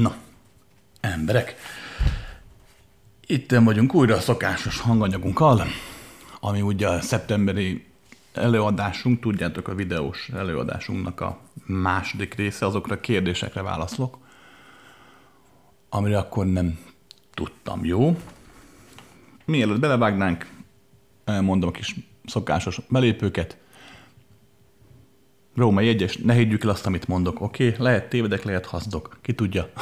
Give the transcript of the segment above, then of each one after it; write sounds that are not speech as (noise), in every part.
Na, emberek, itt vagyunk újra a szokásos hanganyagunkkal, ami ugye a szeptemberi előadásunk, tudjátok a videós előadásunknak a második része, azokra a kérdésekre válaszolok, amire akkor nem tudtam, jó? Mielőtt belevágnánk, elmondom a kis szokásos belépőket. Római egyes, ne higgyük el azt, amit mondok, oké? Okay? Lehet tévedek, lehet hazdok, ki tudja. (laughs)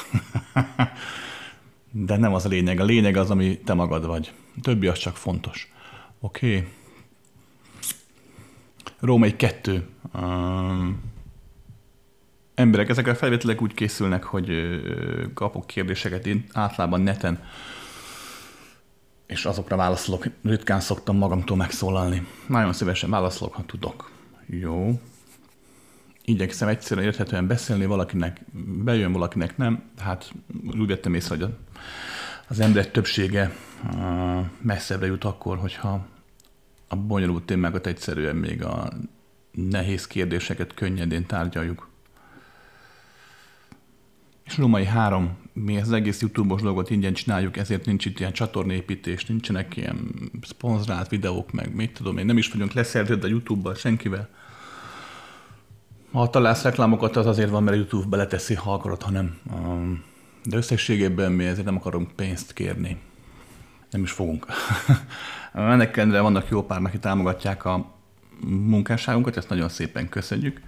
De nem az a lényeg. A lényeg az, ami te magad vagy. A többi az csak fontos. Oké? Okay? Római kettő. Um, emberek, ezek a felvételek úgy készülnek, hogy kapok kérdéseket én általában neten, és azokra válaszolok. Ritkán szoktam magamtól megszólalni. Nagyon szívesen válaszolok, ha tudok. Jó. Igyekszem egyszerűen érthetően beszélni, valakinek bejön, valakinek nem. Hát úgy vettem észre, hogy az emberek többsége messzebbre jut akkor, hogyha a bonyolult témákat egyszerűen még a nehéz kérdéseket könnyedén tárgyaljuk. És Római három, mi az egész YouTube-os dolgot ingyen csináljuk, ezért nincs itt ilyen csatornépítés, nincsenek ilyen szponzorált videók, meg mit tudom én, nem is vagyunk leszerződve a YouTube-bal senkivel. Ha találsz reklámokat, az azért van, mert YouTube beleteszi, ha akarod, hanem um, de összességében mi ezért nem akarunk pénzt kérni. Nem is fogunk. (laughs) Ennek ellenére vannak jó pár, akik támogatják a munkásságunkat, ezt nagyon szépen köszönjük.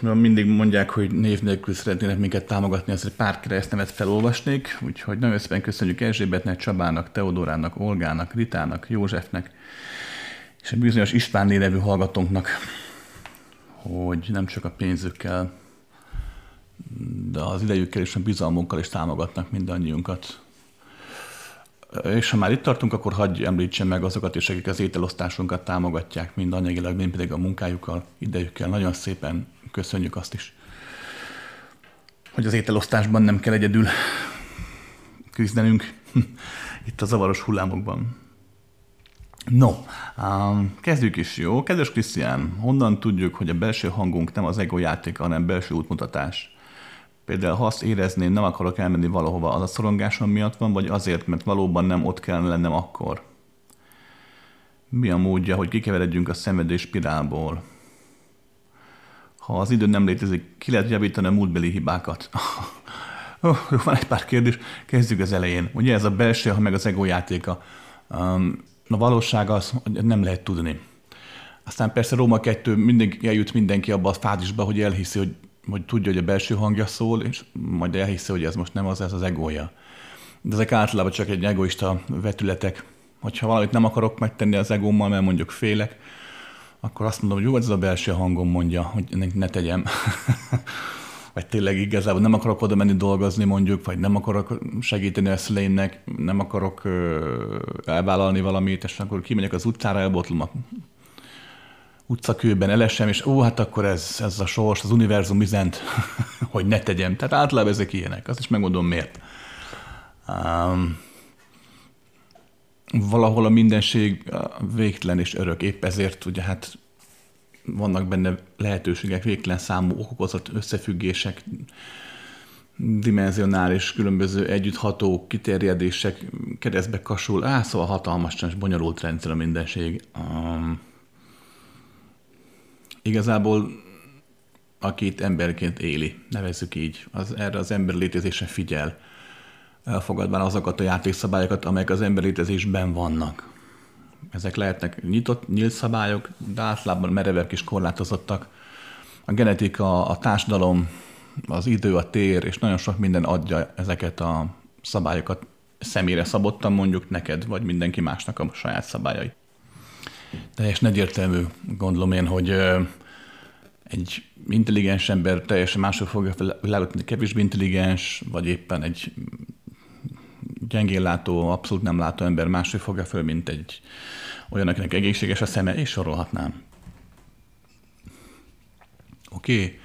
Mindig mondják, hogy név nélkül szeretnének minket támogatni, azért pár keresztnevet felolvasnék, úgyhogy nagyon szépen köszönjük Erzsébetnek, Csabának, Teodorának, Olgának, Ritának, Józsefnek, és a bizonyos István nevű hallgatónknak, hogy nem csak a pénzükkel, de az idejükkel és a bizalmunkkal is támogatnak mindannyiunkat. És ha már itt tartunk, akkor hagyj említsem meg azokat is, akik az ételosztásunkat támogatják, mind anyagilag, mind pedig a munkájukkal, idejükkel. Nagyon szépen köszönjük azt is, hogy az ételosztásban nem kell egyedül küzdenünk (laughs) itt a zavaros hullámokban. No, um, kezdjük is, jó? Kedves Krisztián, honnan tudjuk, hogy a belső hangunk nem az ego játéka, hanem belső útmutatás? Például ha azt érezném, nem akarok elmenni valahova, az a szorongásom miatt van, vagy azért, mert valóban nem ott kellene lennem akkor? Mi a módja, hogy kikeveredjünk a szenvedés spirálból? Ha az idő nem létezik, ki lehet javítani a múltbeli hibákat? (laughs) oh, van egy pár kérdés. Kezdjük az elején. Ugye ez a belső, ha meg az ego játéka. Um, a valóság az, hogy nem lehet tudni. Aztán persze Róma 2 mindenki, eljut mindenki abba a fázisba, hogy elhiszi, hogy hogy tudja, hogy a belső hangja szól, és majd elhiszi, hogy ez most nem az, ez az egója. De ezek általában csak egy egoista vetületek. Hogyha valamit nem akarok megtenni az egómmal, mert mondjuk félek, akkor azt mondom, hogy jó, ez a belső hangom mondja, hogy ne tegyem. (laughs) vagy tényleg igazából nem akarok oda menni dolgozni mondjuk, vagy nem akarok segíteni a szüleimnek, nem akarok elvállalni valamit, és akkor kimegyek az utcára, elbotlom a utcakőben elesem, és ó, hát akkor ez, ez a sors, az univerzum üzent, (laughs) hogy ne tegyem. Tehát általában ezek ilyenek. Azt is megmondom miért. Um, valahol a mindenség végtelen és örök. Épp ezért ugye hát vannak benne lehetőségek, végtelen számú okokozat összefüggések, dimenzionális, különböző együttható kiterjedések keresztbe kasul. Á, szóval hatalmas és bonyolult rendszer a mindenség. Um, igazából akit emberként éli, nevezzük így, az, erre az ember létezése figyel, elfogadván azokat a játékszabályokat, amelyek az ember létezésben vannak. Ezek lehetnek nyitott, nyílt szabályok, de általában merevek és korlátozottak. A genetika, a társadalom, az idő, a tér, és nagyon sok minden adja ezeket a szabályokat személyre szabottan mondjuk neked, vagy mindenki másnak a saját szabályait teljesen egyértelmű, gondolom én, hogy egy intelligens ember teljesen máshogy fogja világot, kevésbé intelligens, vagy éppen egy gyengén látó, abszolút nem látó ember máshogy fogja fel, mint egy olyan, akinek egészséges a szeme, és sorolhatnám. Oké. Okay.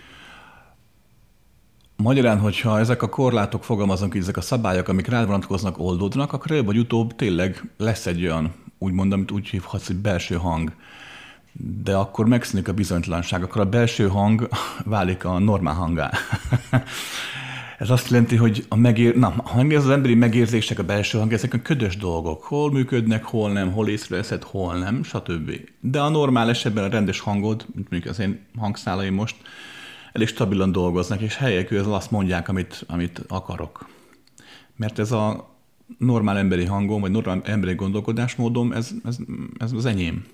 Magyarán, hogyha ezek a korlátok fogalmaznak, ezek a szabályok, amik rád vonatkoznak, oldódnak, akkor előbb vagy utóbb tényleg lesz egy olyan úgymond, amit úgy hívhatsz, hogy belső hang. De akkor megszűnik a bizonytalanság, akkor a belső hang válik a normál hangá. Ez azt jelenti, hogy a megér... Na, ha az emberi megérzések, a belső hang, ezek a ködös dolgok. Hol működnek, hol nem, hol észreveszed, hol nem, stb. De a normál esetben a rendes hangod, mint mondjuk az én hangszálaim most, elég stabilan dolgoznak, és helyekül ez azt mondják, amit, amit akarok. Mert ez a normál emberi hangom, vagy normál emberi gondolkodásmódom, ez, ez, ez az enyém.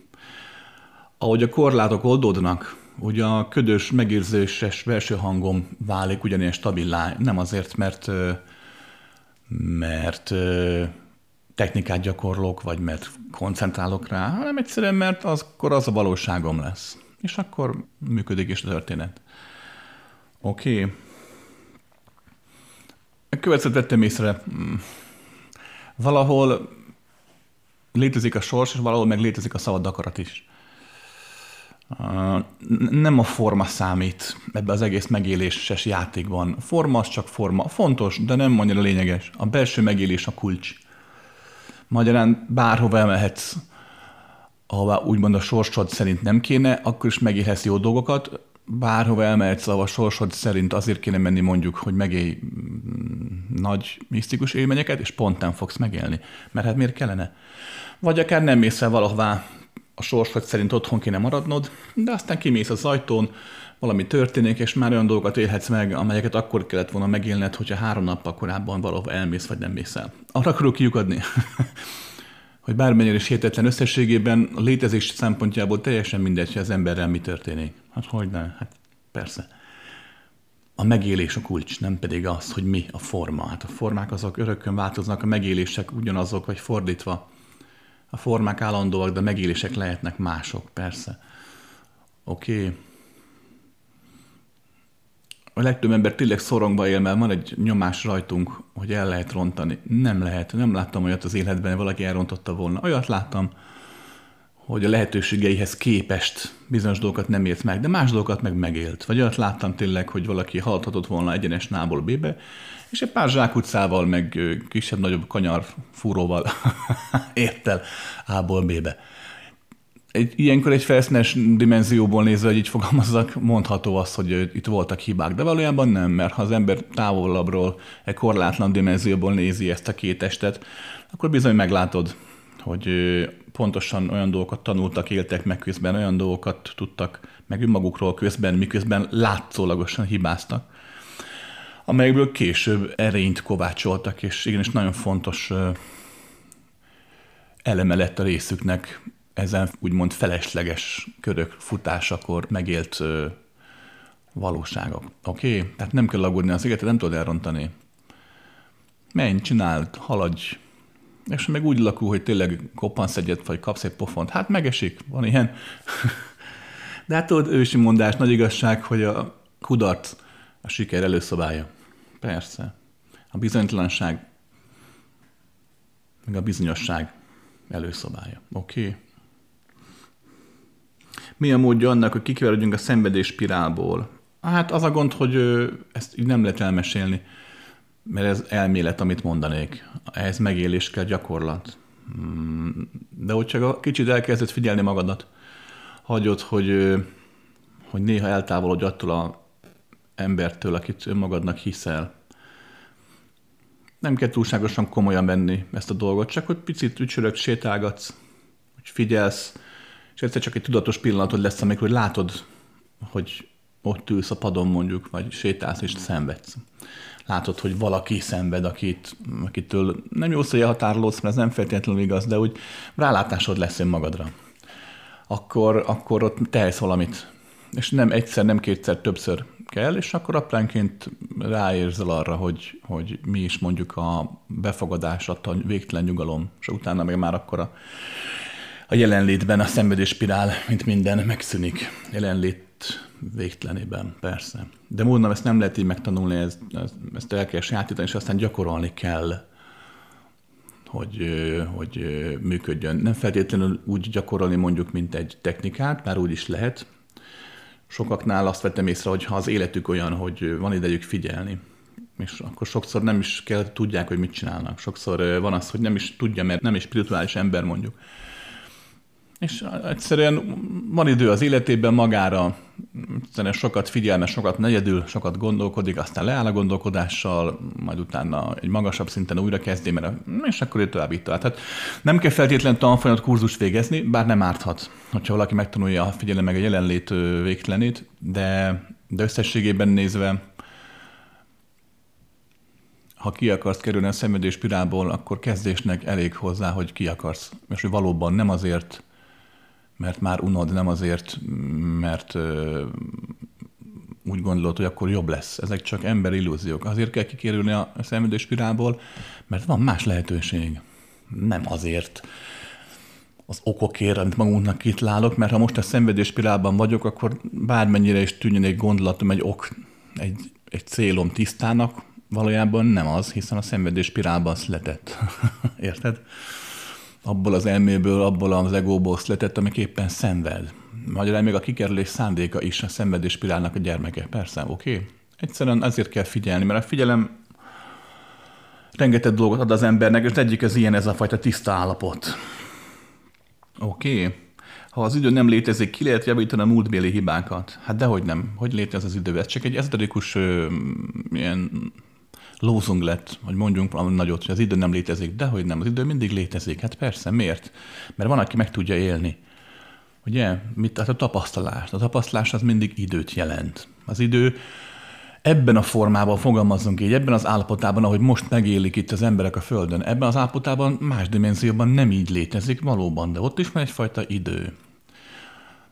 Ahogy a korlátok oldódnak, ugye a ködös, megérzéses belső hangom válik ugyanilyen stabilá, nem azért, mert, mert technikát gyakorlok, vagy mert koncentrálok rá, hanem egyszerűen, mert az, akkor az a valóságom lesz. És akkor működik is a történet. Oké. Okay. Következőt vettem észre. Hmm. Valahol létezik a sors, és valahol meg létezik a szabad akarat is. Nem a forma számít ebbe az egész megéléses játékban. Forma az csak forma. Fontos, de nem annyira lényeges. A belső megélés a kulcs. Magyarán bárhova emelhetsz, ahová úgymond a sorsod szerint nem kéne, akkor is megélhetsz jó dolgokat, bárhova elmehetsz, ahol a sorsod szerint azért kéne menni mondjuk, hogy megélj mm, nagy misztikus élményeket, és pont nem fogsz megélni. Mert hát miért kellene? Vagy akár nem mész el valahová, a sorsod szerint otthon kéne maradnod, de aztán kimész az ajtón, valami történik, és már olyan dolgokat élhetsz meg, amelyeket akkor kellett volna megélned, hogyha három nappal korábban valahova elmész, vagy nem mész el. Arra akarok kiukadni, (laughs) hogy bármennyire is hihetetlen összességében a létezés szempontjából teljesen mindegy, hogy az emberrel mi történik. Hát hogy ne? Hát persze. A megélés a kulcs, nem pedig az, hogy mi a forma. Hát a formák azok örökkön változnak, a megélések ugyanazok, vagy fordítva. A formák állandóak, de megélések lehetnek mások, persze. Oké. Okay. A legtöbb ember tényleg szorongva él, mert van egy nyomás rajtunk, hogy el lehet rontani. Nem lehet. Nem láttam olyat az életben, hogy valaki elrontotta volna. Olyat láttam, hogy a lehetőségeihez képest bizonyos dolgokat nem élt meg, de más dolgokat meg megélt. Vagy olyat láttam tényleg, hogy valaki haladhatott volna egyenes nából B-be, és egy pár zsákutcával, meg kisebb-nagyobb kanyar fúróval (laughs) ért el A-ból. Egy, ilyenkor egy felszínes dimenzióból nézve, hogy így fogalmazzak, mondható az, hogy itt voltak hibák, de valójában nem, mert ha az ember távolabbról, egy korlátlan dimenzióból nézi ezt a két testet, akkor bizony meglátod, hogy pontosan olyan dolgokat tanultak, éltek meg közben, olyan dolgokat tudtak meg önmagukról közben, miközben látszólagosan hibáztak, amelyekből később erényt kovácsoltak, és igenis nagyon fontos eleme lett a részüknek ezen úgymond felesleges körök futásakor megélt valóságok. Oké? Okay? Tehát nem kell aggódni az égetet, nem tudod elrontani. Menj, csináld, haladj, és meg úgy lakul, hogy tényleg koppansz egyet, vagy kapsz egy pofont. Hát megesik, van ilyen. De hát tudod, ősi mondás, nagy igazság, hogy a kudarc a siker előszobája. Persze. A bizonytalanság, meg a bizonyosság előszobája. Oké? Okay? Mi a módja annak, hogy kikiveredjünk a szenvedés spirálból? Hát az a gond, hogy ezt így nem lehet elmesélni mert ez elmélet, amit mondanék. Ehhez megélés kell gyakorlat. Hmm, de hogy csak kicsit elkezded figyelni magadat, hagyod, hogy, hogy néha eltávolodj attól a embertől, akit önmagadnak hiszel. Nem kell túlságosan komolyan venni ezt a dolgot, csak hogy picit ücsörög, sétálgatsz, hogy figyelsz, és egyszer csak egy tudatos pillanatod lesz, amikor látod, hogy ott ülsz a padon mondjuk, vagy sétálsz és szenvedsz látod, hogy valaki szenved, akit, akitől nem jó szó, határolódsz, mert ez nem feltétlenül igaz, de úgy rálátásod lesz önmagadra. Akkor, akkor ott tehetsz valamit. És nem egyszer, nem kétszer, többször kell, és akkor apránként ráérzel arra, hogy, hogy mi is mondjuk a befogadás, a végtelen nyugalom, és utána meg már akkor a, a jelenlétben a szenvedéspirál, mint minden, megszűnik. Jelenlét végtelenében, persze. De mondom, ezt nem lehet így megtanulni, ezt, ezt el kell sajátítani, és aztán gyakorolni kell, hogy, hogy működjön. Nem feltétlenül úgy gyakorolni mondjuk, mint egy technikát, már úgy is lehet. Sokaknál azt vettem észre, hogy ha az életük olyan, hogy van idejük figyelni, és akkor sokszor nem is kell, tudják, hogy mit csinálnak. Sokszor van az, hogy nem is tudja, mert nem is spirituális ember mondjuk És egyszerűen van idő az életében magára, egyszerűen sokat figyelme, sokat negyedül, sokat gondolkodik, aztán leáll a gondolkodással, majd utána egy magasabb szinten újra kezdi, mert és akkor ő tovább itt Tehát nem kell feltétlenül tanfolyamot kurzus végezni, bár nem árthat, hogyha valaki megtanulja a figyelem meg a jelenlét végtelenét, de, de összességében nézve ha ki akarsz kerülni a szenvedés spirálból, akkor kezdésnek elég hozzá, hogy ki akarsz. És hogy valóban nem azért, mert már unod, nem azért, mert úgy gondolod, hogy akkor jobb lesz. Ezek csak ember illúziók. Azért kell kikerülni a szenvedés spirálból, mert van más lehetőség. Nem azért az okokért, amit magunknak kitlálok, mert ha most a szenvedés spirálban vagyok, akkor bármennyire is tűnjön egy gondolatom, egy ok, egy, egy célom tisztának, valójában nem az, hiszen a szenvedés spirálban született. (laughs) Érted? Abból az elméből, abból az egóból született, amik éppen szenved. Magyarán még a kikerülés szándéka is a szenvedés spirálnak a gyermeke. Persze, oké? Okay? Egyszerűen azért kell figyelni, mert a figyelem rengeteg dolgot ad az embernek, és egyik az ilyen ez a fajta tiszta állapot. Oké? Okay. Ha az idő nem létezik, ki lehet javítani a múltbéli hibákat? Hát dehogy nem. Hogy létez az idő? Ez csak egy ezoterikus ilyen lózunk lett, hogy mondjunk valami nagyot, hogy az idő nem létezik, de hogy nem, az idő mindig létezik. Hát persze, miért? Mert van, aki meg tudja élni. Ugye? Mit, hát a tapasztalás. A tapasztalás az mindig időt jelent. Az idő ebben a formában fogalmazunk így, ebben az állapotában, ahogy most megélik itt az emberek a Földön, ebben az állapotában más dimenzióban nem így létezik valóban, de ott is van egyfajta idő.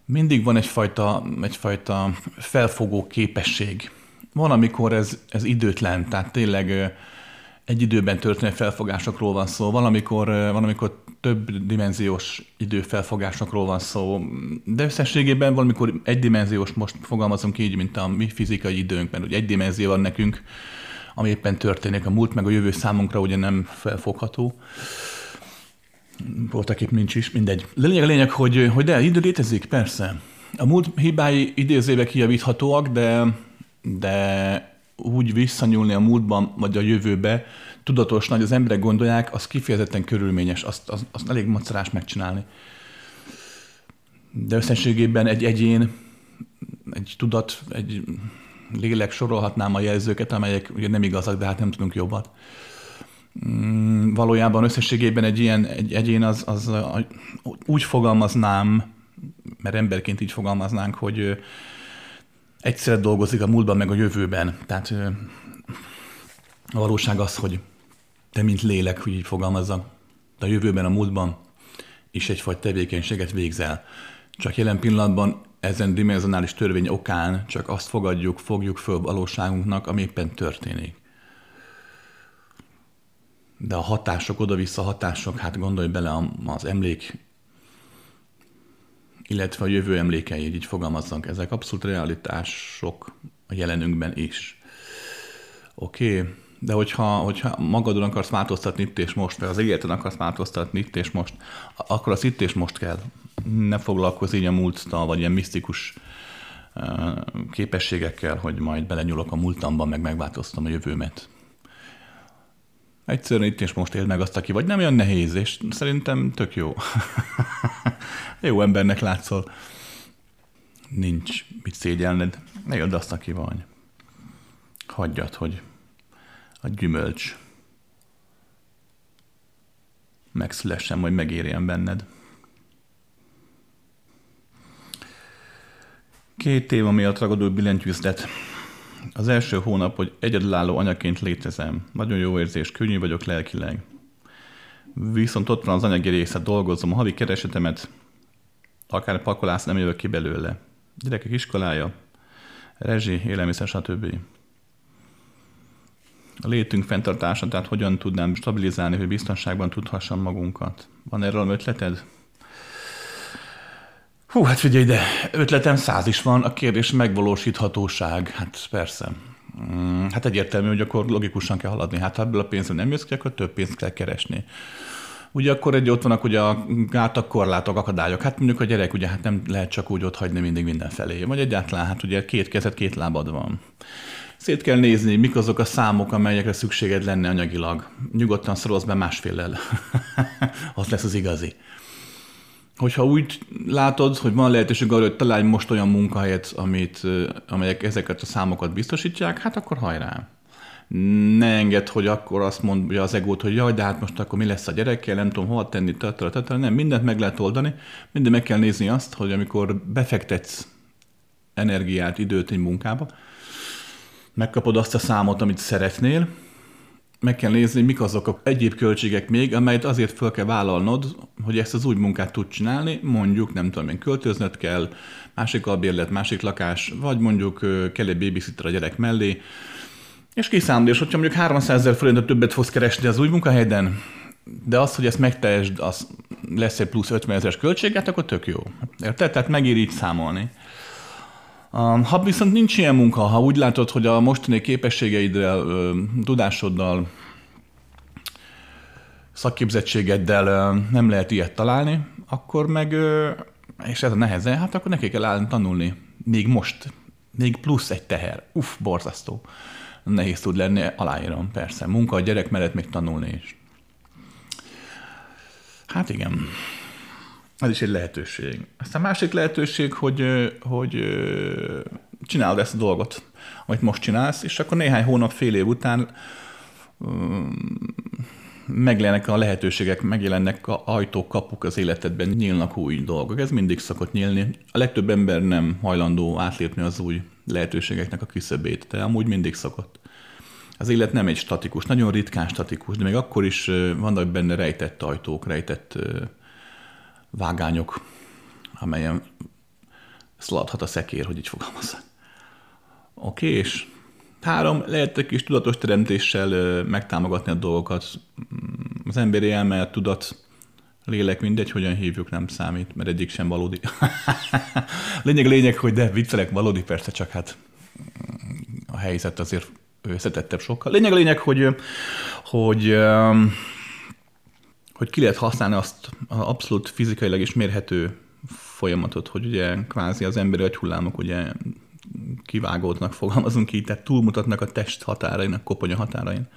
Mindig van egyfajta, egyfajta felfogó képesség van, amikor ez, ez időtlen, tehát tényleg egy időben történő felfogásokról van szó, valamikor, valamikor több dimenziós időfelfogásokról van szó, de összességében valamikor egydimenziós, most fogalmazunk így, mint a mi fizikai időnk, mert ugye egy dimenzió van nekünk, ami éppen történik, a múlt meg a jövő számunkra ugye nem felfogható. Voltak épp nincs is, mindegy. De lényeg a lényeg, hogy, hogy de idő létezik, persze. A múlt hibái idézővel kijavíthatóak, de de úgy visszanyúlni a múltban vagy a jövőbe, tudatos nagy az emberek gondolják, az kifejezetten körülményes, azt, azt, azt elég macerás megcsinálni. De összességében egy egyén, egy tudat, egy lélek sorolhatnám a jelzőket, amelyek ugye nem igazak, de hát nem tudunk jobbat. Mm, valójában összességében egy ilyen egy egyén az, az úgy fogalmaznám, mert emberként így fogalmaznánk, hogy egyszerre dolgozik a múltban meg a jövőben. Tehát a valóság az, hogy te, mint lélek, hogy így fogalmazza, de a jövőben, a múltban is egyfajta tevékenységet végzel. Csak jelen pillanatban ezen dimenzionális törvény okán csak azt fogadjuk, fogjuk föl valóságunknak, ami éppen történik. De a hatások, oda-vissza hatások, hát gondolj bele az emlék illetve a jövő emlékei, így fogalmazzunk, ezek abszolút realitások a jelenünkben is. Oké, okay. de hogyha, hogyha magadon akarsz változtatni itt és most, vagy az életen akarsz változtatni itt és most, akkor az itt és most kell. Ne foglalkozz így a múlttal, vagy ilyen misztikus képességekkel, hogy majd belenyúlok a múltamba, meg megváltoztam a jövőmet. Egyszerűen itt és most éld meg azt, aki vagy nem olyan nehéz, és szerintem tök jó. (laughs) jó embernek látszol. Nincs mit szégyelned. Éld azt, aki vagy. Hagyjad, hogy a gyümölcs megszülessen, vagy megérjen benned. Két év miatt ragadó billentyűzlet. Az első hónap, hogy egyedülálló anyaként létezem. Nagyon jó érzés, könnyű vagyok lelkileg. Viszont ott van az anyagi része, dolgozom, a havi keresetemet, akár pakolász nem jövök ki belőle. Gyerekek iskolája, rezsi, élelmiszer, stb. A létünk fenntartása, tehát hogyan tudnám stabilizálni, hogy biztonságban tudhassam magunkat. Van erről ötleted? Hú, hát figyelj, de ötletem száz is van, a kérdés megvalósíthatóság. Hát persze. Mm, hát egyértelmű, hogy akkor logikusan kell haladni. Hát ha ebből a pénzből nem jössz ki, akkor több pénzt kell keresni. Ugye akkor egy ott vannak ugye a gátak, korlátok, akadályok. Hát mondjuk a gyerek ugye hát nem lehet csak úgy ott hagyni mindig mindenfelé. Vagy egyáltalán hát ugye két kezed, két lábad van. Szét kell nézni, mik azok a számok, amelyekre szükséged lenne anyagilag. Nyugodtan szorolsz be másféllel. (laughs) az lesz az igazi. Hogyha úgy látod, hogy van lehetőség arra, hogy találj most olyan munkahelyet, amit, amelyek ezeket a számokat biztosítják, hát akkor hajrá. Ne enged, hogy akkor azt mondja az egót, hogy jaj, de hát most akkor mi lesz a gyerekkel, nem tudom hova tenni, tatara, tatara. nem, mindent meg lehet oldani, minden meg kell nézni azt, hogy amikor befektetsz energiát, időt egy munkába, megkapod azt a számot, amit szeretnél, meg kell nézni, mik azok a egyéb költségek még, amelyet azért fel kell vállalnod, hogy ezt az úgy munkát tud csinálni, mondjuk, nem tudom én, költözned kell, másik albérlet, másik lakás, vagy mondjuk kell egy babysitter a gyerek mellé, és kiszámolod, és hogyha mondjuk 300 ezer forintot többet fogsz keresni az új munkahelyeden, de az, hogy ezt megtehesd, az lesz egy plusz 50 ezeres költséget, akkor tök jó. Érted? Tehát megér így számolni. Ha viszont nincs ilyen munka, ha úgy látod, hogy a mostani képességeiddel, tudásoddal, szakképzettségeddel nem lehet ilyet találni, akkor meg, és ez a neheze, hát akkor neki kell állni tanulni. Még most. Még plusz egy teher. Uff, borzasztó. Nehéz tud lenni, aláírom, persze. Munka, a gyerek mellett még tanulni is. Hát igen. Ez is egy lehetőség. Aztán másik lehetőség, hogy, hogy csinálod ezt a dolgot, amit most csinálsz, és akkor néhány hónap, fél év után megjelennek a lehetőségek, megjelennek a ajtók, kapuk az életedben, nyílnak új dolgok. Ez mindig szokott nyílni. A legtöbb ember nem hajlandó átlépni az új lehetőségeknek a küszöbét, de amúgy mindig szokott. Az élet nem egy statikus, nagyon ritkán statikus, de még akkor is vannak benne rejtett ajtók, rejtett vágányok, amelyen szaladhat a szekér, hogy így fogalmazza. Oké, és három, lehet egy kis tudatos teremtéssel megtámogatni a dolgokat. Mm, az emberi elme, tudat, lélek, mindegy, hogyan hívjuk, nem számít, mert egyik sem valódi. (laughs) lényeg, lényeg, hogy de viccelek, valódi persze, csak hát mm, a helyzet azért összetettebb sokkal. Lényeg, lényeg, hogy, hogy hogy ki lehet használni azt az abszolút fizikailag is mérhető folyamatot, hogy ugye kvázi az emberi agyhullámok ugye kivágódnak, fogalmazunk így, tehát túlmutatnak a test határain, a koponya határain.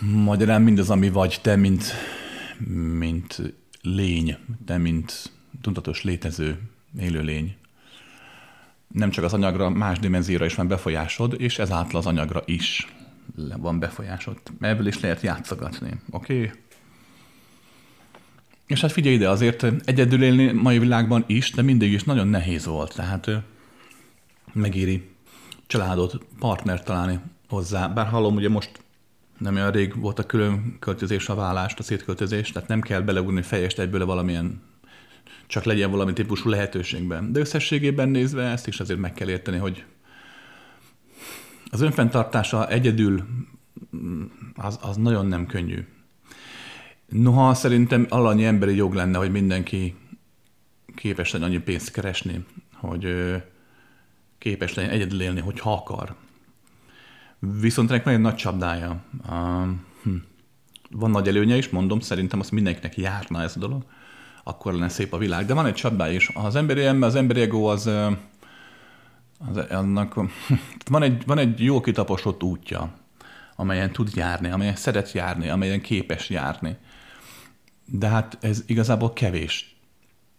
Magyarán mindaz, ami vagy te, mint, mint lény, te, mint tudatos létező élőlény. Nem csak az anyagra, más dimenzióra is van befolyásod, és ezáltal az anyagra is van befolyásod. Ebből is lehet játszogatni, oké? Okay? És hát figyelj ide, azért egyedül élni mai világban is, de mindig is nagyon nehéz volt. Tehát megéri családot, partnert találni hozzá. Bár hallom, ugye most nem olyan rég volt a külön költözés, a vállást, a szétköltözés, tehát nem kell beleugni fejest egyből valamilyen, csak legyen valami típusú lehetőségben. De összességében nézve ezt is azért meg kell érteni, hogy az önfenntartása egyedül az, az nagyon nem könnyű. Noha szerintem alanyi emberi jog lenne, hogy mindenki képes legyen annyi pénzt keresni, hogy képes legyen egyedül élni, hogyha akar. Viszont ennek nagyon nagy csapdája. Hm. Van nagy előnye is, mondom, szerintem azt mindenkinek járna ez a dolog, akkor lenne szép a világ. De van egy csapdája is. Az emberi ember, az emberi ego az az, annak (laughs) van egy, van egy jó kitaposott útja, amelyen tud járni, amelyen szeret járni, amelyen képes járni. De hát ez igazából kevés.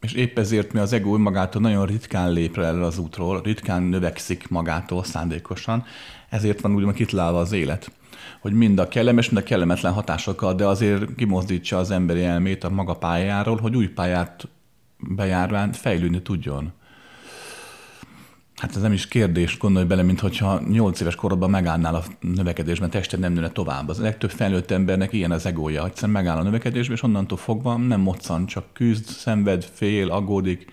És épp ezért mi az ego magától nagyon ritkán lép le az útról, ritkán növekszik magától szándékosan, ezért van úgymond kitalálva az élet. Hogy mind a kellemes, mind a kellemetlen hatásokkal, de azért kimozdítsa az emberi elmét a maga pályáról, hogy új pályát bejárván fejlődni tudjon. Hát ez nem is kérdés, gondolj bele, mint hogyha 8 éves korodban megállnál a növekedésben, tested nem nőne tovább. Az legtöbb felnőtt embernek ilyen az egója, egyszerűen megáll a növekedésben, és onnantól fogva nem moccan, csak küzd, szenved, fél, aggódik.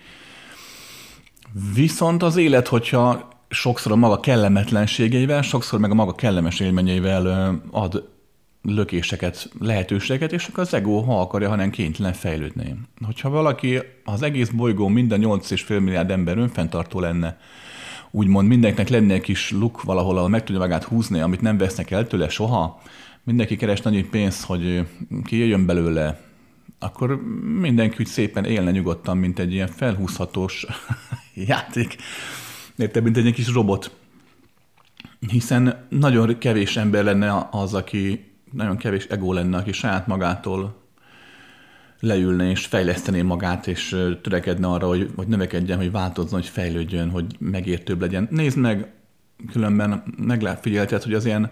Viszont az élet, hogyha sokszor a maga kellemetlenségeivel, sokszor meg a maga kellemes élményeivel ad lökéseket, lehetőségeket, és akkor az ego, ha akarja, hanem kénytelen fejlődni. Hogyha valaki az egész bolygó minden 8,5 milliárd ember önfenntartó lenne, úgymond mindenkinek lenne egy kis luk valahol, ahol meg tudja magát húzni, amit nem vesznek el tőle soha, mindenki keres nagy pénzt, hogy kijöjjön belőle, akkor mindenki úgy szépen élne nyugodtan, mint egy ilyen felhúzhatós (laughs) játék. Érted, mint egy kis robot. Hiszen nagyon kevés ember lenne az, aki, nagyon kevés ego lenne, aki saját magától leülne és fejlesztené magát, és törekedne arra, hogy, hogy növekedjen, hogy változzon, hogy fejlődjön, hogy megértőbb legyen. Nézd meg, különben megfigyelted, hogy az ilyen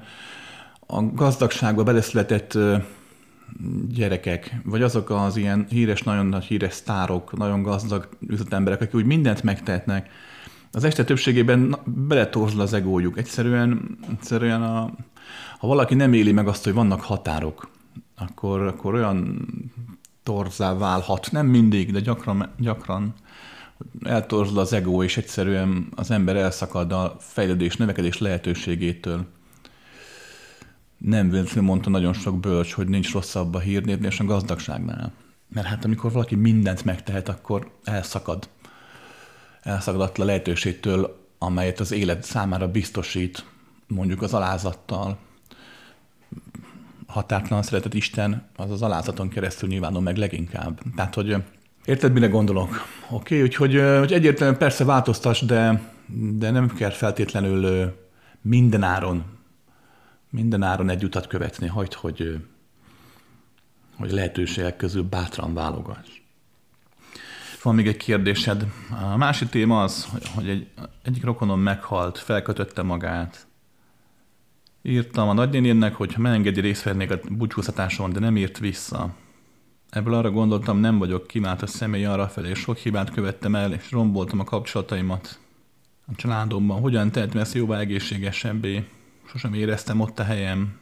a gazdagságba beleszületett gyerekek, vagy azok az ilyen híres, nagyon nagy híres sztárok, nagyon gazdag üzletemberek, akik úgy mindent megtehetnek, az este többségében beletorzul az egójuk. Egyszerűen, egyszerűen a, ha valaki nem éli meg azt, hogy vannak határok, akkor, akkor olyan torzá válhat. Nem mindig, de gyakran, gyakran eltorzul az ego, és egyszerűen az ember elszakad a fejlődés, növekedés lehetőségétől. Nem véletlenül mondta nagyon sok bölcs, hogy nincs rosszabb a hírnévnél és a gazdagságnál. Mert hát amikor valaki mindent megtehet, akkor elszakad. Elszakad attól a lehetőségtől, amelyet az élet számára biztosít, mondjuk az alázattal, határtalan szeretett Isten, az az alázaton keresztül nyilvánul meg leginkább. Tehát, hogy érted, mire gondolok? Oké, okay, úgyhogy hogy egyértelműen persze változtas, de, de nem kell feltétlenül minden áron, minden áron egy utat követni, hagyd, hogy, hogy lehetőségek közül bátran válogass. Van még egy kérdésed. A másik téma az, hogy egy, egyik rokonom meghalt, felkötötte magát, Írtam a nagynénének, hogy megengedi részt vennék a búcsúztatáson, de nem írt vissza. Ebből arra gondoltam, nem vagyok kimált a személy arra felé, sok hibát követtem el, és romboltam a kapcsolataimat a családomban. Hogyan tehetem ezt jóvá egészségesebbé? Sosem éreztem ott a helyem.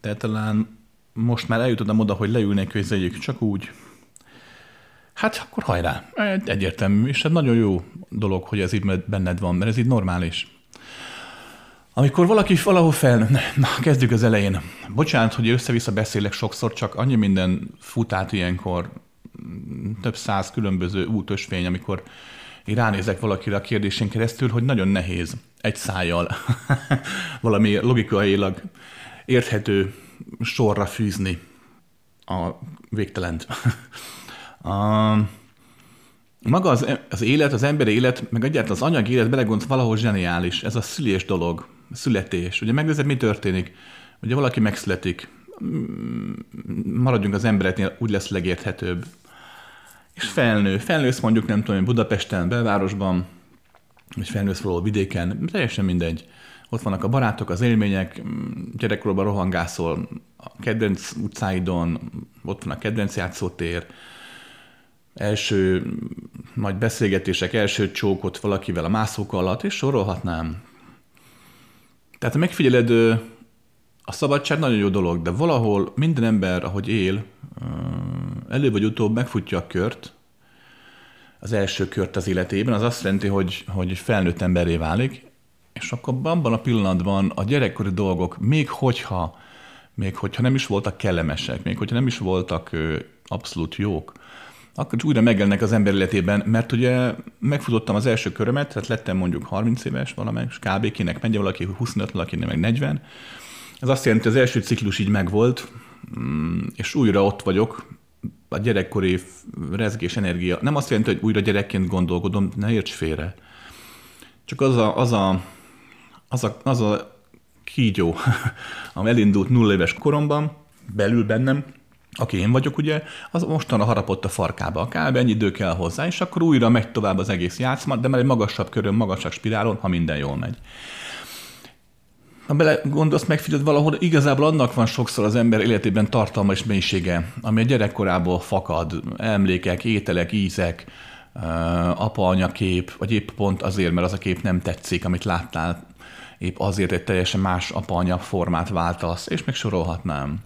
De talán most már eljutottam oda, hogy leülnék közéjük, csak úgy. Hát akkor hajrá. Egyértelmű, és hát nagyon jó dolog, hogy ez így benned van, mert ez így normális. Amikor valaki valahol fel, na, kezdjük az elején. Bocsánat, hogy össze-vissza beszélek sokszor, csak annyi minden fut át ilyenkor, több száz különböző útösvény, amikor én ránézek valakire a kérdésén keresztül, hogy nagyon nehéz egy szájjal (laughs) valami logikailag érthető sorra fűzni a végtelent. (laughs) a, maga az, az élet, az emberi élet, meg egyáltalán az anyagi élet belegondolsz valahol zseniális. Ez a szülés dolog születés. Ugye megnézed, mi történik? Ugye valaki megszületik, maradjunk az embereknél, úgy lesz legérthetőbb. És felnő. Felnősz mondjuk, nem tudom, Budapesten, belvárosban, vagy felnősz valahol vidéken, teljesen mindegy. Ott vannak a barátok, az élmények, gyerekkorban rohangászol a kedvenc utcáidon, ott van a kedvenc játszótér, első nagy beszélgetések, első csókot valakivel a mászók alatt, és sorolhatnám. Tehát ha megfigyeled, a szabadság nagyon jó dolog, de valahol minden ember, ahogy él, elő vagy utóbb megfutja a kört, az első kört az életében, az azt jelenti, hogy, hogy felnőtt emberré válik, és akkor abban a pillanatban a gyerekkori dolgok, még hogyha, még hogyha nem is voltak kellemesek, még hogyha nem is voltak abszolút jók, akkor újra megjelennek az ember életében, mert ugye megfutottam az első körömet, tehát lettem mondjuk 30 éves valamelyik, és kb. kinek megy valaki 25, valaki meg 40. Ez azt jelenti, hogy az első ciklus így megvolt, mm, és újra ott vagyok, a gyerekkori rezgés energia. Nem azt jelenti, hogy újra gyerekként gondolkodom, ne érts félre. Csak az a, az a, az a, az a kígyó, (laughs) ami elindult nulla éves koromban, belül bennem, aki én vagyok, ugye, az mostanra harapott a farkába. Kb. ennyi idő kell hozzá, és akkor újra megy tovább az egész játszma, de már egy magasabb körön, magasabb spirálon, ha minden jól megy. Ha bele gondolsz, megfigyeld valahol, igazából annak van sokszor az ember életében tartalma és mélysége, ami a gyerekkorából fakad, emlékek, ételek, ízek, apa-anya kép, vagy épp pont azért, mert az a kép nem tetszik, amit láttál, épp azért egy teljesen más apa-anya formát váltasz, és még sorolhatnám.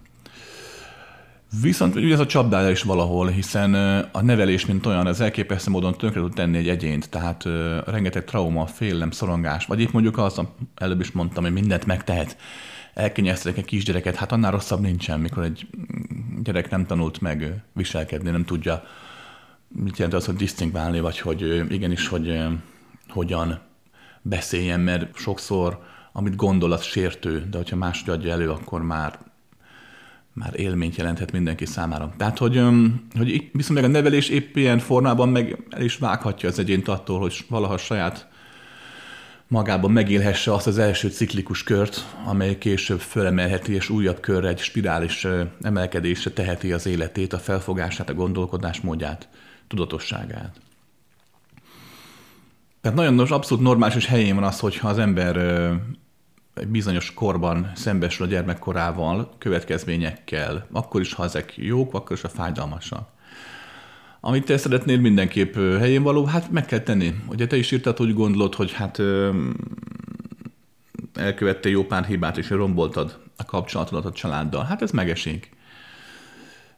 Viszont ugye ez a csapdája is valahol, hiszen a nevelés, mint olyan, az elképesztő módon tönkre tud tenni egy egyént, tehát rengeteg trauma, félelem, szorongás, vagy itt mondjuk az, előbb is mondtam, hogy mindent megtehet, elkényeztetek egy kisgyereket, hát annál rosszabb nincsen, mikor egy gyerek nem tanult meg viselkedni, nem tudja, mit jelent az, hogy disztingválni, vagy hogy igenis, hogy hogyan beszéljen, mert sokszor, amit gondol, az sértő, de hogyha más adja elő, akkor már már élményt jelenthet mindenki számára. Tehát, hogy, hogy viszont meg a nevelés épp ilyen formában meg el is vághatja az egyént attól, hogy valaha saját magában megélhesse azt az első ciklikus kört, amely később fölemelheti és újabb körre egy spirális emelkedésre teheti az életét, a felfogását, a gondolkodásmódját, tudatosságát. Tehát nagyon abszolút normális és helyén van az, hogyha az ember egy bizonyos korban szembesül a gyermekkorával, következményekkel, akkor is, ha ezek jók, akkor is, ha fájdalmasak. Amit te szeretnél mindenképp helyén való, hát meg kell tenni. Ugye te is írtad, hogy gondolod, hogy hát elkövette jó pár hibát, és romboltad a kapcsolatodat a családdal. Hát ez megesik.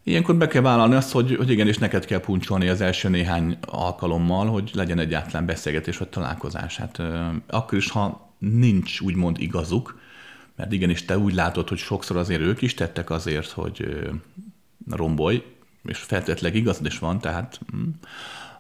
Ilyenkor be kell vállalni azt, hogy, hogy igenis neked kell puncsolni az első néhány alkalommal, hogy legyen egyáltalán beszélgetés vagy találkozás. Hát akkor is, ha nincs úgymond igazuk, mert igenis te úgy látod, hogy sokszor azért ők is tettek azért, hogy rombolj, és feltétlenül igazad is van, tehát hm,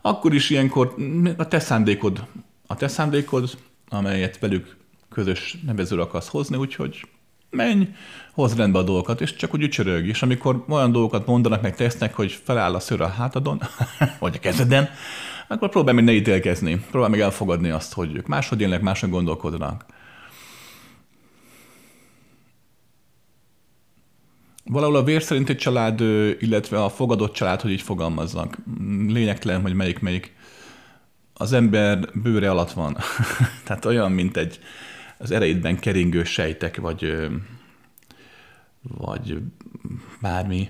akkor is ilyenkor a te szándékod, a te szándékod, amelyet velük közös nevezőre akarsz hozni, úgyhogy menj, hozd rendbe a dolgokat, és csak úgy csörög. És amikor olyan dolgokat mondanak, meg tesznek, hogy feláll a szőr a hátadon, (laughs) vagy a kezeden, akkor próbálj meg ne ítélkezni, próbálj meg elfogadni azt, hogy ők máshogy élnek, máshogy gondolkodnak. Valahol a vér szerinti család, illetve a fogadott család, hogy így fogalmaznak. Lényegtelen, hogy melyik melyik. Az ember bőre alatt van. (laughs) Tehát olyan, mint egy az erejétben keringő sejtek, vagy, vagy bármi.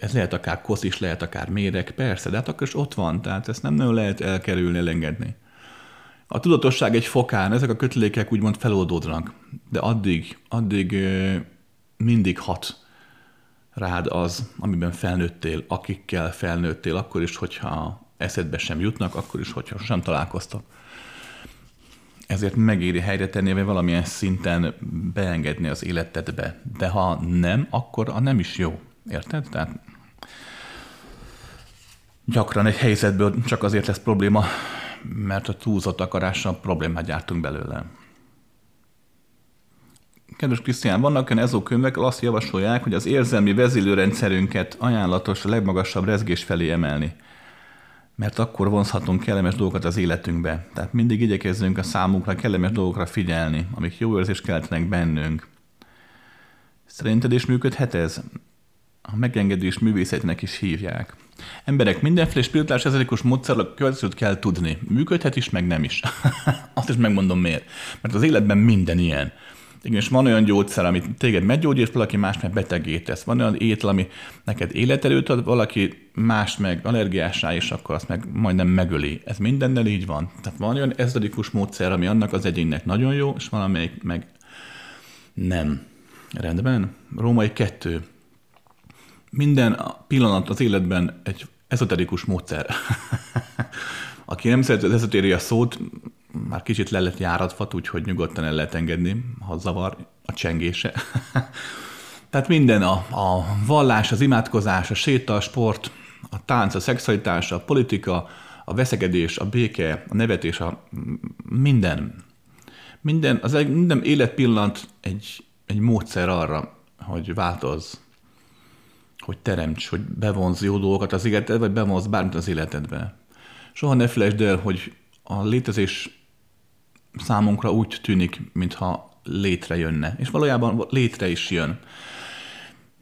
Ez lehet akár kosz is, lehet akár méreg, persze, de hát akkor is ott van, tehát ezt nem nagyon lehet elkerülni, elengedni. A tudatosság egy fokán, ezek a kötelékek úgymond feloldódnak, de addig, addig mindig hat rád az, amiben felnőttél, akikkel felnőttél, akkor is, hogyha eszedbe sem jutnak, akkor is, hogyha sem találkoztak. Ezért megéri helyre tenni, vagy valamilyen szinten beengedni az életedbe. De ha nem, akkor a nem is jó. Érted? Tehát gyakran egy helyzetből csak azért lesz probléma, mert a túlzott akarással problémát gyártunk belőle. Kedves Krisztián, vannak olyan ezó könyvek, azt javasolják, hogy az érzelmi vezélőrendszerünket ajánlatos a legmagasabb rezgés felé emelni. Mert akkor vonzhatunk kellemes dolgokat az életünkbe. Tehát mindig igyekezzünk a számunkra kellemes dolgokra figyelni, amik jó érzést keltenek bennünk. Szerinted is működhet ez? A megengedés művészetnek is hívják. Emberek, mindenféle spirituális ezerikus módszerrel következőt kell tudni. Működhet is, meg nem is. (laughs) Azt is megmondom miért. Mert az életben minden ilyen. Igen, és van olyan gyógyszer, amit téged meggyógyít, valaki más meg betegé tesz. Van olyan étel, ami neked életerőt ad, valaki más meg allergiásá, és akkor azt meg majdnem megöli. Ez mindennel így van. Tehát van olyan ezredikus módszer, ami annak az egyénnek nagyon jó, és valamelyik meg nem. Rendben? Római kettő. Minden pillanat az életben egy ezoterikus módszer. (laughs) Aki nem szereti az ezotéria szót, már kicsit le lett járatva, úgyhogy nyugodtan el lehet engedni, ha zavar a csengése. (laughs) Tehát minden a, a vallás, az imádkozás, a séta, a sport, a tánc, a szexualitás, a politika, a veszekedés, a béke, a nevetés, a minden. Minden, az egy, minden életpillanat egy, egy módszer arra, hogy változ, hogy teremts, hogy bevonz jó dolgokat az életedbe, vagy bevonz bármit az életedbe. Soha ne felejtsd el, hogy a létezés számunkra úgy tűnik, mintha létrejönne. És valójában létre is jön.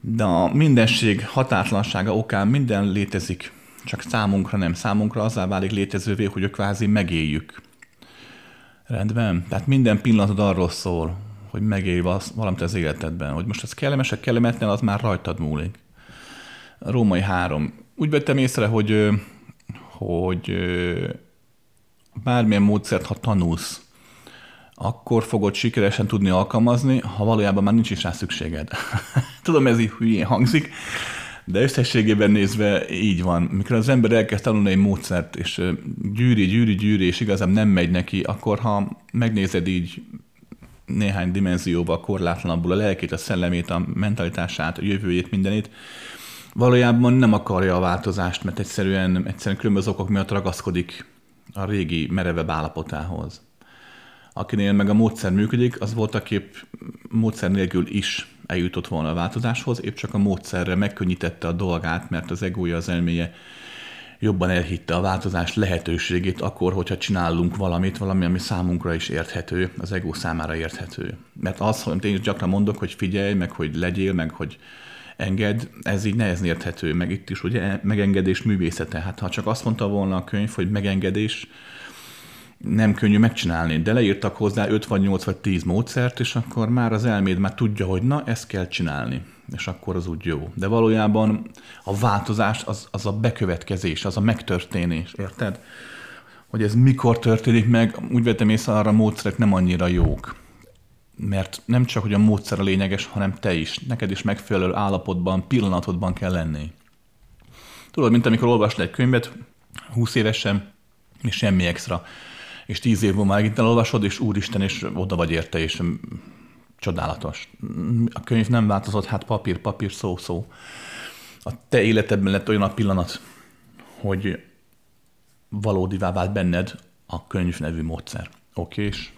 De a mindenség határtlansága okán minden létezik, csak számunkra nem. Számunkra azzá válik létezővé, hogy kvázi megéljük. Rendben? Tehát minden pillanatod arról szól, hogy megélj valamit az életedben. Hogy most ez kellemes, kellemetlen, az már rajtad múlik. Római három. Úgy vettem észre, hogy, hogy bármilyen módszert, ha tanulsz, akkor fogod sikeresen tudni alkalmazni, ha valójában már nincs is rá szükséged. (laughs) Tudom, ez így hülyén hangzik, de összességében nézve így van. Mikor az ember elkezd tanulni egy módszert, és gyűri, gyűri, gyűri, és igazán nem megy neki, akkor ha megnézed így néhány dimenzióval korlátlanabbul a lelkét, a szellemét, a mentalitását, a jövőjét, mindenét, valójában nem akarja a változást, mert egyszerűen, egyszerűen különböző okok miatt ragaszkodik a régi merevebb állapotához akinél meg a módszer működik, az volt kép módszer nélkül is eljutott volna a változáshoz, épp csak a módszerre megkönnyítette a dolgát, mert az egója, az elméje jobban elhitte a változás lehetőségét akkor, hogyha csinálunk valamit, valami, ami számunkra is érthető, az ego számára érthető. Mert az, hogy én is gyakran mondok, hogy figyelj, meg hogy legyél, meg hogy enged, ez így nehezen érthető, meg itt is ugye megengedés művészete. Hát ha csak azt mondta volna a könyv, hogy megengedés, nem könnyű megcsinálni, de leírtak hozzá 5 vagy 8 vagy 10 módszert, és akkor már az elméd már tudja, hogy na, ezt kell csinálni, és akkor az úgy jó. De valójában a változás az, az a bekövetkezés, az a megtörténés, érted? Hogy ez mikor történik meg, úgy vettem észre, arra a módszerek nem annyira jók. Mert nem csak, hogy a módszer a lényeges, hanem te is. Neked is megfelelő állapotban, pillanatodban kell lenni. Tudod, mint amikor olvasd egy könyvet, 20 évesen, és semmi extra és tíz év múlva megint elolvasod, és úristen, és oda vagy érte, és csodálatos. A könyv nem változott, hát papír, papír, szó, szó. A te életedben lett olyan a pillanat, hogy valódivá vált benned a könyv nevű módszer. Oké, és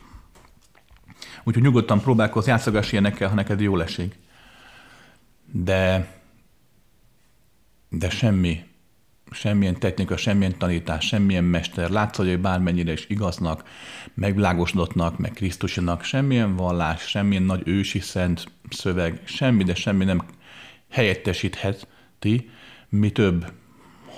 Úgyhogy nyugodtan próbálkozz, játszogass ilyenekkel, ha neked jól esik. De, de semmi semmilyen technika, semmilyen tanítás, semmilyen mester, látsz, hogy bármennyire is igaznak, megvilágosodottnak, meg Krisztusinak, semmilyen vallás, semmilyen nagy ősi szent szöveg, semmi, de semmi nem helyettesítheti, mi több,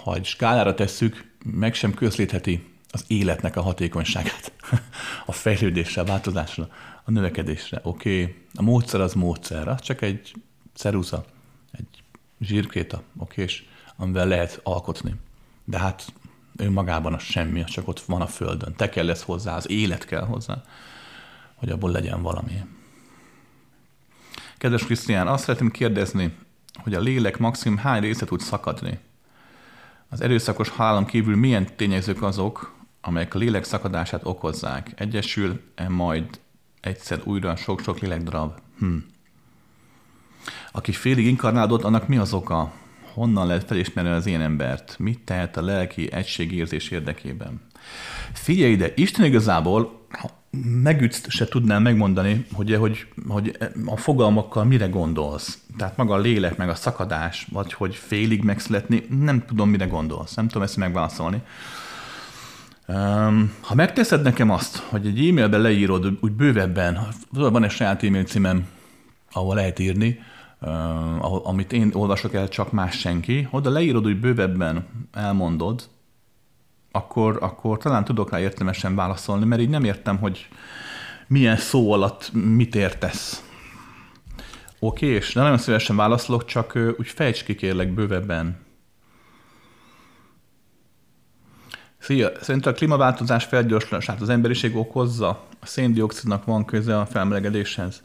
ha egy skálára tesszük, meg sem közlítheti az életnek a hatékonyságát, (laughs) a fejlődésre, a változásra, a növekedésre. Oké, okay. a módszer az módszer, az csak egy ceruza, egy zsírkréta, oké, és amivel lehet alkotni. De hát önmagában az semmi, az csak ott van a földön. Te kell lesz hozzá, az élet kell hozzá, hogy abból legyen valami. Kedves Krisztián, azt szeretném kérdezni, hogy a lélek maximum hány része tud szakadni? Az erőszakos halálon kívül milyen tényezők azok, amelyek a lélek szakadását okozzák? Egyesül-e majd egyszer újra sok-sok lélekdarab? Hm. Aki félig inkarnálódott, annak mi az oka? honnan lehet felismerni az én embert? Mit tehet a lelki egységérzés érdekében? Figyelj ide, Isten igazából megütsz se tudnám megmondani, hogy, hogy, hogy a fogalmakkal mire gondolsz. Tehát maga a lélek, meg a szakadás, vagy hogy félig megszületni, nem tudom, mire gondolsz. Nem tudom ezt megválaszolni. Ha megteszed nekem azt, hogy egy e-mailben leírod úgy bővebben, van egy saját e-mail címem, ahol lehet írni, uh, amit én olvasok el, csak más senki, oda leírod, hogy bővebben elmondod, akkor, akkor talán tudok rá értelmesen válaszolni, mert így nem értem, hogy milyen szó alatt mit értesz. Oké, és de nagyon szívesen válaszolok, csak úgy fejts ki kérlek bővebben. Szia, szerintem a klímaváltozás felgyorsulását az emberiség okozza? A széndiokszidnak van köze a felmelegedéshez?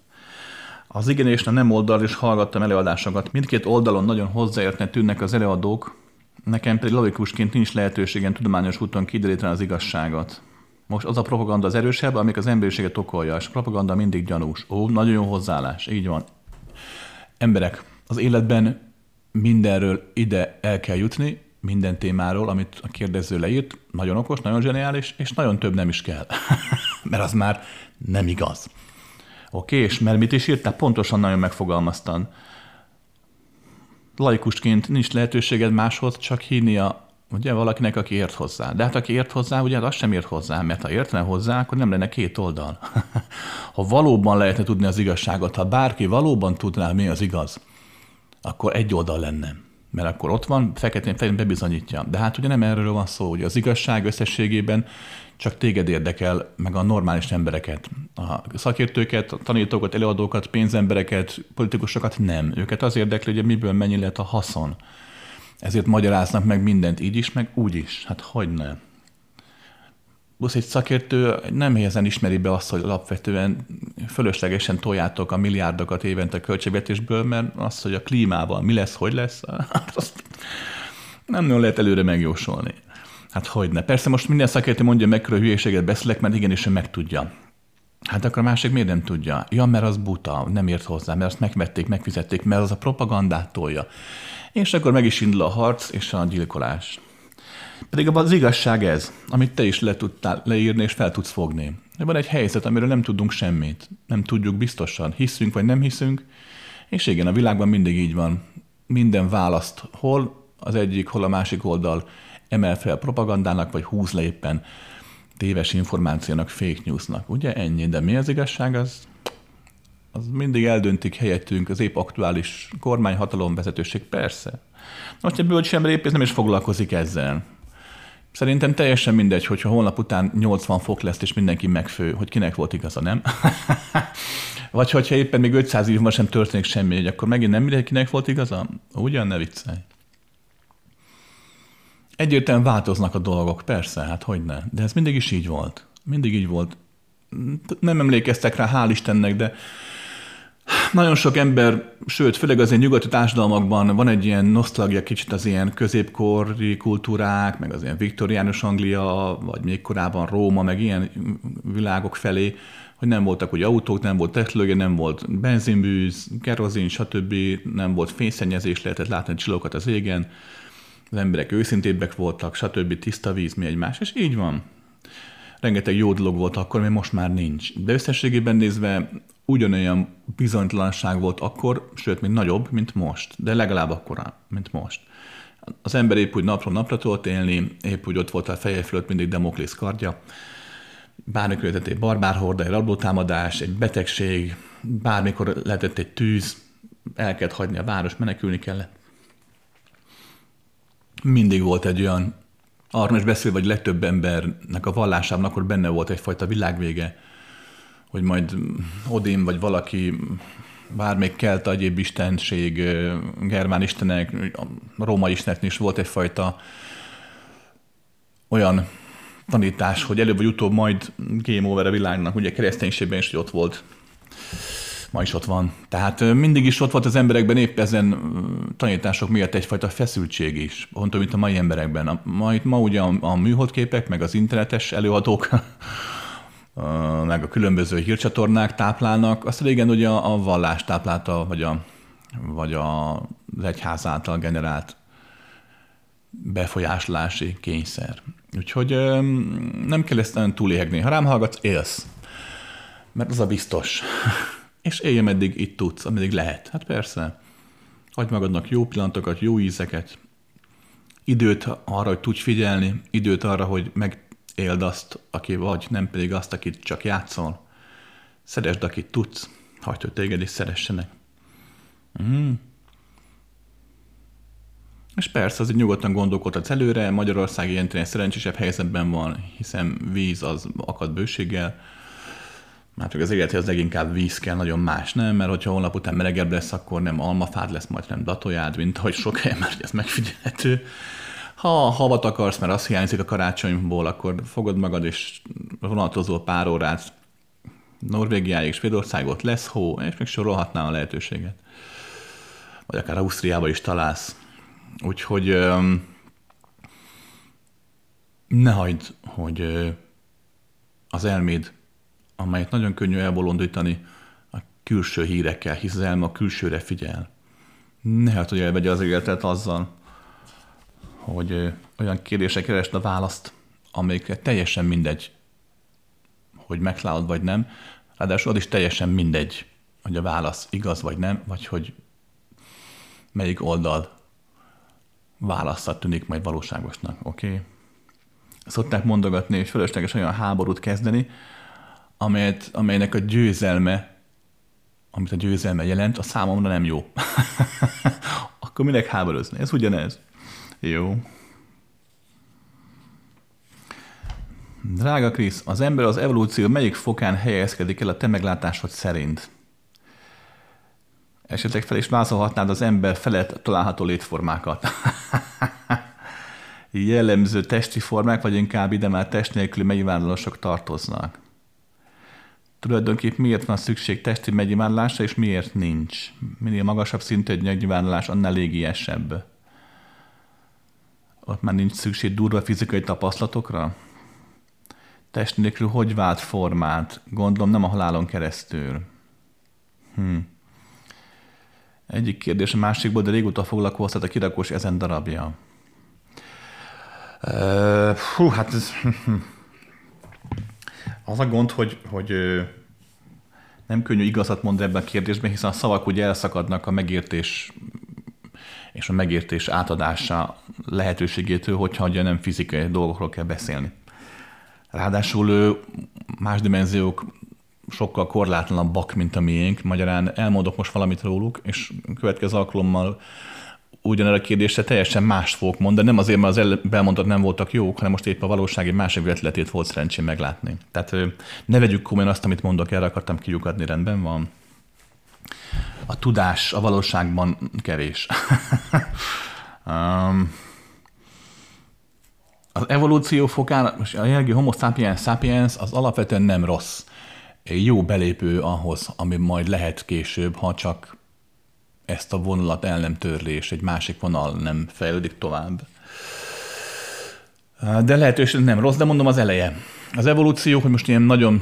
Az igen és a nem oldal is hallgattam előadásokat. Mindkét oldalon nagyon hozzáértne tűnnek az előadók, nekem pedig logikusként nincs lehetőségem tudományos úton kideríteni az igazságot. Most az a propaganda az erősebb, amik az emberiséget okolja, és a propaganda mindig gyanús. Ó, nagyon jó hozzáállás, így van. Emberek, az életben mindenről ide el kell jutni, minden témáról, amit a kérdező leírt, nagyon okos, nagyon zseniális, és nagyon több nem is kell. (laughs) Mert az már nem igaz. Oké, és mert mit is írtál? Pontosan nagyon megfogalmaztan. Laikusként nincs lehetőséged máshoz, csak hinni a, ugye, valakinek, aki ért hozzá. De hát aki ért hozzá, ugye az sem ért hozzá, mert ha értene hozzá, akkor nem lenne két oldal. (laughs) ha valóban lehetne tudni az igazságot, ha bárki valóban tudná, mi az igaz, akkor egy oldal lenne mert akkor ott van, feketén fején bebizonyítja. De hát ugye nem erről van szó, hogy az igazság összességében csak téged érdekel, meg a normális embereket. A szakértőket, a tanítókat, előadókat, pénzembereket, politikusokat nem. Őket az érdekli, hogy miből mennyi lehet a haszon. Ezért magyaráznak meg mindent így is, meg úgy is. Hát hogy ne? Plusz egy szakértő nem helyezen ismeri be azt, hogy alapvetően fölöslegesen toljátok a milliárdokat évente a költségvetésből, mert az, hogy a klímával mi lesz, hogy lesz, (laughs) azt nem nagyon lehet előre megjósolni. Hát hogy ne. Persze most minden szakértő mondja hogy hülyeséget beszélek, mert igenis ő megtudja. Hát akkor a másik miért nem tudja? Ja, mert az buta, nem ért hozzá, mert azt megvették, megfizették, mert az a propagandát tolja. És akkor meg is indul a harc és a gyilkolás. Pedig az igazság ez, amit te is le tudtál leírni és fel tudsz fogni. Van egy helyzet, amiről nem tudunk semmit. Nem tudjuk biztosan, hiszünk vagy nem hiszünk, és igen, a világban mindig így van. Minden választ hol az egyik, hol a másik oldal emel fel propagandának, vagy húz le éppen téves információnak, fake newsnak. Ugye ennyi, de mi az igazság, az, az mindig eldöntik helyettünk az épp aktuális kormányhatalom vezetőség, persze. Most egy bölcs ember épp nem is foglalkozik ezzel. Szerintem teljesen mindegy, hogyha holnap után 80 fok lesz, és mindenki megfő, hogy kinek volt igaza, nem? (laughs) Vagy hogyha éppen még 500 évben sem történik semmi, akkor megint nem mindenkinek volt igaza? Ugyan ne viccelj. Egyértelműen változnak a dolgok, persze, hát hogy ne. De ez mindig is így volt. Mindig így volt. Nem emlékeztek rá, hál' Istennek, de nagyon sok ember, sőt, főleg az ilyen nyugati társadalmakban van egy ilyen nosztalgia kicsit az ilyen középkori kultúrák, meg az ilyen viktoriánus Anglia, vagy még korábban Róma, meg ilyen világok felé, hogy nem voltak ugye autók, nem volt technológia, nem volt benzinbűz, kerozin, stb., nem volt fényszennyezés, lehetett látni csilókat az égen, az emberek őszintébbek voltak, stb. tiszta víz, mi egymás, és így van. Rengeteg jó dolog volt akkor, ami most már nincs. De összességében nézve ugyanolyan bizonytalanság volt akkor, sőt, még nagyobb, mint most, de legalább akkora, mint most. Az ember épp úgy napról napra tudott élni, épp úgy ott volt a feje fölött mindig Demoklész kardja, bármikor lehetett egy barbárhorda, egy rablótámadás, egy betegség, bármikor lehetett egy tűz, el kellett hagyni a város, menekülni kellett. Mindig volt egy olyan, arról is beszél, vagy legtöbb embernek a vallásában akkor benne volt egyfajta világvége, hogy majd Odin vagy valaki, bármelyik kelt egyéb istenség, germán istenek, róma istenek is volt egyfajta olyan tanítás, hogy előbb vagy utóbb majd game over a világnak, ugye kereszténységben is, hogy ott volt, ma is ott van. Tehát mindig is ott volt az emberekben épp ezen tanítások miatt egyfajta feszültség is, pont mint a mai emberekben. A, ma, ma ugye a, a műholdképek, meg az internetes előadók, (laughs) meg a különböző hírcsatornák táplálnak, azt régen ugye a, a vallás táplálta, vagy, a, vagy a, az egyház által generált befolyásolási kényszer. Úgyhogy nem kell ezt nagyon túlégni. Ha rám hallgatsz, élsz. Mert az a biztos. (laughs) És élj, ameddig itt tudsz, ameddig lehet. Hát persze. Adj magadnak jó pillanatokat, jó ízeket, időt arra, hogy tudj figyelni, időt arra, hogy megéld azt, aki vagy, nem pedig azt, akit csak játszol. Szeresd, akit tudsz, hagyd, hogy téged is szeressenek. Mm. És persze, azért nyugodtan gondolkodhatsz előre, Magyarország ilyen szerencsésebb helyzetben van, hiszen víz az akad bőséggel, Hát az élethez leginkább víz kell, nagyon más nem, mert hogyha holnap után melegebb lesz, akkor nem almafád lesz, majd nem datojád, mint ahogy sok helyen már ez megfigyelhető. Ha havat akarsz, mert az hiányzik a karácsonyból, akkor fogod magad és vonatozó pár órát Norvégiáig, Svédországot, lesz hó, és még sorolhatnám a lehetőséget. Vagy akár Ausztriába is találsz. Úgyhogy ne hagyd, hogy az elméd, amelyet nagyon könnyű elbolondítani a külső hírekkel, hisz az elme a külsőre figyel. Ne hagyd, hogy elvegye az életet azzal, hogy olyan kérdések keresd a választ, amelyikre teljesen mindegy, hogy megtalálod vagy nem, ráadásul az is teljesen mindegy, hogy a válasz igaz vagy nem, vagy hogy melyik oldal választat tűnik majd valóságosnak, oké? Okay? Szokták mondogatni, hogy fölösleges olyan háborút kezdeni, amelyet, amelynek a győzelme, amit a győzelme jelent, a számomra nem jó. (laughs) Akkor minek háborúzni? Ez ugyanez. Jó. Drága Krisz, az ember az evolúció melyik fokán helyezkedik el a te meglátásod szerint? Esetleg fel is vázolhatnád az ember felett található létformákat. (laughs) Jellemző testi formák, vagy inkább ide már test nélküli megnyilvánulások tartoznak. Tulajdonképp miért van szükség testi megnyilvánulásra, és miért nincs? Minél magasabb szintű egy megnyilvánulás, annál légiesebb. Ott már nincs szükség durva fizikai tapasztalatokra? Test nélkül hogy vált formát? Gondolom nem a halálon keresztül. Hm. Egyik kérdés a másikból, de régóta foglalkoztat a kirakós ezen darabja. Uh, hú, hát ez, (laughs) az a gond, hogy, hogy nem könnyű igazat mondani ebben a kérdésben, hiszen a szavak ugye elszakadnak a megértés és a megértés átadása lehetőségétől, hogyha ugye nem fizikai dolgokról kell beszélni. Ráadásul más dimenziók sokkal korlátlanabbak, mint a miénk. Magyarán elmondok most valamit róluk, és következő alkalommal ugyanerre a kérdésre teljesen mást fogok mondani, nem azért, mert az belmondott nem voltak jók, hanem most épp a valóság egy másik vetületét volt szerencsém meglátni. Tehát ne vegyük komolyan azt, amit mondok, erre akartam kiukadni, rendben van. A tudás a valóságban kevés. (laughs) um, az evolúció fokán, a jelenlegi homo sapiens sapiens az alapvetően nem rossz. Jó belépő ahhoz, ami majd lehet később, ha csak ezt a vonalat el nem törli, és egy másik vonal nem fejlődik tovább. De lehetőség nem rossz, de mondom az eleje. Az evolúció, hogy most ilyen nagyon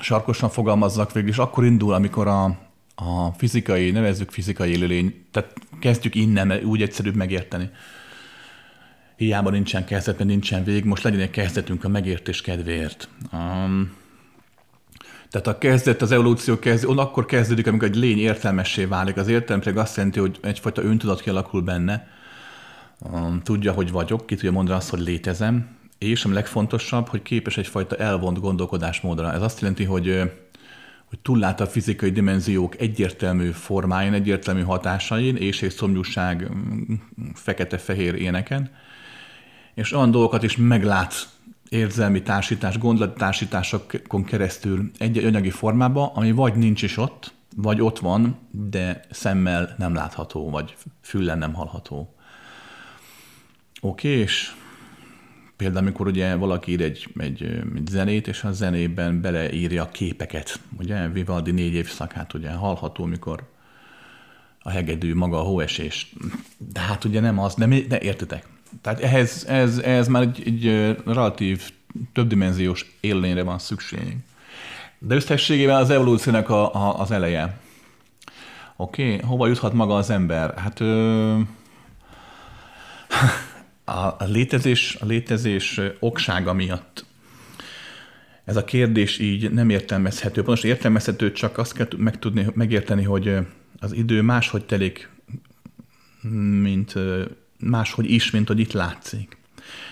sarkosan fogalmazzak végül, és akkor indul, amikor a, a fizikai, nevezzük fizikai élőlény, tehát kezdjük innen, mert úgy egyszerűbb megérteni. Hiába nincsen kezdet, mert nincsen vég, most legyen egy kezdetünk a megértés kedvéért. Um, tehát a kezdet, az evolúció kezd, akkor kezdődik, amikor egy lény értelmessé válik. Az értelem pedig azt jelenti, hogy egyfajta öntudat kialakul benne, um, tudja, hogy vagyok, ki tudja mondani azt, hogy létezem, és ami legfontosabb, hogy képes egyfajta elvont gondolkodásmódra. Ez azt jelenti, hogy hogy túllát a fizikai dimenziók egyértelmű formáin, egyértelmű hatásain, és egy szomjúság, mm, fekete-fehér éneken, és olyan dolgokat is meglát érzelmi társítás, gondolattársításokon keresztül egy, anyagi formába, ami vagy nincs is ott, vagy ott van, de szemmel nem látható, vagy füllen nem hallható. Oké, és például amikor ugye valaki ír egy, egy, egy zenét, és a zenében beleírja a képeket, ugye Vivaldi négy évszakát ugye hallható, mikor a hegedű, maga a hóesés. De hát ugye nem az, de, de értitek. Tehát ehhez, ez, ez már egy, egy relatív többdimenziós élményre van szükség. De összességében az evolúciónak a, a, az eleje. Oké, okay. hova juthat maga az ember? Hát ö, a létezés, a létezés oksága miatt ez a kérdés így nem értelmezhető. Pontosan értelmezhető, csak azt kell megtudni, megérteni, hogy az idő máshogy telik, mint máshogy is, mint hogy itt látszik.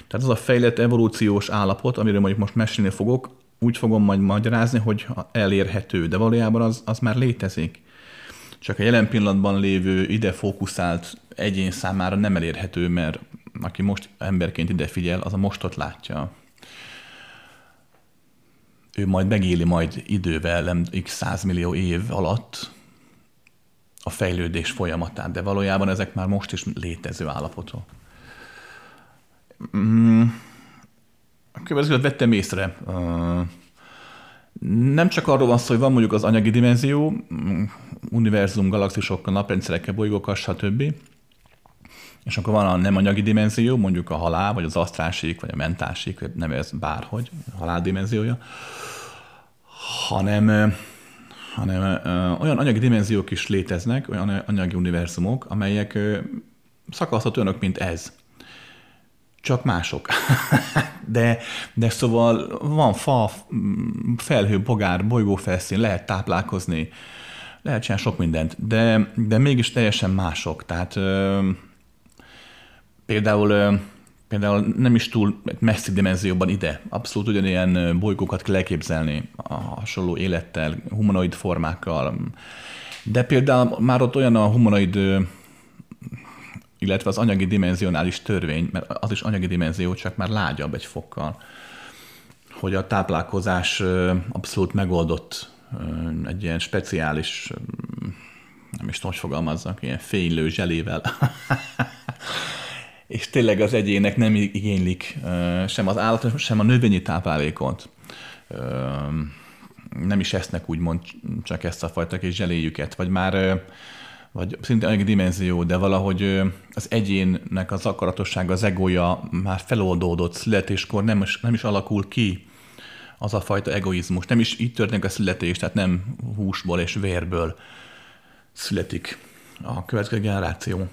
Tehát az a fejlett evolúciós állapot, amiről mondjuk most mesélni fogok, úgy fogom majd magyarázni, hogy elérhető, de valójában az, az már létezik. Csak a jelen pillanatban lévő ide fókuszált egyén számára nem elérhető, mert aki most emberként ide figyel, az a mostot látja. Ő majd megéli majd idővel, nem x százmillió év alatt a fejlődés folyamatát, de valójában ezek már most is létező állapotok. Mm, a következőt vettem észre. Nem csak arról van szó, hogy van mondjuk az anyagi dimenzió, mm, univerzum, galaxisokkal, naprendszerekkel, bolygókkal, stb. És akkor van a nem anyagi dimenzió, mondjuk a halál, vagy az asztrálség, vagy a mentálség, nevez bárhogy, a halál dimenziója, hanem, hanem olyan anyagi dimenziók is léteznek, olyan anyagi univerzumok, amelyek szakaszthatóak, mint ez csak mások. (laughs) de, de szóval van fa, felhő, bogár, bolygófelszín, lehet táplálkozni, lehet csinálni sok mindent, de, de mégis teljesen mások. Tehát például például nem is túl messzi dimenzióban ide. Abszolút ugyanilyen bolygókat kell elképzelni a hasonló élettel, humanoid formákkal. De például már ott olyan a humanoid illetve az anyagi dimenzionális törvény, mert az is anyagi dimenzió, csak már lágyabb egy fokkal, hogy a táplálkozás abszolút megoldott egy ilyen speciális, nem is tudom, hogy fogalmazzak, ilyen fénylő zselével. (laughs) és tényleg az egyének nem igénylik sem az állat, sem a növényi táplálékot. Nem is esznek úgymond csak ezt a fajta kis zseléjüket, vagy már vagy szinte egy dimenzió, de valahogy az egyénnek az akaratossága, az egója már feloldódott születéskor, nem is, nem is alakul ki az a fajta egoizmus. Nem is így történik a születés, tehát nem húsból és vérből születik a következő generáció.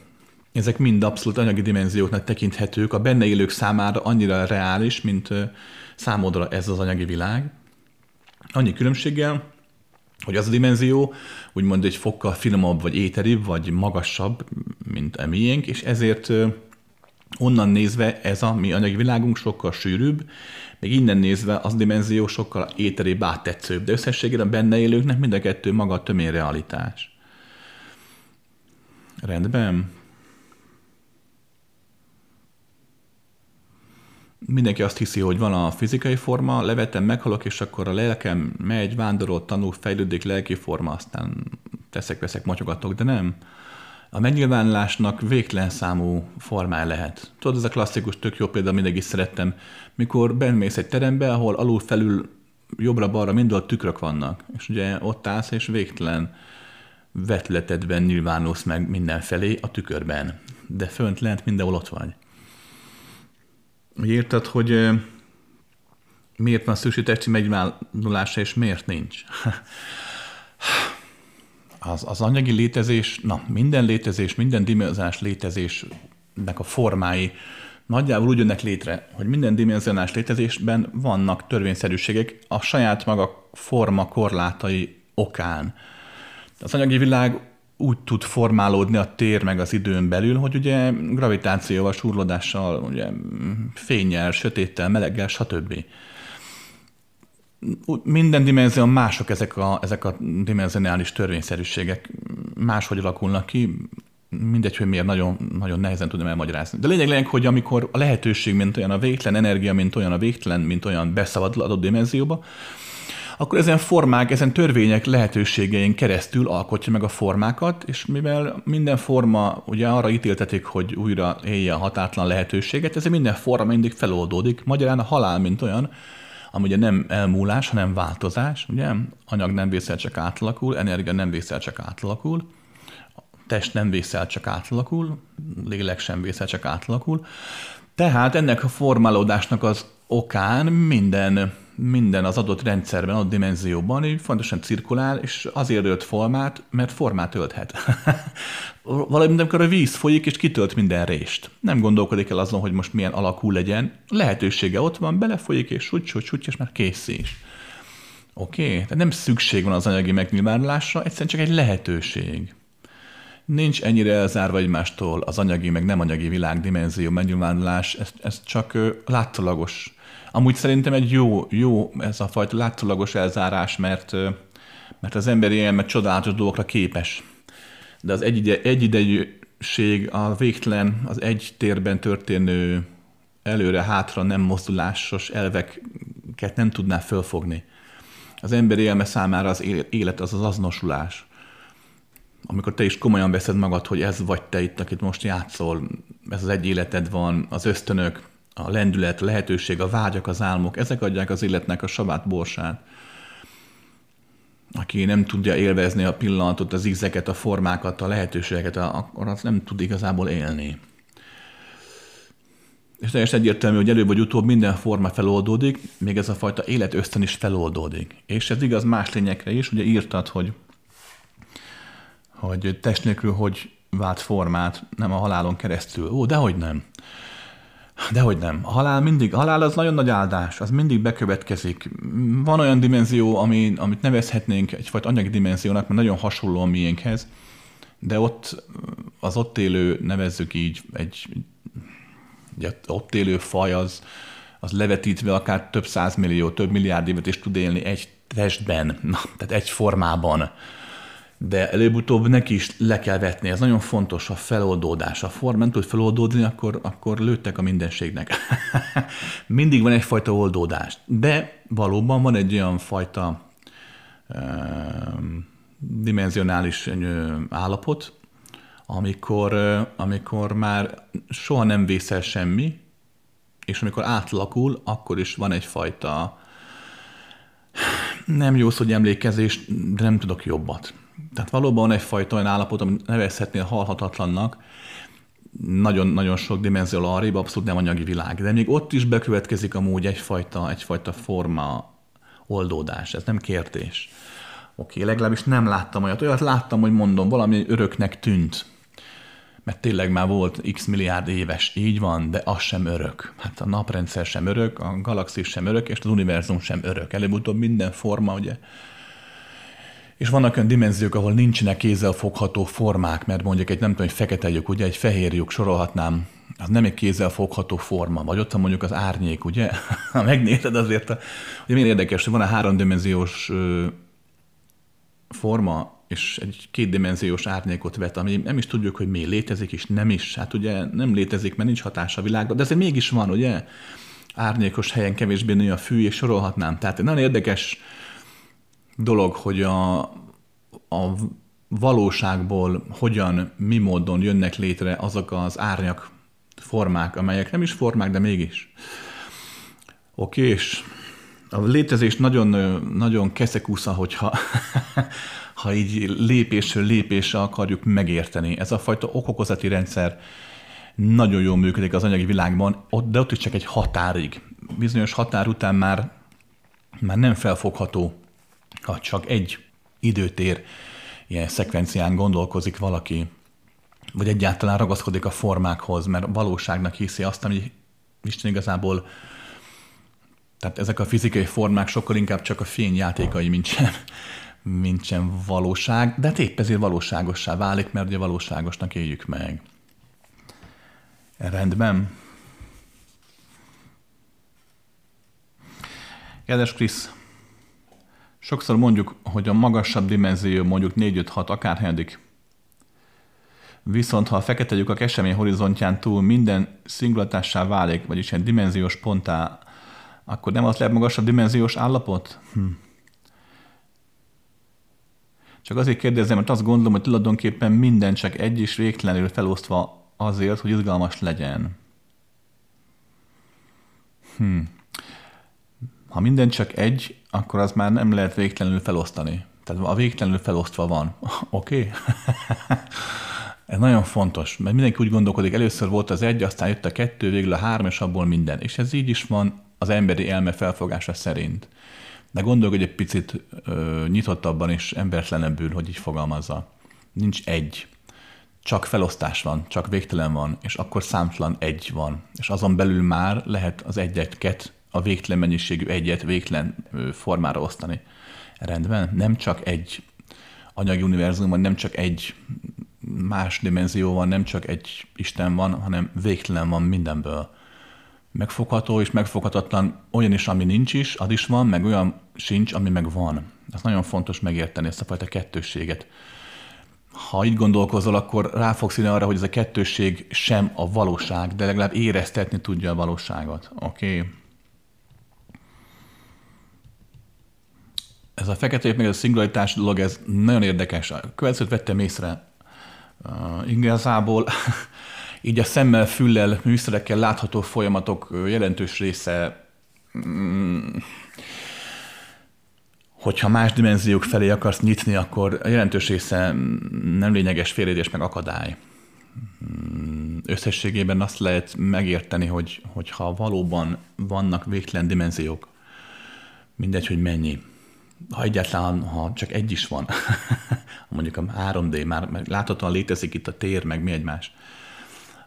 Ezek mind abszolút anyagi dimenzióknak tekinthetők, a benne élők számára annyira reális, mint számodra ez az anyagi világ. Annyi különbséggel, hogy az a dimenzió úgymond egy fokkal finomabb, vagy éteribb, vagy magasabb, mint a miénk, és ezért onnan nézve ez a mi anyagi világunk sokkal sűrűbb, még innen nézve az dimenzió sokkal éterébb, áttetszőbb, de összességében benne élőknek mind a kettő maga a tömény realitás. Rendben. Mindenki azt hiszi, hogy van a fizikai forma, levetem, meghalok, és akkor a lelkem megy, vándorol, tanul, fejlődik, lelki forma, aztán teszek, veszek, motyogatok, de nem. A megnyilvánulásnak végtelen számú formája lehet. Tudod, ez a klasszikus, tök jó példa, mindig is szerettem, mikor bemész egy terembe, ahol alul-felül, jobbra-balra mind tükrök vannak, és ugye ott állsz, és végtelen vetletedben nyilvánulsz meg mindenfelé a tükörben, de fönt lent mindenhol ott vagy írtad, hogy miért van szükség testi megnyilvánulása, és miért nincs. (laughs) Az, az anyagi létezés, na, minden létezés, minden dimenzionás létezésnek a formái nagyjából úgy jönnek létre, hogy minden dimenzionás létezésben vannak törvényszerűségek a saját maga forma korlátai okán. Az anyagi világ úgy tud formálódni a tér meg az időn belül, hogy ugye gravitációval, surlódással, ugye fényel, sötéttel, meleggel, stb. Minden dimenzió mások ezek a, ezek a dimenzionális törvényszerűségek, máshogy alakulnak ki, mindegy, hogy miért nagyon, nagyon nehezen tudom elmagyarázni. De lényeg lényeg, hogy amikor a lehetőség, mint olyan a végtelen energia, mint olyan a végtelen, mint olyan beszabadul adott dimenzióba, akkor ezen formák, ezen törvények lehetőségein keresztül alkotja meg a formákat, és mivel minden forma ugye arra ítéltetik, hogy újra élje a hatátlan lehetőséget, ez minden forma mindig feloldódik. Magyarán a halál, mint olyan, ami ugye nem elmúlás, hanem változás, ugye? Anyag nem vészel, csak átalakul, energia nem vészel, csak átalakul, test nem vészel, csak átalakul, lélek sem vészel, csak átalakul. Tehát ennek a formálódásnak az okán minden minden az adott rendszerben, adott dimenzióban így fontosan cirkulál, és azért ölt formát, mert formát ölthet. (laughs) Valami, amikor a víz folyik, és kitölt minden rést. Nem gondolkodik el azon, hogy most milyen alakú legyen. Lehetősége ott van, belefolyik, és suty, suty, suty, és már kész is. Oké? Okay? Tehát nem szükség van az anyagi megnyilvánulásra, egyszerűen csak egy lehetőség. Nincs ennyire elzárva egymástól az anyagi, meg nem anyagi világdimenzió megnyilvánulás, ez, ez csak látszólagos Amúgy szerintem egy jó, jó ez a fajta látszólagos elzárás, mert, mert az emberi elme csodálatos dolgokra képes. De az egyide, egyidejűség, a végtelen, az egy térben történő előre-hátra nem mozdulásos elveket nem tudná fölfogni. Az emberi élme számára az élet az az azonosulás. Amikor te is komolyan veszed magad, hogy ez vagy te itt, akit most játszol, ez az egy életed van, az ösztönök, a lendület, a lehetőség, a vágyak, az álmok, ezek adják az életnek a savát borsát. Aki nem tudja élvezni a pillanatot, az ízeket, a formákat, a lehetőségeket, akkor az nem tud igazából élni. És teljesen egyértelmű, hogy előbb vagy utóbb minden forma feloldódik, még ez a fajta élet ösztön is feloldódik. És ez igaz más lényekre is, ugye írtad, hogy, hogy test nélkül hogy vált formát, nem a halálon keresztül. Ó, dehogy nem. Dehogy nem. A halál mindig, a halál az nagyon nagy áldás, az mindig bekövetkezik. Van olyan dimenzió, ami, amit nevezhetnénk egyfajta anyagi dimenziónak, mert nagyon hasonló a miénkhez, de ott az ott élő, nevezzük így, egy, egy ott élő faj az, az levetítve akár több százmillió, több milliárd évet is tud élni egy testben, na, tehát egy formában de előbb-utóbb neki is le kell vetni. Ez nagyon fontos, a feloldódás. A form nem tud feloldódni, akkor, akkor lőttek a mindenségnek. (laughs) Mindig van egyfajta oldódás. De valóban van egy olyan fajta uh, dimenzionális uh, állapot, amikor, amikor már soha nem vészel semmi, és amikor átlakul, akkor is van egyfajta nem jó szó, hogy emlékezés, de nem tudok jobbat tehát valóban egyfajta olyan állapot, amit nevezhetnél halhatatlannak, nagyon-nagyon sok dimenzió arrébb, abszolút nem anyagi világ. De még ott is bekövetkezik amúgy egyfajta, egyfajta forma oldódás, ez nem kérdés. Oké, okay, legalábbis nem láttam olyat. Olyat láttam, hogy mondom, valami öröknek tűnt. Mert tényleg már volt x milliárd éves, így van, de az sem örök. Hát a naprendszer sem örök, a galaxis sem örök, és az univerzum sem örök. Előbb-utóbb minden forma, ugye, És vannak olyan dimenziók, ahol nincsenek kézzel fogható formák, mert mondjuk egy nem tudom, egy fekete lyuk, ugye, egy fehér lyuk sorolhatnám, az nem egy kézzel fogható forma, vagy ott van mondjuk az árnyék, ugye? (laughs) Ha megnézed azért, a, ugye milyen érdekes, hogy van a háromdimenziós forma, és egy kétdimenziós árnyékot vet, ami nem is tudjuk, hogy mi létezik, és nem is. Hát ugye nem létezik, mert nincs hatása a világban, de ez mégis van, ugye? Árnyékos helyen kevésbé nő a fű, és sorolhatnám. Tehát nagyon érdekes dolog, hogy a, a valóságból hogyan, mi módon jönnek létre azok az árnyak formák, amelyek nem is formák, de mégis. Oké, és a létezés nagyon, nagyon keszekusza, hogyha (laughs) ha így lépésről lépésre akarjuk megérteni. Ez a fajta okokozati rendszer nagyon jól működik az anyagi világban, de ott is csak egy határig. Bizonyos határ után már, már nem felfogható, ha csak egy időtér ilyen szekvencián gondolkozik valaki, vagy egyáltalán ragaszkodik a formákhoz, mert valóságnak hiszi azt, ami Isten igazából tehát ezek a fizikai formák sokkal inkább csak a fény játékai, mint sem, mint sem valóság, de hát épp ezért valóságossá válik, mert ugye valóságosnak éljük meg. Rendben. Kedves Krisz, sokszor mondjuk, hogy a magasabb dimenzió mondjuk 4-5-6 akárhányadik, viszont ha a fekete lyuk a kesemény horizontján túl minden szingulatássá válik, vagyis egy dimenziós ponttá, akkor nem az legmagasabb dimenziós állapot? Hm. Csak azért kérdezem, mert azt gondolom, hogy tulajdonképpen minden csak egy is végtelenül felosztva azért, hogy izgalmas legyen. Hm. Ha minden csak egy, akkor az már nem lehet végtelenül felosztani. Tehát a végtelenül felosztva van. (laughs) Oké? Okay? (laughs) Ez nagyon fontos, mert mindenki úgy gondolkodik, először volt az egy, aztán jött a kettő, végül a három, és abból minden. És ez így is van az emberi elme felfogása szerint. De gondolj, hogy egy picit ö, nyitottabban és embertlenebbül, hogy így fogalmazza. Nincs egy. Csak felosztás van, csak végtelen van, és akkor számtalan egy van. És azon belül már lehet az egyet, a végtelen mennyiségű egyet végtelen formára osztani. Rendben? Nem csak egy anyagi univerzum van, nem csak egy más dimenzió van, nem csak egy Isten van, hanem végtelen van mindenből megfogható és megfoghatatlan olyan is, ami nincs is, az is van, meg olyan sincs, ami meg van. Ez nagyon fontos megérteni, ezt a fajta kettősséget. Ha így gondolkozol, akkor rá fogsz írni arra, hogy ez a kettősség sem a valóság, de legalább éreztetni tudja a valóságot. Oké? Okay? Ez a fekete meg ez a szingularitás dolog, ez nagyon érdekes. Következőt vettem észre. Uh, igazából (laughs) így a szemmel, füllel, műszerekkel látható folyamatok jelentős része, mm, hogyha más dimenziók felé akarsz nyitni, akkor a jelentős része nem lényeges félérés meg akadály. Mm, összességében azt lehet megérteni, hogy, hogyha valóban vannak végtelen dimenziók, mindegy, hogy mennyi, ha egyáltalán, ha csak egy is van, (laughs) mondjuk a 3D, már láthatóan létezik itt a tér, meg mi egymás,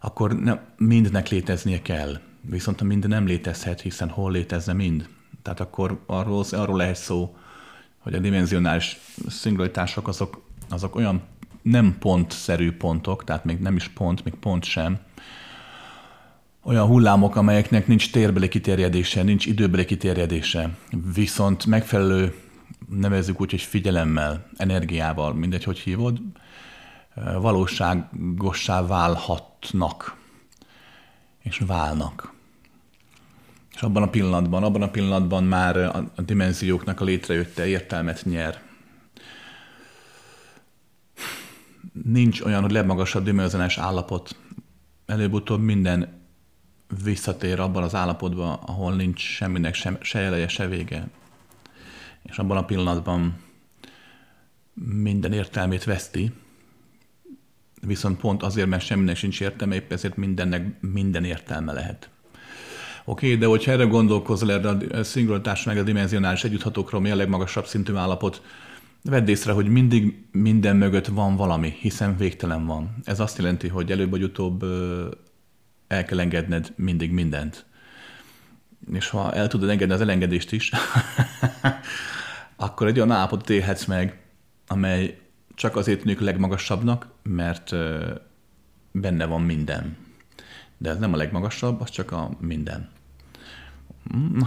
akkor ne, mindnek léteznie kell. Viszont a mind nem létezhet, hiszen hol létezne mind. Tehát akkor arról, arról lehet szó, hogy a dimenzionális szingularitások azok, azok olyan nem pontszerű pontok, tehát még nem is pont, még pont sem, olyan hullámok, amelyeknek nincs térbeli kiterjedése, nincs időbeli kiterjedése, viszont megfelelő, nevezzük úgy, hogy figyelemmel, energiával, mindegy, hogy hívod, valóságossá válhatnak, és válnak. És abban a pillanatban, abban a pillanatban már a dimenzióknak a létrejötte értelmet nyer. Nincs olyan, hogy legmagasabb dimenzionás állapot. Előbb-utóbb minden visszatér abban az állapotban, ahol nincs semminek sem, se eleje, se vége. És abban a pillanatban minden értelmét veszti, viszont pont azért, mert semminek sincs értelme, épp ezért mindennek minden értelme lehet. Oké, okay, de hogyha erre gondolkozol, erre a szingularitás meg a dimenzionális együtthatókról, mi a legmagasabb szintű állapot, vedd észre, hogy mindig minden mögött van valami, hiszen végtelen van. Ez azt jelenti, hogy előbb vagy utóbb el kell engedned mindig mindent. És ha el tudod engedni az elengedést is, (laughs) akkor egy olyan állapotot élhetsz meg, amely csak azért tűnik legmagasabbnak, mert benne van minden. De ez nem a legmagasabb, az csak a minden.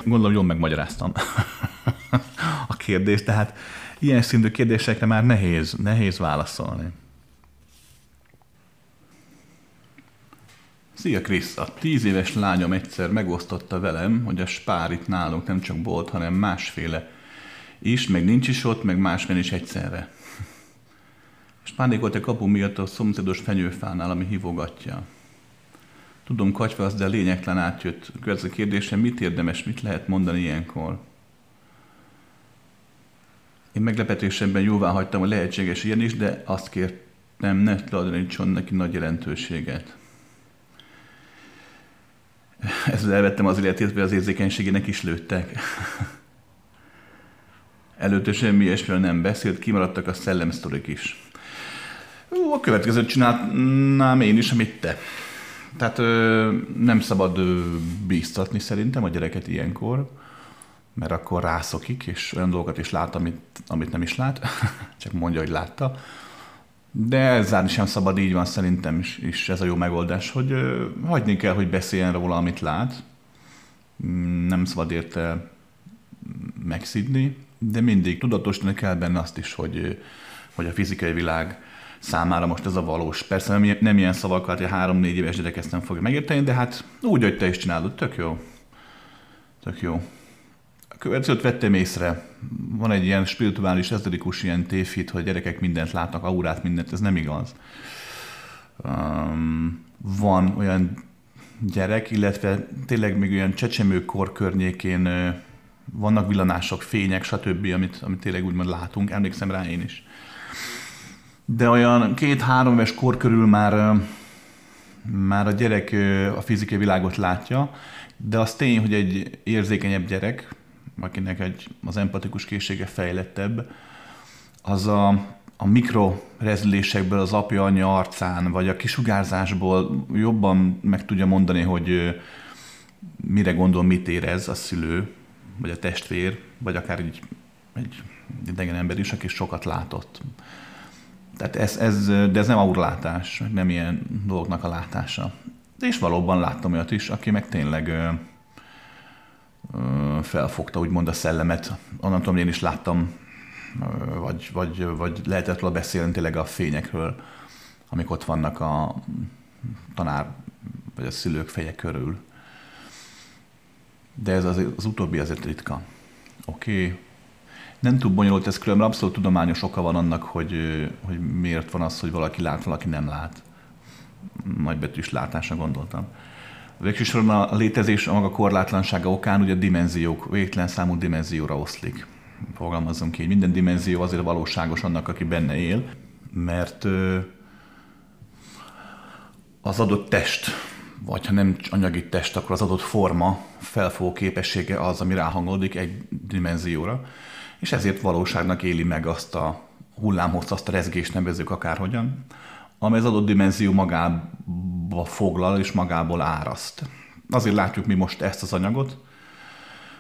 Gondolom, jól megmagyaráztam (laughs) a kérdést, tehát ilyen szintű kérdésekre már nehéz, nehéz válaszolni. Szia Krisz! A tíz éves lányom egyszer megosztotta velem, hogy a spár itt nálunk nem csak bolt, hanem másféle is, meg nincs is ott, meg másféle is egyszerre. És pánékolt a kapu miatt a szomszédos fenyőfánál, ami hívogatja. Tudom, katyvasz, de lényegtelen átjött. Következő kérdésem, mit érdemes, mit lehet mondani ilyenkor? Én meglepetésebben jóvá hagytam, hogy lehetséges ilyen is, de azt kértem, ne tulajdonítson neki nagy jelentőséget. Ezzel elvettem az életét, hogy az érzékenységének is lőttek. Előtte semmi ilyesmiről nem beszélt, kimaradtak a szellemsztorik is. Ó, a következőt csinálnám én is, amit te. Tehát ö, nem szabad ö, bíztatni szerintem a gyereket ilyenkor, mert akkor rászokik, és olyan dolgokat is lát, amit, amit nem is lát, (laughs) csak mondja, hogy látta. De ezzel sem szabad, így van szerintem is, is ez a jó megoldás, hogy ö, hagyni kell, hogy beszéljen róla, amit lát. Mm, nem szabad érte megszidni, de mindig tudatosítani kell benne azt is, hogy, hogy a fizikai világ számára most ez a valós. Persze nem, nem ilyen szavakat, hogy három-négy éves gyerek ezt nem fogja megérteni, de hát úgy, hogy te is csinálod, tök jó. Tök jó. A következőt vettem észre. Van egy ilyen spirituális, ezerikus ilyen tévhit, hogy gyerekek mindent látnak, aurát, mindent, ez nem igaz. Um, van olyan gyerek, illetve tényleg még olyan csecsemőkor környékén vannak villanások, fények, stb., amit, amit tényleg úgymond látunk, emlékszem rá én is. De olyan két-három éves kor körül már, már a gyerek a fizikai világot látja, de az tény, hogy egy érzékenyebb gyerek, akinek egy, az empatikus készsége fejlettebb, az a, a mikrorezülésekből az apja anya arcán, vagy a kisugárzásból jobban meg tudja mondani, hogy mire gondol, mit érez a szülő, vagy a testvér, vagy akár egy, egy idegen ember is, aki sokat látott. Tehát ez, ez, de ez nem aurlátás, nem ilyen dolgoknak a látása. És valóban láttam olyat is, aki meg tényleg ö, ö, felfogta úgymond a szellemet. Onnan tudom, én is láttam, ö, vagy, vagy, vagy lehetett róla beszélni tényleg a fényekről, amik ott vannak a tanár vagy a szülők feje körül. De ez az, az utóbbi azért ritka. Oké, okay nem túl bonyolult ez különben, abszolút tudományos oka van annak, hogy, hogy miért van az, hogy valaki lát, valaki nem lát. Nagybetűs látásra gondoltam. Végsősorban a létezés a maga korlátlansága okán ugye a dimenziók, végtelen számú dimenzióra oszlik. Fogalmazzunk hogy minden dimenzió azért valóságos annak, aki benne él, mert az adott test, vagy ha nem anyagi test, akkor az adott forma felfogó képessége az, ami ráhangolódik egy dimenzióra és ezért valóságnak éli meg azt a hullámhoz, azt a rezgést nevezők akárhogyan, amely az adott dimenzió magába foglal és magából áraszt. Azért látjuk mi most ezt az anyagot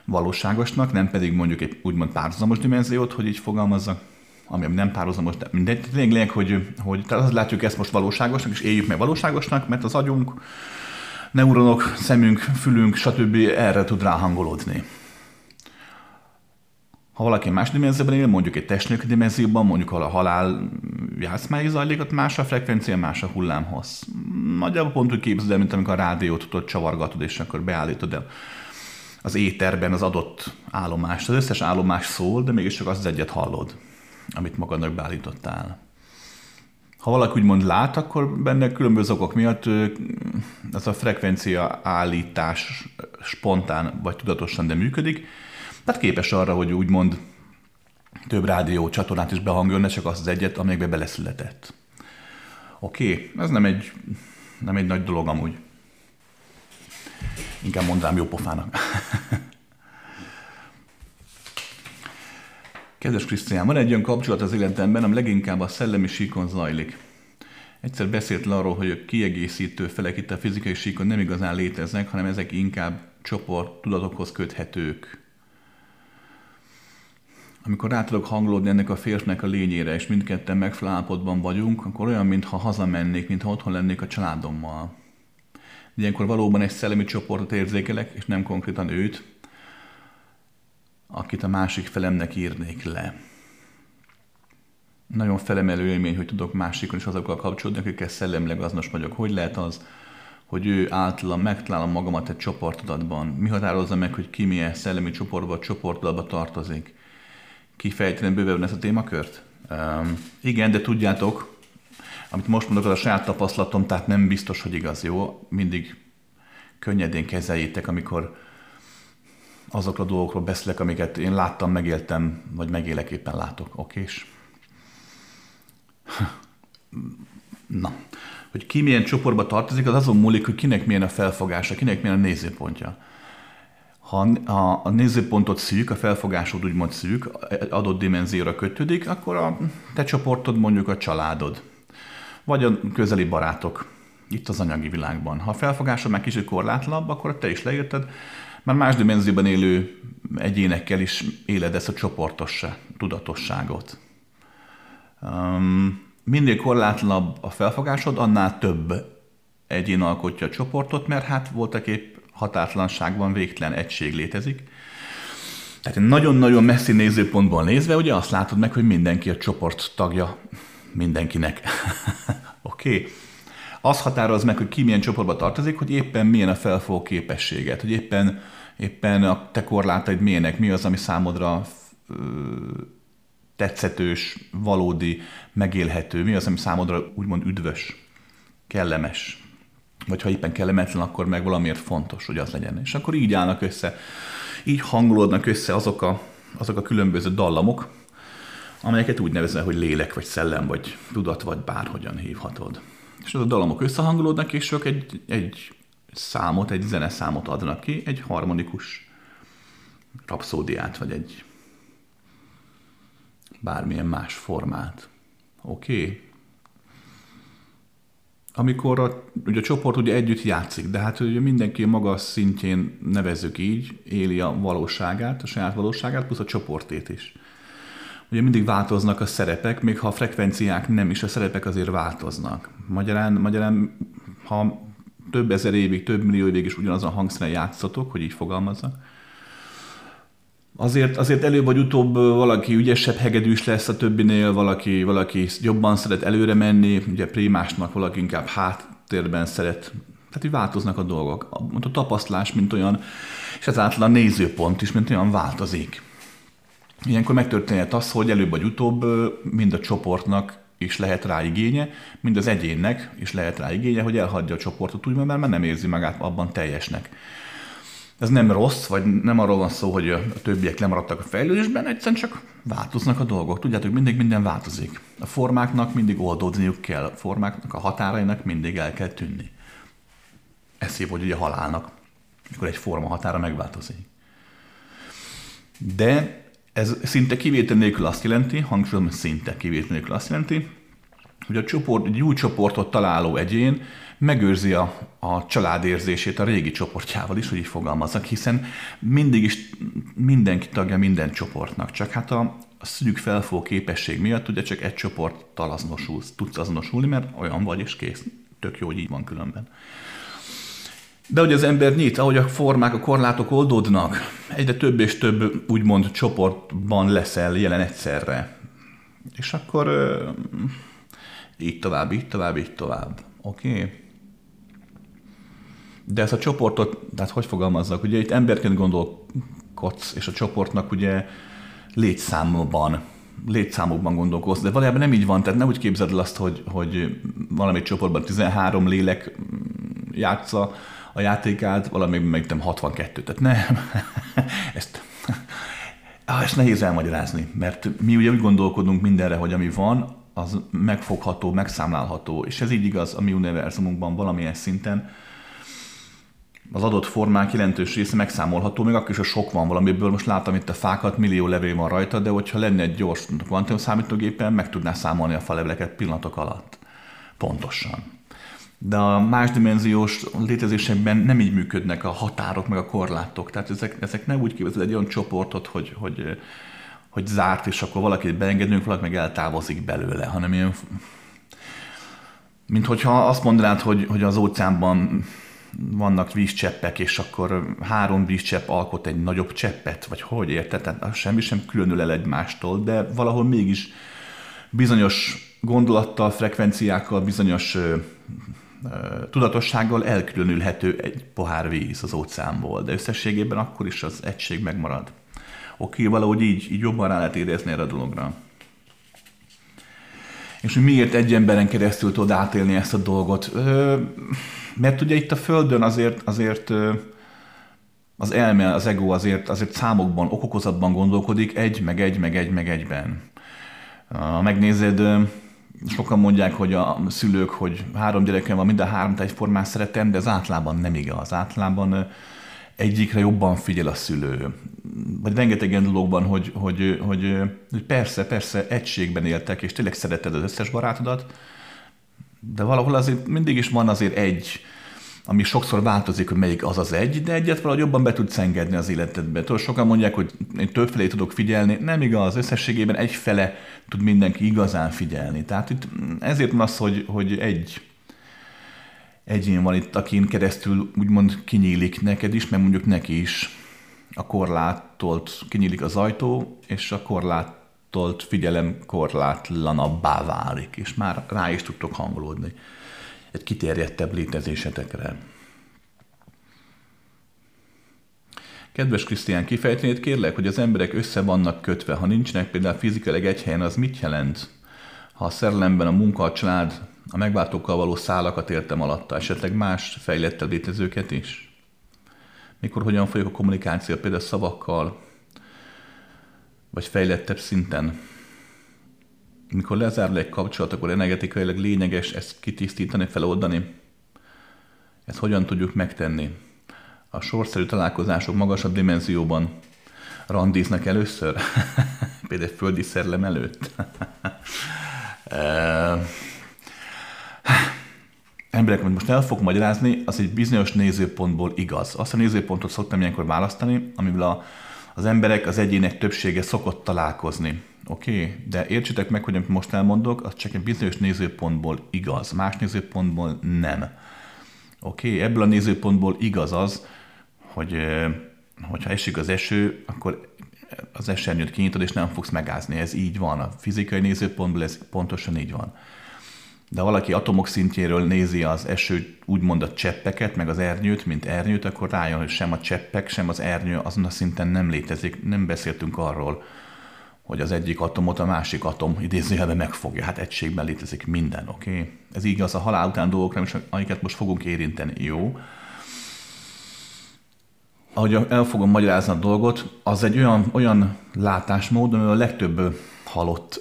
valóságosnak, nem pedig mondjuk egy úgymond párhuzamos dimenziót, hogy így fogalmazzak, ami nem párhuzamos, de mindegy. Lényeg, hogy, hogy tehát azt látjuk ezt most valóságosnak, és éljük meg valóságosnak, mert az agyunk, neuronok, szemünk, fülünk, stb. erre tud ráhangolódni. Ha valaki más dimenzióban él, mondjuk egy testnök dimenzióban, mondjuk ahol a halál játszmái zajlik, ott más a frekvencia, más a hullámhoz. Nagyjából pont úgy képzeld el, mint amikor a rádiót tudod csavargatod, és akkor beállítod el az éterben az adott állomást. Az összes állomás szól, de mégis csak az egyet hallod, amit magadnak beállítottál. Ha valaki úgymond lát, akkor benne különböző okok miatt ez a frekvencia állítás spontán vagy tudatosan, de működik, tehát képes arra, hogy úgymond több rádió csatornát is behangoljon, ne csak azt az egyet, amelyekbe beleszületett. Oké, okay. ez nem egy, nem egy nagy dolog amúgy. Inkább mondám jó pofának. (laughs) Kedves Krisztián, van egy olyan kapcsolat az életemben, ami leginkább a szellemi síkon zajlik. Egyszer beszélt le arról, hogy a kiegészítő felek itt a fizikai síkon nem igazán léteznek, hanem ezek inkább csoport tudatokhoz köthetők amikor rá tudok hangolódni ennek a férfnek a lényére, és mindketten megfelelő vagyunk, akkor olyan, mintha hazamennék, mintha otthon lennék a családommal. Ilyenkor valóban egy szellemi csoportot érzékelek, és nem konkrétan őt, akit a másik felemnek írnék le. Nagyon felemelő élmény, hogy tudok másikon is azokkal kapcsolódni, akikkel szellemileg azonos vagyok. Hogy lehet az, hogy ő általam megtalálom magamat egy csoportodatban? Mi határozza meg, hogy ki milyen szellemi csoportba, csoportodatba tartozik? Kifejteni bővebben ezt a témakört? Um, igen, de tudjátok, amit most mondok, az a saját tapasztalatom, tehát nem biztos, hogy igaz, jó? Mindig könnyedén kezeljétek, amikor azokról a dolgokról beszélek, amiket én láttam, megéltem, vagy megélek éppen látok. Okés? (laughs) Na, hogy ki milyen csoportba tartozik, az azon múlik, hogy kinek milyen a felfogása, kinek milyen a nézőpontja. Ha a, a nézőpontot szűk, a felfogásod úgymond szűk, adott dimenzióra kötődik, akkor a te csoportod mondjuk a családod, vagy a közeli barátok, itt az anyagi világban. Ha a felfogásod már kicsit korlátlabb, akkor te is leírtad, már más dimenzióban élő egyénekkel is éled ezt a csoportos tudatosságot. Um, minél korlátlabb a felfogásod, annál több egyén alkotja a csoportot, mert hát voltak épp határtlanságban végtelen egység létezik. Tehát nagyon-nagyon messzi nézőpontból nézve, ugye azt látod meg, hogy mindenki a csoport tagja mindenkinek. (laughs) Oké? okay. Az határoz meg, hogy ki milyen csoportba tartozik, hogy éppen milyen a felfogó képességet, hogy éppen, éppen a te korlátaid milyenek, mi az, ami számodra tetszetős, valódi, megélhető, mi az, ami számodra úgymond üdvös, kellemes. Vagy ha éppen kellemetlen, akkor meg valamiért fontos, hogy az legyen. És akkor így állnak össze, így hangolódnak össze azok a, azok a különböző dallamok, amelyeket úgy nevezel, hogy lélek, vagy szellem, vagy tudat, vagy bárhogyan hívhatod. És az a dallamok összehangolódnak, és ők egy, egy számot, egy zeneszámot adnak ki, egy harmonikus rapszódiát, vagy egy bármilyen más formát. Oké? Okay? Amikor a, ugye a csoport ugye együtt játszik, de hát ugye mindenki maga szintjén nevezzük így, éli a valóságát, a saját valóságát, plusz a csoportét is. Ugye mindig változnak a szerepek, még ha a frekvenciák nem is, a szerepek azért változnak. Magyarán, magyarán ha több ezer évig, több millió évig is ugyanazon a hangszeren játszatok, hogy így fogalmazzak, Azért, azért előbb vagy utóbb valaki ügyesebb hegedűs lesz a többinél, valaki, valaki jobban szeret előre menni, ugye primásnak valaki inkább háttérben szeret. Tehát így változnak a dolgok. A, a tapasztalás, mint olyan, és ezáltal a nézőpont is, mint olyan változik. Ilyenkor megtörténhet az, hogy előbb vagy utóbb mind a csoportnak is lehet rá igénye, mind az egyénnek is lehet rá igénye, hogy elhagyja a csoportot úgy, mert nem érzi magát abban teljesnek. Ez nem rossz, vagy nem arról van szó, hogy a többiek lemaradtak a fejlődésben, egyszerűen csak változnak a dolgok. Tudjátok, mindig minden változik. A formáknak mindig oldódniuk kell, a formáknak, a határainak mindig el kell tűnni. Ez hív, hogy ugye halálnak, mikor egy forma határa megváltozik. De ez szinte kivétel nélkül azt jelenti, hangsúlyozom, szinte kivétel nélkül azt jelenti, hogy a csoport, egy új csoportot találó egyén megőrzi a, a családérzését a régi csoportjával is, hogy így fogalmazzak, hiszen mindig is mindenki tagja minden csoportnak, csak hát a, a szűk felfogó képesség miatt ugye csak egy csoporttal azonosulsz, tudsz azonosulni, mert olyan vagy, és kész. Tök jó, hogy így van különben. De hogy az ember nyit, ahogy a formák, a korlátok oldódnak, egyre több és több úgymond csoportban leszel jelen egyszerre. És akkor így tovább, így tovább, így tovább. Oké? Okay? De ezt a csoportot, tehát hogy fogalmazzak, ugye itt emberként gondolkodsz, és a csoportnak ugye létszámban, létszámokban gondolkodsz, de valójában nem így van, tehát nem úgy képzeld el azt, hogy, hogy valami csoportban 13 lélek játsza a játékát, valami meg nem 62, tehát nem. (laughs) ezt, ah, (laughs) ezt nehéz elmagyarázni, mert mi ugye úgy gondolkodunk mindenre, hogy ami van, az megfogható, megszámlálható, és ez így igaz a mi univerzumunkban valamilyen szinten, az adott formák jelentős része megszámolható, még akkor is, a sok van valamiből. Most látom itt a fákat, millió levél van rajta, de hogyha lenne egy gyors kvantum számítógépen, meg tudná számolni a faleveleket pillanatok alatt. Pontosan. De a másdimenziós létezésekben nem így működnek a határok, meg a korlátok. Tehát ezek, ezek nem úgy képzel egy olyan csoportot, hogy, hogy hogy zárt, és akkor valakit beengedünk, valaki meg eltávozik belőle, hanem ilyen, mint hogyha azt mondanád, hogy, hogy az óceánban vannak vízcseppek, és akkor három vízcsepp alkot egy nagyobb cseppet, vagy hogy érted? Tehát semmi sem különül el egymástól, de valahol mégis bizonyos gondolattal, frekvenciákkal, bizonyos tudatossággal elkülönülhető egy pohár víz az óceánból, de összességében akkor is az egység megmarad. Oké, valahogy így, így jobban rá lehet érezni erre a dologra. És hogy miért egy emberen keresztül tud átélni ezt a dolgot? Mert ugye itt a Földön azért, azért az elme, az ego azért, azért számokban, okokozatban gondolkodik, egy, meg egy, meg egy, meg egyben. Ha megnézed, sokan mondják, hogy a szülők, hogy három gyerekem van, mind a hármat egyformán szeretem, de az átlában nem igaz. Átlában egyikre jobban figyel a szülő. Vagy rengeteg ilyen dologban, hogy, hogy, hogy, hogy persze, persze egységben éltek, és tényleg szereted az összes barátodat, de valahol azért mindig is van azért egy, ami sokszor változik, hogy melyik az az egy, de egyet valahogy jobban be tudsz engedni az életedbe. Tudod, sokan mondják, hogy én többfelé tudok figyelni, nem igaz, összességében egyfele tud mindenki igazán figyelni. Tehát itt ezért van az, hogy, hogy egy egyén van itt, akin keresztül úgymond kinyílik neked is, meg mondjuk neki is a korlátolt kinyílik az ajtó, és a korlátolt figyelem korlátlanabbá válik, és már rá is tudtok hangolódni egy kiterjedtebb létezésetekre. Kedves Krisztián, kifejtenéd kérlek, hogy az emberek össze vannak kötve. Ha nincsenek például fizikailag egy helyen, az mit jelent? Ha a szerelemben a munka, a család, a megváltókkal való szálakat értem alatta, esetleg más fejlettebb létezőket is? Mikor hogyan folyik a kommunikáció, például szavakkal, vagy fejlettebb szinten? Mikor lezárul egy kapcsolat, akkor energetikailag lényeges ezt kitisztítani, feloldani. Ezt hogyan tudjuk megtenni? A sorszerű találkozások magasabb dimenzióban randíznak először, (laughs) például földi szerlem előtt. (laughs) Emberek, amit most el fogok magyarázni, az egy bizonyos nézőpontból igaz. Azt a nézőpontot szoktam ilyenkor választani, amivel a, az emberek, az egyének többsége szokott találkozni. Oké, okay? de értsétek meg, hogy amit most elmondok, az csak egy bizonyos nézőpontból igaz, más nézőpontból nem. Oké, okay? ebből a nézőpontból igaz az, hogy hogyha esik az eső, akkor az esernyőt kinyitod, és nem fogsz megázni. Ez így van. A fizikai nézőpontból ez pontosan így van. De valaki atomok szintjéről nézi az eső, úgymond a cseppeket, meg az ernyőt, mint ernyőt, akkor rájön, hogy sem a cseppek, sem az ernyő azon a szinten nem létezik. Nem beszéltünk arról, hogy az egyik atomot a másik atom idézőjelben megfogja. Hát egységben létezik minden, oké? Okay? Ez így az a halál után dolgokra, és amiket most fogunk érinteni, jó? Ahogy el fogom magyarázni a dolgot, az egy olyan, olyan látásmód, amivel a legtöbb halott,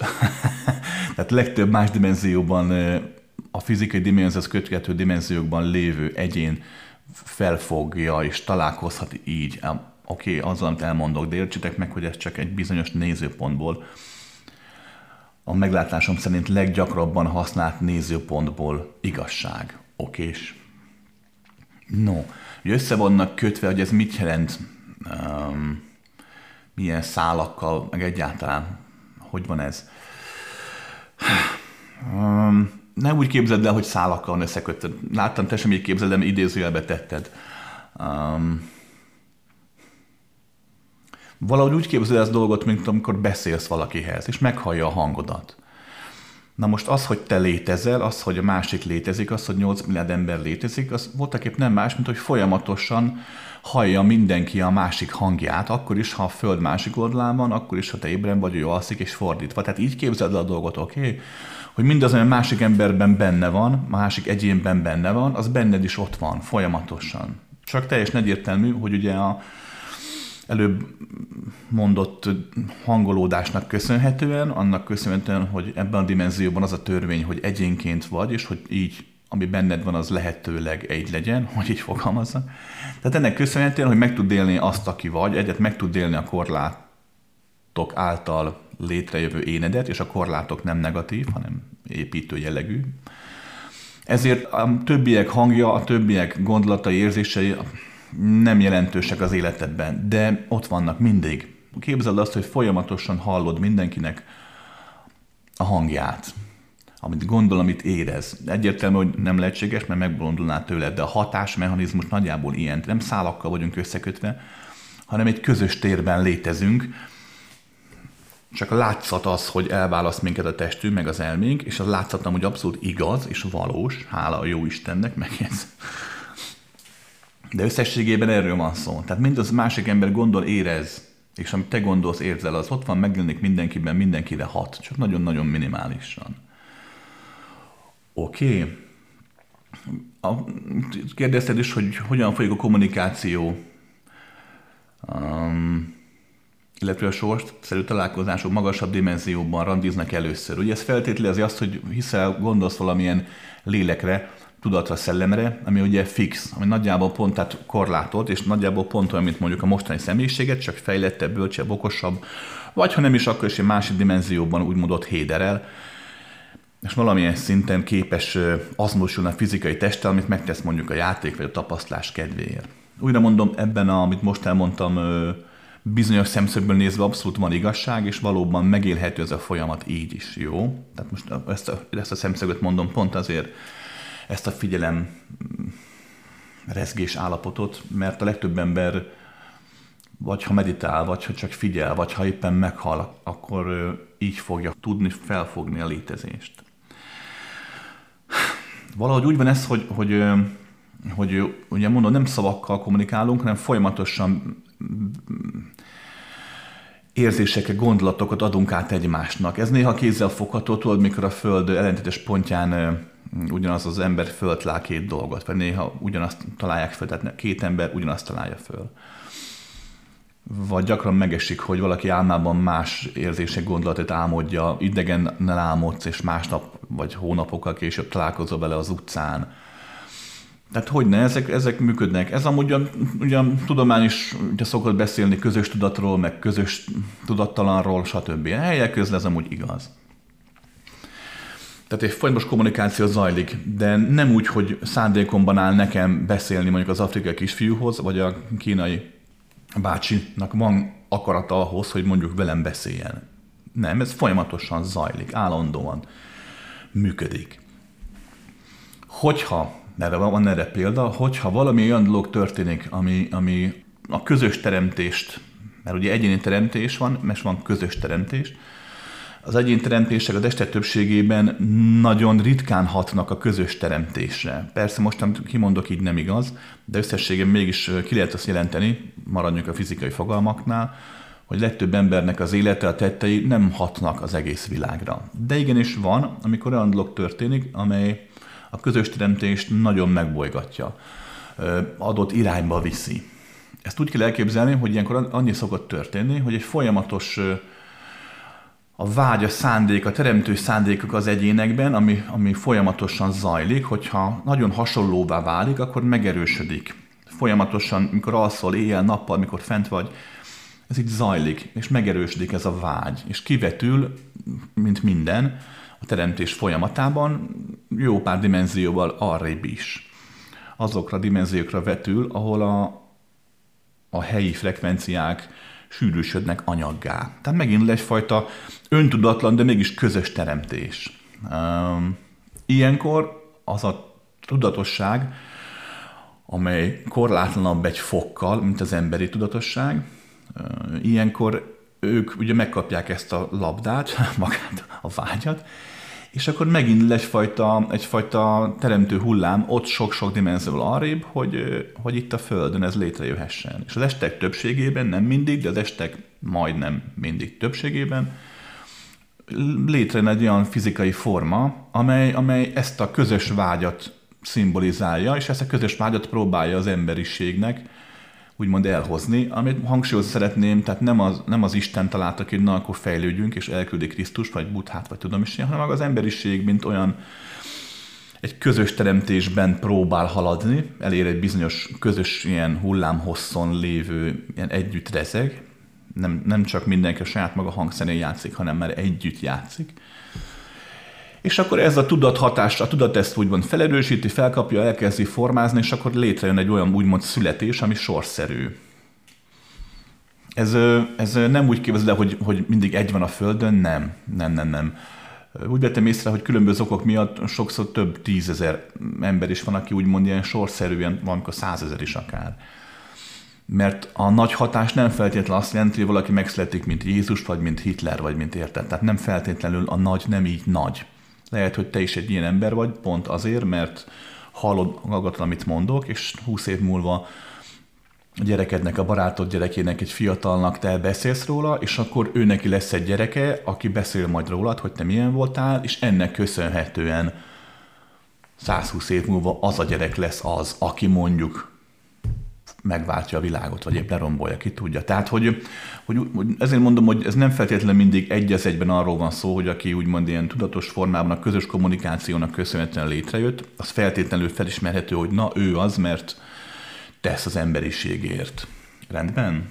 (laughs) tehát legtöbb más dimenzióban, a fizikai dimenzióhoz köthető dimenziókban lévő egyén felfogja és találkozhat így oké, okay, azzal, amit elmondok, de értsétek meg, hogy ez csak egy bizonyos nézőpontból, a meglátásom szerint leggyakrabban használt nézőpontból igazság. Okés? No, hogy össze vannak kötve, hogy ez mit jelent, um, milyen szálakkal, meg egyáltalán, hogy van ez. Um, nem úgy képzeld el, hogy szálakkal van összekötve. Láttam, te sem így képzeld, de idézőjelbe tetted. Um, Valahogy úgy képzel ezt dolgot, mint amikor beszélsz valakihez, és meghallja a hangodat. Na most az, hogy te létezel, az, hogy a másik létezik, az, hogy 8 milliárd ember létezik, az voltak épp nem más, mint hogy folyamatosan hallja mindenki a másik hangját, akkor is, ha a föld másik oldalán van, akkor is, ha te ébren vagy, ő alszik, és fordítva. Tehát így képzeld el a dolgot, oké? Okay? Hogy mindaz, ami a másik emberben benne van, másik egyénben benne van, az benned is ott van, folyamatosan. Csak teljes egyértelmű, hogy ugye a, előbb mondott hangolódásnak köszönhetően, annak köszönhetően, hogy ebben a dimenzióban az a törvény, hogy egyénként vagy, és hogy így, ami benned van, az lehetőleg egy legyen, (laughs) hogy így fogalmazza. Tehát ennek köszönhetően, hogy meg tud élni azt, aki vagy, egyet meg tud élni a korlátok által létrejövő énedet, és a korlátok nem negatív, hanem építő jellegű. Ezért a többiek hangja, a többiek gondolatai, érzései nem jelentősek az életedben, de ott vannak mindig. képzeld azt, hogy folyamatosan hallod mindenkinek a hangját, amit gondol, amit érez. Egyértelmű, hogy nem lehetséges, mert megbolondulnál tőled, de a hatásmechanizmus nagyjából ilyen. Nem szálakkal vagyunk összekötve, hanem egy közös térben létezünk, csak a látszat az, hogy elválaszt minket a testünk, meg az elménk, és az látszat hogy abszolút igaz és valós, hála a jó Istennek, meg ez. De összességében erről van szó. Tehát mind az másik ember gondol, érez, és amit te gondolsz, érzel, az ott van, megjelenik mindenkiben, mindenkire hat, csak nagyon-nagyon minimálisan. Oké. Okay. Kérdezted is, hogy hogyan folyik a kommunikáció, um, illetve a sorszerű találkozások magasabb dimenzióban randiznak először. Ugye ez feltételezi azt, hogy hiszel, gondolsz valamilyen lélekre, tudatra, szellemre, ami ugye fix, ami nagyjából pont tehát korlátolt, és nagyjából pont olyan, mint mondjuk a mostani személyiséget, csak fejlettebb, bölcsebb, okosabb, vagy ha nem is, akkor is egy másik dimenzióban úgymond ott héderel, és valamilyen szinten képes azonosulni a fizikai testtel, amit megtesz mondjuk a játék vagy a tapasztalás kedvéért. Újra mondom, ebben, a, amit most elmondtam, bizonyos szemszögből nézve abszolút van igazság, és valóban megélhető ez a folyamat így is, jó? Tehát most ezt a, ezt a szemszögöt mondom pont azért, ezt a figyelem mm, rezgés állapotot, mert a legtöbb ember vagy ha meditál, vagy ha csak figyel, vagy ha éppen meghal, akkor így fogja tudni felfogni a létezést. Valahogy úgy van ez, hogy, hogy, hogy ugye mondom, nem szavakkal kommunikálunk, hanem folyamatosan mm, érzéseket, gondolatokat adunk át egymásnak. Ez néha kézzel fogható, tudod, mikor a Föld ellentétes pontján ugyanaz az ember föltlál két dolgot, vagy néha ugyanazt találják föl, tehát két ember ugyanazt találja föl. Vagy gyakran megesik, hogy valaki álmában más érzések gondolatot álmodja, idegen álmodsz, és másnap vagy hónapokkal később találkozol vele az utcán. Tehát hogy ne, ezek, ezek működnek. Ez amúgy ugyan, ugyan tudomány is ugye szokott beszélni közös tudatról, meg közös tudattalanról, stb. Helyek közül ez amúgy igaz. Tehát egy folyamatos kommunikáció zajlik, de nem úgy, hogy szándékomban áll nekem beszélni mondjuk az afrikai kisfiúhoz, vagy a kínai bácsinak van akarata ahhoz, hogy mondjuk velem beszéljen. Nem, ez folyamatosan zajlik, állandóan működik. Hogyha, erre van erre példa, hogyha valami olyan dolog történik, ami, ami a közös teremtést, mert ugye egyéni teremtés van, mert van közös teremtés, az egyén teremtések a testek többségében nagyon ritkán hatnak a közös teremtésre. Persze most, amit kimondok, így nem igaz, de összességében mégis ki lehet azt jelenteni, maradjunk a fizikai fogalmaknál, hogy legtöbb embernek az élete, a tettei nem hatnak az egész világra. De igenis van, amikor olyan dolog történik, amely a közös teremtést nagyon megbolygatja, adott irányba viszi. Ezt úgy kell elképzelni, hogy ilyenkor annyi szokott történni, hogy egy folyamatos a vágy, a szándék, a teremtő szándékok az egyénekben, ami, ami folyamatosan zajlik, hogyha nagyon hasonlóvá válik, akkor megerősödik. Folyamatosan, mikor alszol éjjel-nappal, mikor fent vagy, ez így zajlik, és megerősödik ez a vágy, és kivetül, mint minden, a teremtés folyamatában jó pár dimenzióval arrébb is. Azokra a dimenziókra vetül, ahol a, a helyi frekvenciák, sűrűsödnek anyaggá. Tehát megint egyfajta öntudatlan, de mégis közös teremtés. Ilyenkor az a tudatosság, amely korlátlanabb egy fokkal, mint az emberi tudatosság, ilyenkor ők ugye megkapják ezt a labdát, (laughs) magát a vágyat, és akkor megint egyfajta, egyfajta teremtő hullám ott sok-sok dimenzióval arrébb, hogy, hogy itt a Földön ez létrejöhessen. És az estek többségében, nem mindig, de az estek majdnem mindig többségében létrejön egy olyan fizikai forma, amely, amely ezt a közös vágyat szimbolizálja, és ezt a közös vágyat próbálja az emberiségnek úgymond elhozni, amit hangsúlyozni szeretném, tehát nem az, nem az Isten találta ki, hogy na, akkor fejlődjünk, és elküldi Krisztus, vagy Buddhát, vagy tudom is hanem az emberiség, mint olyan egy közös teremtésben próbál haladni, elér egy bizonyos közös ilyen hullámhosszon lévő ilyen együtt rezeg, nem, nem csak mindenki a saját maga hangszerén játszik, hanem már együtt játszik, és akkor ez a tudathatás, a tudat ezt úgymond felerősíti, felkapja, elkezdi formázni, és akkor létrejön egy olyan úgymond születés, ami sorszerű. ez, ez nem úgy képzel, hogy, hogy mindig egy van a Földön, nem, nem, nem, nem. Úgy vettem észre, hogy különböző okok miatt sokszor több tízezer ember is van, aki úgymond ilyen sorszerűen, valamikor százezer is akár. Mert a nagy hatás nem feltétlenül azt jelenti, hogy valaki megszületik, mint Jézus, vagy mint Hitler, vagy mint érted. Tehát nem feltétlenül a nagy nem így nagy. Lehet, hogy te is egy ilyen ember vagy, pont azért, mert hallod magadat, amit mondok, és húsz év múlva a gyerekednek, a barátod gyerekének, egy fiatalnak te beszélsz róla, és akkor ő neki lesz egy gyereke, aki beszél majd rólad, hogy te milyen voltál, és ennek köszönhetően 120 év múlva az a gyerek lesz az, aki mondjuk megváltja a világot, vagy épp lerombolja, ki tudja. Tehát, hogy, hogy, hogy ezért mondom, hogy ez nem feltétlenül mindig egy az egyben arról van szó, hogy aki úgymond ilyen tudatos formában a közös kommunikációnak köszönhetően létrejött, az feltétlenül felismerhető, hogy na ő az, mert tesz az emberiségért. Rendben?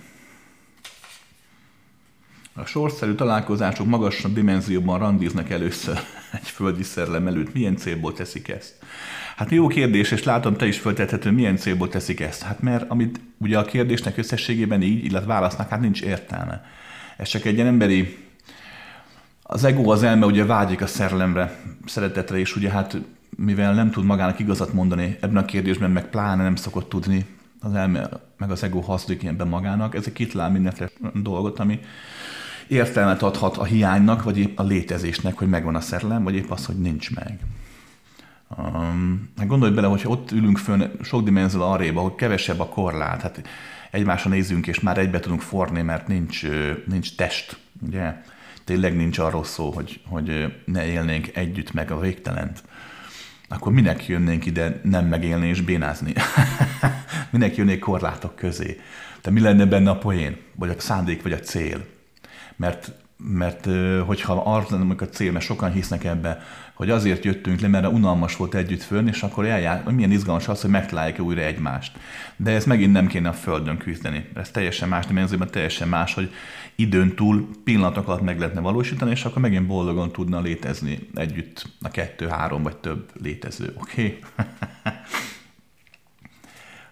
A sorszerű találkozások magasabb dimenzióban randiznak először (laughs) egy földi szerelem előtt. Milyen célból teszik ezt? Hát jó kérdés, és látom, te is föltethető, milyen célból teszik ezt. Hát mert amit ugye a kérdésnek összességében így, illetve válasznak, hát nincs értelme. Ez csak egy ilyen emberi az ego, az elme ugye vágyik a szerelemre, szeretetre, és ugye hát mivel nem tud magának igazat mondani ebben a kérdésben, meg pláne nem szokott tudni, az elme, meg az ego hazudik ilyenben magának, ez egy kitalál mindenféle dolgot, ami értelmet adhat a hiánynak, vagy épp a létezésnek, hogy megvan a szerelem, vagy épp az, hogy nincs meg. Um, gondolj bele, hogyha ott ülünk fönn sok dimenzió arréba, hogy kevesebb a korlát, hát egymásra nézünk, és már egybe tudunk forni, mert nincs, nincs test, ugye? Tényleg nincs arról szó, hogy, hogy ne élnénk együtt meg a végtelent. Akkor minek jönnénk ide nem megélni és bénázni? (laughs) minek jönnék korlátok közé? De mi lenne benne a poén? Vagy a szándék, vagy a cél? Mert mert hogyha arra lenne a cél, mert sokan hisznek ebbe, hogy azért jöttünk le, mert unalmas volt együtt fönn, és akkor eljár, milyen izgalmas az, hogy megtalálják újra egymást. De ez megint nem kéne a Földön küzdeni. Ez teljesen más dimenzióban, teljesen más, hogy időn túl pillanatok alatt meg lehetne valósítani, és akkor megint boldogan tudna létezni együtt a kettő, három vagy több létező. Oké? Okay? (laughs)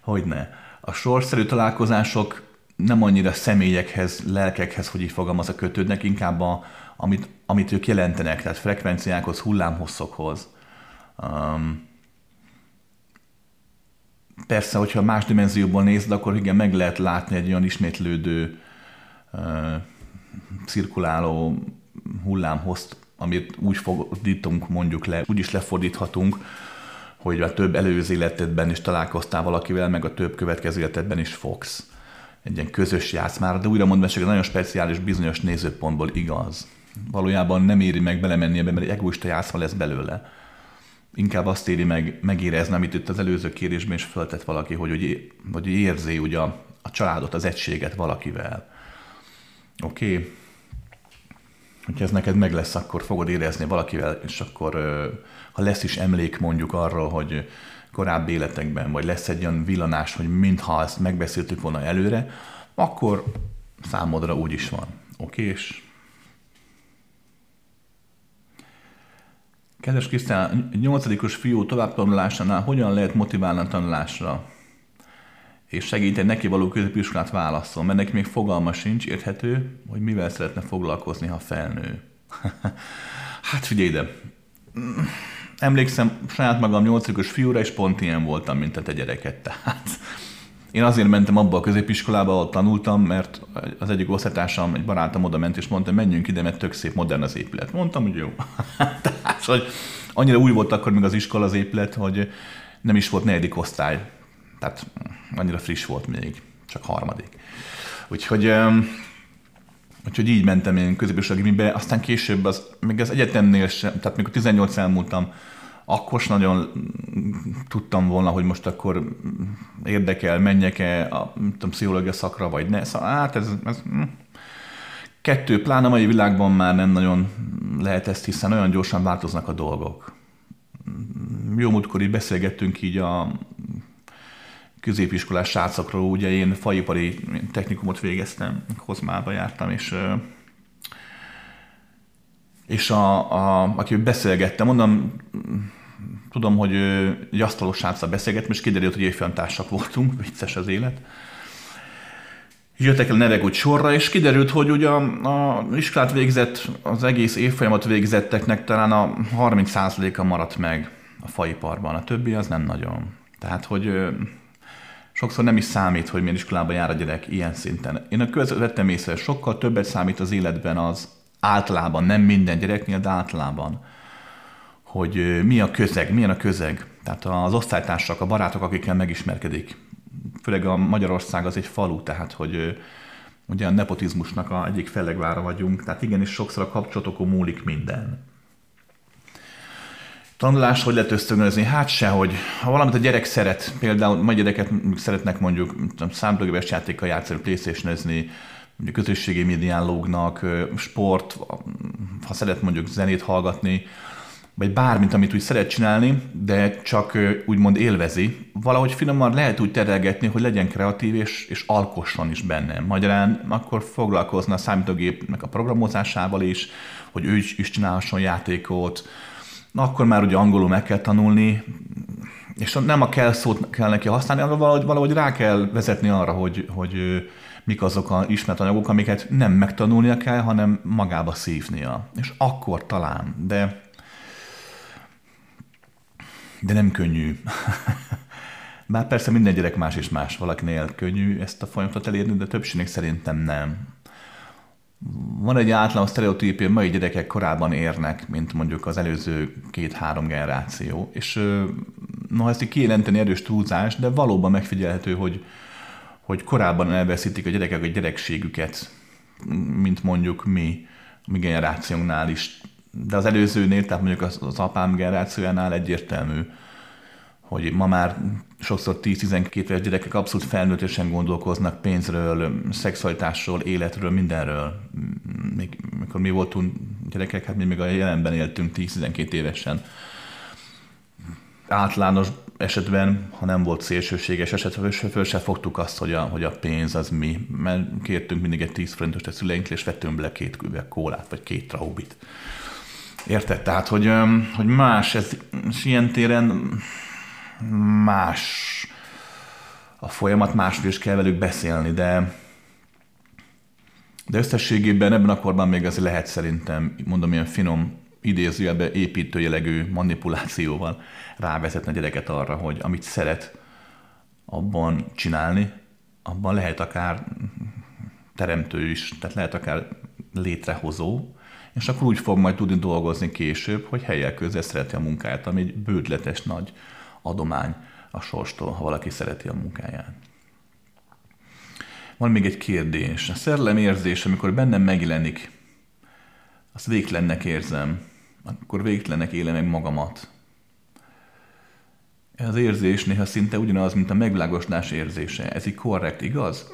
Hogyne. A sorszerű találkozások nem annyira személyekhez, lelkekhez, hogy így fogalmaz kötődnek, inkább a, amit, amit ők jelentenek, tehát frekvenciákhoz, hullámhosszokhoz. Um, persze, hogyha más dimenzióból nézed, akkor igen, meg lehet látni egy olyan ismétlődő, uh, cirkuláló hullámhozt, amit úgy fordítunk mondjuk le, úgy is lefordíthatunk, hogy a több előző életedben is találkoztál valakivel, meg a több következő életedben is fogsz egy ilyen közös játszmára, de újra mondom, hogy nagyon speciális bizonyos nézőpontból igaz. Valójában nem éri meg belemenni ebbe, mert egy egoista játszma lesz belőle. Inkább azt éri meg megérezni, amit itt az előző kérésben is föltett valaki, hogy, hogy, hogy érzi ugye a, a családot, az egységet valakivel. Oké? Okay. Hogyha ez neked meg lesz, akkor fogod érezni valakivel, és akkor ha lesz is emlék mondjuk arról, hogy korábbi életekben, vagy lesz egy olyan villanás, hogy mintha ezt megbeszéltük volna előre, akkor számodra úgy is van. Oké, és Kedves Krisztán, nyolcadikos fiú továbbtanulásánál hogyan lehet motiválni a tanulásra? És segíteni neki való középiskolát válaszol, mert neki még fogalma sincs, érthető, hogy mivel szeretne foglalkozni, ha felnő. (laughs) hát figyelj ide, emlékszem saját magam nyolcikos fiúra, és pont ilyen voltam, mint a te gyereket. Tehát én azért mentem abba a középiskolába, ahol tanultam, mert az egyik osztálytársam, egy barátom oda ment, és mondta, hogy menjünk ide, mert tök szép, modern az épület. Mondtam, hogy jó. (laughs) Tehát, hogy annyira új volt akkor még az iskola, az épület, hogy nem is volt negyedik osztály. Tehát annyira friss volt még, csak harmadik. Úgyhogy Úgyhogy így mentem én középiskolai gimibe, aztán később az, még az egyetemnél sem, tehát mikor 18 elmúltam, akkor is nagyon tudtam volna, hogy most akkor érdekel, menjek-e a tudom, pszichológia szakra, vagy ne. Szóval hát ez, ez hm. kettő, pláne a mai világban már nem nagyon lehet ezt, hiszen olyan gyorsan változnak a dolgok. Jó múltkor így beszélgettünk így a középiskolás srácokról, ugye én faipari technikumot végeztem, Kozmába jártam, és és a, a, aki beszélgettem, mondom, tudom, hogy egy asztalos sráccal beszélgettem, és kiderült, hogy évfolyamtársak voltunk, (laughs) vicces az élet. jöttek el nevek úgy sorra, és kiderült, hogy ugye a, a iskolát végzett, az egész évfolyamat végzetteknek talán a 30%-a maradt meg a faiparban, a többi az nem nagyon. Tehát, hogy sokszor nem is számít, hogy milyen iskolába jár a gyerek ilyen szinten. Én a vettem észre, sokkal többet számít az életben az általában, nem minden gyereknél, de általában, hogy mi a közeg, milyen a közeg. Tehát az osztálytársak, a barátok, akikkel megismerkedik. Főleg a Magyarország az egy falu, tehát hogy ugye a nepotizmusnak a egyik fellegvára vagyunk, tehát igenis sokszor a kapcsolatokon múlik minden. Tanulás, hogy lehet ösztönözni? Hát se, hogy ha valamit a gyerek szeret, például nagy gyereket szeretnek mondjuk számítógépes játékkal játszani, playstation közösségi médián lógnak, sport, ha szeret mondjuk zenét hallgatni, vagy bármit, amit úgy szeret csinálni, de csak úgymond élvezi, valahogy finoman lehet úgy terelgetni, hogy legyen kreatív és, és alkosson is benne. Magyarán akkor foglalkozna a számítógépnek a programozásával is, hogy ő is, is csinálhasson játékot, Na, akkor már ugye angolul meg kell tanulni, és nem a kell szót kell neki használni, hanem valahogy, valahogy rá kell vezetni arra, hogy, hogy mik azok a ismert anyagok, amiket nem megtanulnia kell, hanem magába szívnia. És akkor talán, de de nem könnyű. (laughs) Bár persze minden gyerek más és más, valakinél könnyű ezt a folyamatot elérni, de többségnek szerintem nem. Van egy általános sztereotípia, mai gyerekek korábban érnek, mint mondjuk az előző két-három generáció. És no, ezt így kijelenteni erős túlzás, de valóban megfigyelhető, hogy, hogy korábban elveszítik a gyerekek a gyerekségüket, mint mondjuk mi, a mi generációnknál is. De az előzőnél, tehát mondjuk az, az apám generációjánál egyértelmű, hogy ma már sokszor 10-12 éves gyerekek abszolút felnőttesen gondolkoznak pénzről, szexualitásról, életről, mindenről. Még, mikor mi voltunk gyerekek, hát mi még a jelenben éltünk 10-12 évesen. Általános esetben, ha nem volt szélsőséges eset, föl se fogtuk azt, hogy a, hogy a pénz az mi, mert kértünk mindig egy 10 forintos a szüleinktől, és vettünk bele két küveg kólát, vagy két traubit. Érted? Tehát, hogy, hogy más, ez, és ilyen téren más a folyamat, másról is kell velük beszélni, de de összességében ebben a korban még ez lehet szerintem, mondom, ilyen finom idézőjelbe építőjelegű manipulációval rávezetni a gyereket arra, hogy amit szeret abban csinálni, abban lehet akár teremtő is, tehát lehet akár létrehozó, és akkor úgy fog majd tudni dolgozni később, hogy helyek közé szereti a munkáját, ami egy bődletes nagy adomány a sorstól, ha valaki szereti a munkáját. Van még egy kérdés. A szerelem érzés, amikor bennem megjelenik, azt végtelennek érzem, akkor végtelennek élem meg magamat. Ez az érzés néha szinte ugyanaz, mint a megvilágosodás érzése. Ez így korrekt, igaz?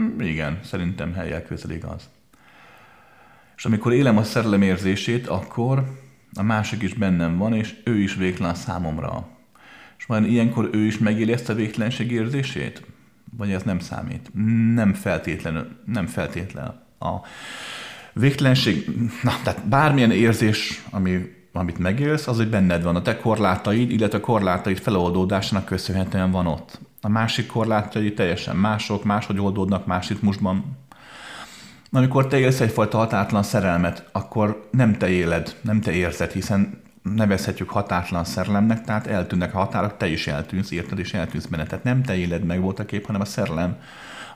Mm, igen, szerintem helyel közel igaz. És amikor élem a szerelem érzését, akkor a másik is bennem van, és ő is végtelen számomra. És majd ilyenkor ő is megéli ezt a végtelenség érzését? Vagy ez nem számít? Nem feltétlenül, nem feltétlen. A végtelenség, na, tehát bármilyen érzés, ami, amit megélsz, az, hogy benned van. A te korlátaid, illetve a korlátaid feloldódásának köszönhetően van ott. A másik korlátai teljesen mások, máshogy oldódnak más ritmusban. Amikor te élsz egyfajta hatátlan szerelmet, akkor nem te éled, nem te érzed, hiszen nevezhetjük határtlan szerelemnek, tehát eltűnnek a határok, te is eltűnsz, érted, és eltűnsz benne. Tehát nem te éled meg volt a kép, hanem a szerelem,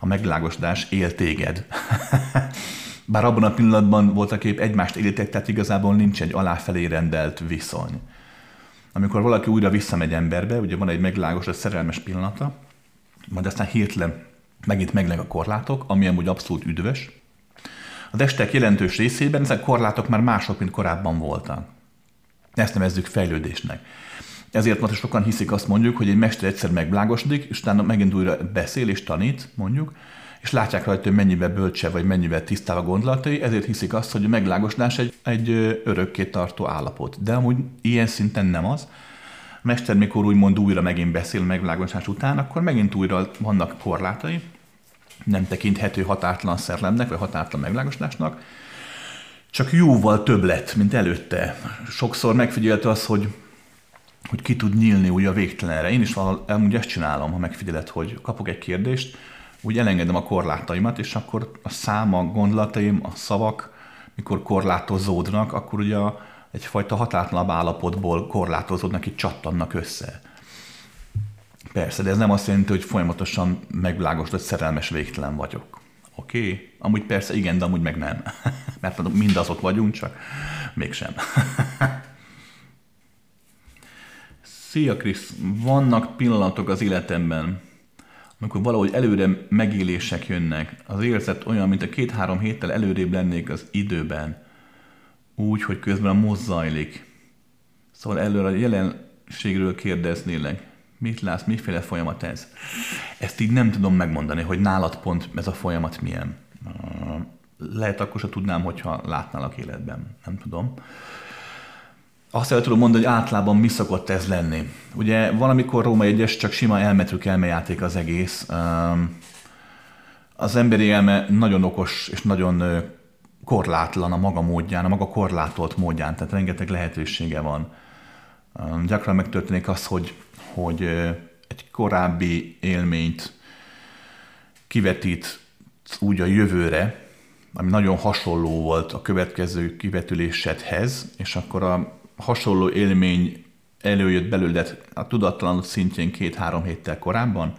a megvilágosodás él téged. (laughs) Bár abban a pillanatban volt a kép egymást élitek, tehát igazából nincs egy aláfelé rendelt viszony. Amikor valaki újra visszamegy emberbe, ugye van egy megvilágosodott szerelmes pillanata, majd aztán hirtelen megint megleg a korlátok, ami amúgy abszolút üdvös. A estek jelentős részében ezek korlátok már mások, mint korábban voltak. Ezt nevezzük fejlődésnek. Ezért most sokan hiszik azt mondjuk, hogy egy mester egyszer megvilágosodik, és utána megint újra beszél és tanít, mondjuk, és látják rajta, hogy mennyivel bölcse vagy mennyivel tisztább a gondolatai, ezért hiszik azt, hogy a megvilágosodás egy, egy örökké tartó állapot. De amúgy ilyen szinten nem az. A mester, mikor úgymond újra megint beszél megvilágosodás után, akkor megint újra vannak korlátai, nem tekinthető határtlan szerlemnek, vagy határtlan megvilágosodásnak, csak jóval több lett, mint előtte. Sokszor megfigyelte az, hogy, hogy ki tud nyílni úgy a végtelenre. Én is amúgy ezt csinálom, ha megfigyeled, hogy kapok egy kérdést, úgy elengedem a korlátaimat, és akkor a száma, gondolataim, a szavak, mikor korlátozódnak, akkor ugye egyfajta hatátlanabb állapotból korlátozódnak, így csattannak össze. Persze, de ez nem azt jelenti, hogy folyamatosan megvilágosodott szerelmes végtelen vagyok. Oké? Okay? Amúgy persze igen, de amúgy meg nem. (laughs) Mert mindazok vagyunk, csak mégsem. (laughs) Szia Krisz, vannak pillanatok az életemben, amikor valahogy előre megélések jönnek. Az érzet olyan, mint a két-három héttel előrébb lennék az időben. Úgy, hogy közben a moz. Szóval előre a jelenségről kérdeznélek. Mit látsz, miféle folyamat ez? Ezt így nem tudom megmondani, hogy nálad pont ez a folyamat milyen. Lehet akkor sem tudnám, hogyha látnálak életben. Nem tudom. Azt el tudom mondani, hogy általában mi szokott ez lenni. Ugye valamikor Róma egyes csak sima elmetrük elmejáték az egész. Az emberi elme nagyon okos és nagyon korlátlan a maga módján, a maga korlátolt módján, tehát rengeteg lehetősége van. Gyakran megtörténik az, hogy, hogy egy korábbi élményt kivetít úgy a jövőre, ami nagyon hasonló volt a következő kivetülésedhez, és akkor a hasonló élmény előjött belőled a tudatlan szintjén két-három héttel korábban,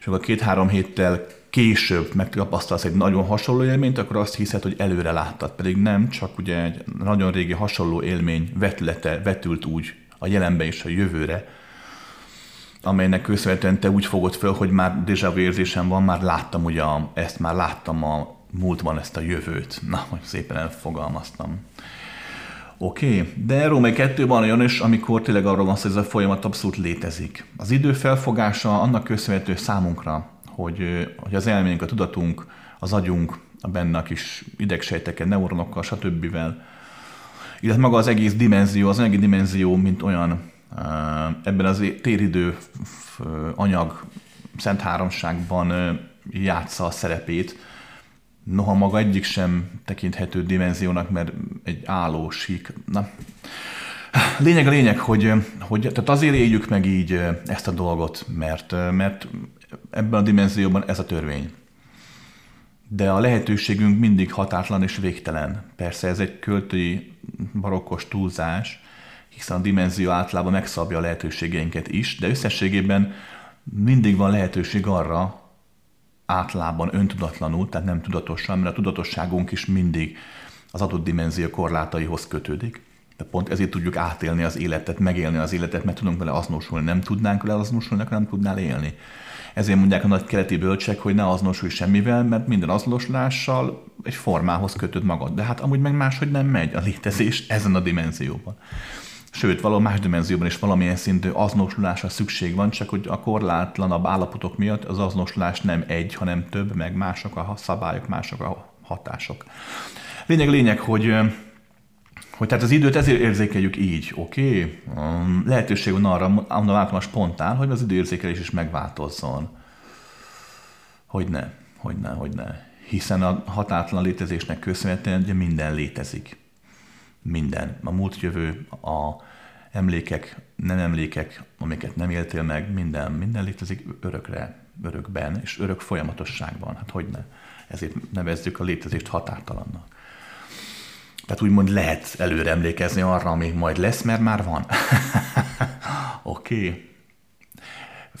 és akkor két-három héttel később megtapasztalsz egy nagyon hasonló élményt, akkor azt hiszed, hogy előre láttad. Pedig nem, csak ugye egy nagyon régi hasonló élmény vetülete vetült úgy a jelenbe és a jövőre, amelynek köszönhetően te úgy fogod föl, hogy már déjà érzésem van, már láttam ugye ezt, már láttam a múltban ezt a jövőt. Na, hogy szépen elfogalmaztam. Oké, okay. de Római 2 van olyan is, amikor tényleg arról van szó, hogy ez a folyamat abszolút létezik. Az idő felfogása annak köszönhető számunkra, hogy, hogy az elménk, a tudatunk, az agyunk, a benne a kis idegsejteket, neuronokkal, stb. illetve maga az egész dimenzió, az anyagi dimenzió, mint olyan ebben az téridő anyag szent háromságban játsza a szerepét, Noha maga egyik sem tekinthető dimenziónak, mert egy álló sík. Na. Lényeg a lényeg, hogy, hogy tehát azért éljük meg így ezt a dolgot, mert, mert ebben a dimenzióban ez a törvény. De a lehetőségünk mindig határtlan és végtelen. Persze ez egy költői barokkos túlzás, hiszen a dimenzió általában megszabja a lehetőségeinket is, de összességében mindig van lehetőség arra, átlában öntudatlanul, tehát nem tudatosan, mert a tudatosságunk is mindig az adott dimenzió korlátaihoz kötődik. De pont ezért tudjuk átélni az életet, megélni az életet, mert tudunk vele azonosulni. Nem tudnánk vele azonosulni, akkor nem tudnál élni. Ezért mondják a nagy keleti bölcsek, hogy ne azonosulj semmivel, mert minden azonosulással egy formához kötöd magad. De hát amúgy meg máshogy nem megy a létezés ezen a dimenzióban. Sőt, való más dimenzióban is valamilyen szintű azonosulásra szükség van, csak hogy a korlátlanabb állapotok miatt az azonosulás nem egy, hanem több, meg mások a szabályok, mások a hatások. Lényeg, lényeg, hogy hogy tehát az időt ezért érzékeljük így, oké? Okay? Um, lehetőség van arra, mondom általában spontán, hogy az időérzékelés is megváltozzon. Hogy ne, hogy ne, hogy ne. Hiszen a hatátlan létezésnek köszönhetően ugye minden létezik minden. A múlt jövő, a emlékek, nem emlékek, amiket nem éltél meg, minden, minden létezik örökre, örökben, és örök folyamatosságban. Hát hogy ne? Ezért nevezzük a létezést határtalannak. Tehát úgymond lehet előre emlékezni arra, ami majd lesz, mert már van. (laughs) Oké.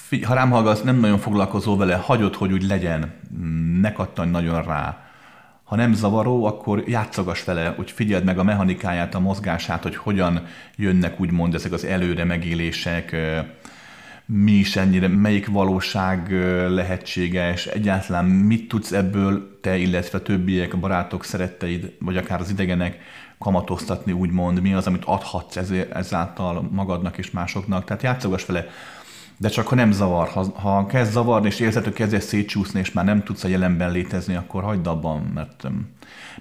okay. Ha rám hallgatsz, nem nagyon foglalkozol vele, hagyod, hogy úgy legyen, ne kattanj nagyon rá, ha nem zavaró, akkor játszogas vele, hogy figyeld meg a mechanikáját, a mozgását, hogy hogyan jönnek úgymond ezek az előre megélések, mi is ennyire, melyik valóság lehetséges, egyáltalán mit tudsz ebből te, illetve többiek, a barátok, szeretteid, vagy akár az idegenek kamatoztatni, úgymond, mi az, amit adhatsz ezáltal magadnak és másoknak. Tehát játszogas vele, de csak ha nem zavar, ha, ha kezd zavarni, és érzed, hogy kezdesz szétcsúszni, és már nem tudsz a jelenben létezni, akkor hagyd abban, mert,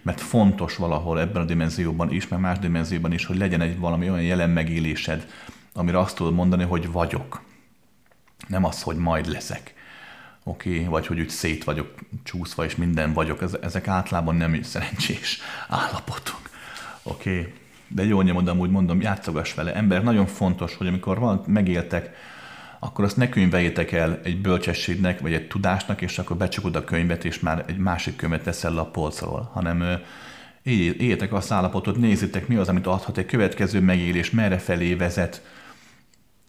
mert fontos valahol ebben a dimenzióban is, meg más dimenzióban is, hogy legyen egy valami olyan jelen megélésed, amire azt tudod mondani, hogy vagyok. Nem az, hogy majd leszek. Oké, okay? vagy hogy úgy szét vagyok csúszva, és minden vagyok. Ezek általában nem szerencsés állapotok. Oké, okay? de jól nyomodom, úgy mondom, játszogass vele. Ember, nagyon fontos, hogy amikor van, megéltek akkor azt ne könyveljétek el egy bölcsességnek, vagy egy tudásnak, és akkor becsukod a könyvet, és már egy másik könyvet teszel le a polcról, hanem éljetek azt állapotot, nézzétek, mi az, amit adhat egy következő megélés, merre felé vezet.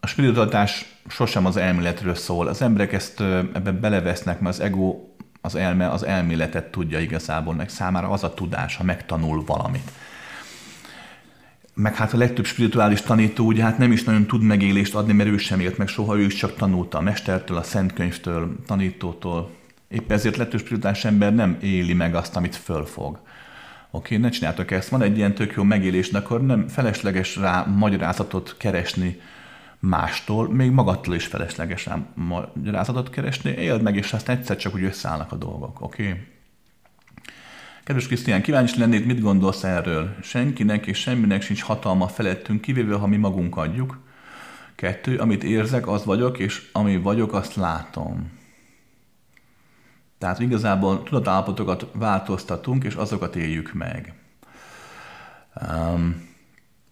A spiritualitás sosem az elméletről szól. Az emberek ezt ebbe belevesznek, mert az ego, az elme, az elméletet tudja igazából, meg számára az a tudás, ha megtanul valamit meg hát a legtöbb spirituális tanító ugye hát nem is nagyon tud megélést adni, mert ő sem élt meg soha, ő is csak tanulta a mestertől, a szentkönyvtől, tanítótól. Épp ezért legtöbb spirituális ember nem éli meg azt, amit fölfog. Oké, ne csináltok ezt. Van egy ilyen tök jó megélés, de akkor nem felesleges rá magyarázatot keresni mástól, még magadtól is felesleges rá magyarázatot keresni. Éld meg, és aztán egyszer csak úgy összeállnak a dolgok. Oké? Kedves Krisztián, kíváncsi lennék, mit gondolsz erről? Senkinek és semminek sincs hatalma felettünk, kivéve, ha mi magunk adjuk. Kettő, amit érzek, az vagyok, és ami vagyok, azt látom. Tehát igazából tudatállapotokat változtatunk, és azokat éljük meg. Um,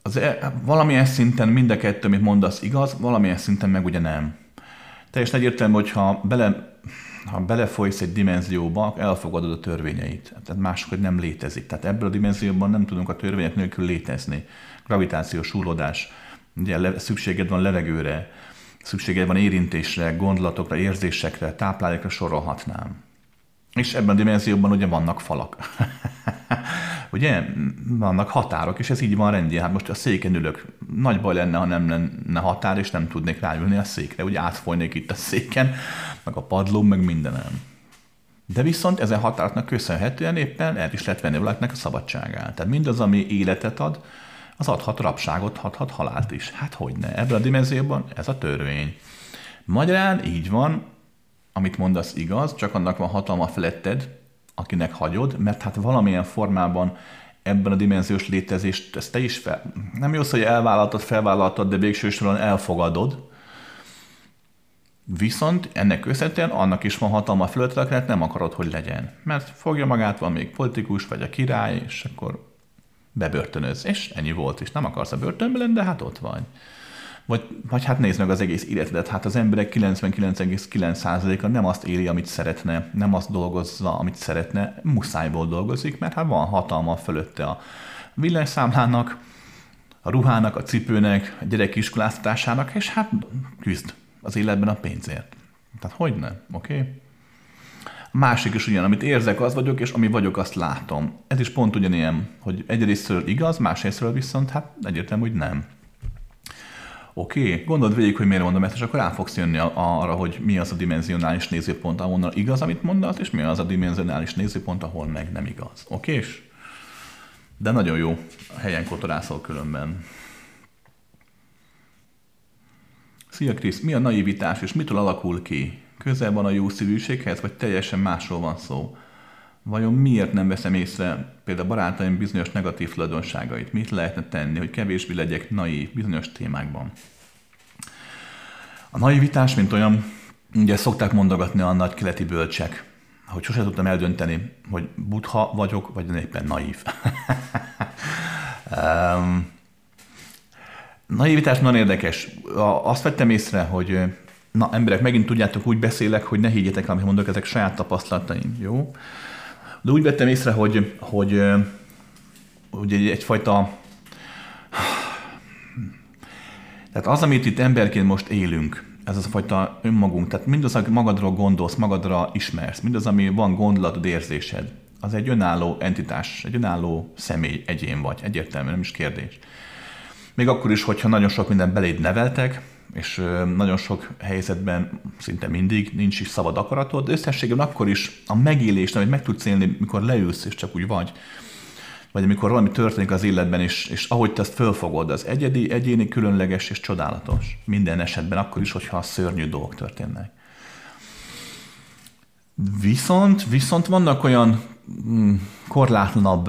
az e, valamilyen szinten mind a kettő, amit mondasz, igaz, valamilyen szinten meg ugye nem. Teljesen egyértelmű, hogyha bele ha belefolysz egy dimenzióba, elfogadod a törvényeit. Tehát máshogy nem létezik. Tehát ebből a dimenzióban nem tudunk a törvények nélkül létezni. Gravitációs súlódás, ugye szükséged van levegőre, szükséged van érintésre, gondolatokra, érzésekre, táplálékra sorolhatnám. És ebben a dimenzióban ugye vannak falak. (laughs) ugye vannak határok, és ez így van rendjén. Hát most a széken ülök. Nagy baj lenne, ha nem lenne határ, és nem tudnék ráülni a székre. Ugye átfolynék itt a széken, meg a padlón, meg mindenem. De viszont ezen határoknak köszönhetően éppen el is lehet venni valakinek a szabadságát. Tehát mindaz, ami életet ad, az adhat rabságot, adhat halált is. Hát hogy ne? Ebben a dimenzióban ez a törvény. Magyarán így van, amit mondasz igaz, csak annak van hatalma feletted, akinek hagyod, mert hát valamilyen formában ebben a dimenziós létezést, ezt te is fel, nem jó hogy elvállaltad, felvállaltad, de végső soron elfogadod, Viszont ennek köszönhetően annak is van hatalma fölött, akinek nem akarod, hogy legyen. Mert fogja magát, van még politikus, vagy a király, és akkor bebörtönöz. És ennyi volt, és nem akarsz a börtönbe lenni, de hát ott vagy. Vagy, vagy hát nézd meg az egész életedet, hát az emberek 99,9%-a nem azt éli, amit szeretne, nem azt dolgozza, amit szeretne, muszájból dolgozik, mert hát van hatalma fölötte a villanyszámlának, a ruhának, a cipőnek, a gyerek iskoláztatásának, és hát küzd az életben a pénzért. Tehát hogy nem, oké? Okay? Másik is ugyan, amit érzek, az vagyok, és ami vagyok, azt látom. Ez is pont ugyanilyen, hogy egyrésztről igaz, másrésztről viszont hát egyértelmű, hogy nem. Oké, okay. gondold végig, hogy miért mondom ezt, és akkor rá fogsz jönni arra, hogy mi az a dimenzionális nézőpont, ahonnan igaz, amit mondasz, és mi az a dimenzionális nézőpont, ahol meg nem igaz. Oké? Okay? De nagyon jó helyen kotorászol különben. Szia Krisz, mi a naivitás, és mitől alakul ki? Közel van a jó szívűséghez, vagy teljesen másról van szó? Vajon miért nem veszem észre például barátaim bizonyos negatív tulajdonságait? Mit lehetne tenni, hogy kevésbé legyek naív bizonyos témákban? A naivitás, mint olyan, ugye szokták mondogatni a nagy keleti bölcsek, hogy sosem tudtam eldönteni, hogy butha vagyok, vagy éppen naív. (laughs) um, naivitás nagyon érdekes. Azt vettem észre, hogy na emberek, megint tudjátok, úgy beszélek, hogy ne higgyetek, amit mondok, ezek saját tapasztalataim, jó? De úgy vettem észre, hogy, hogy, hogy egy, egyfajta... Tehát az, amit itt emberként most élünk, ez az a fajta önmagunk, tehát mindaz, amit magadról gondolsz, magadra ismersz, mindaz, ami van gondolatod, érzésed, az egy önálló entitás, egy önálló személy, egyén vagy, egyértelmű, nem is kérdés. Még akkor is, hogyha nagyon sok mindent beléd neveltek, és nagyon sok helyzetben szinte mindig nincs is szabad akaratod, de összességében akkor is a megélést, amit meg tudsz élni, mikor leülsz, és csak úgy vagy, vagy amikor valami történik az életben, és, és ahogy te ezt fölfogod, az egyedi, egyéni, különleges és csodálatos. Minden esetben, akkor is, hogyha szörnyű dolgok történnek. Viszont, viszont vannak olyan mm, korlátlanabb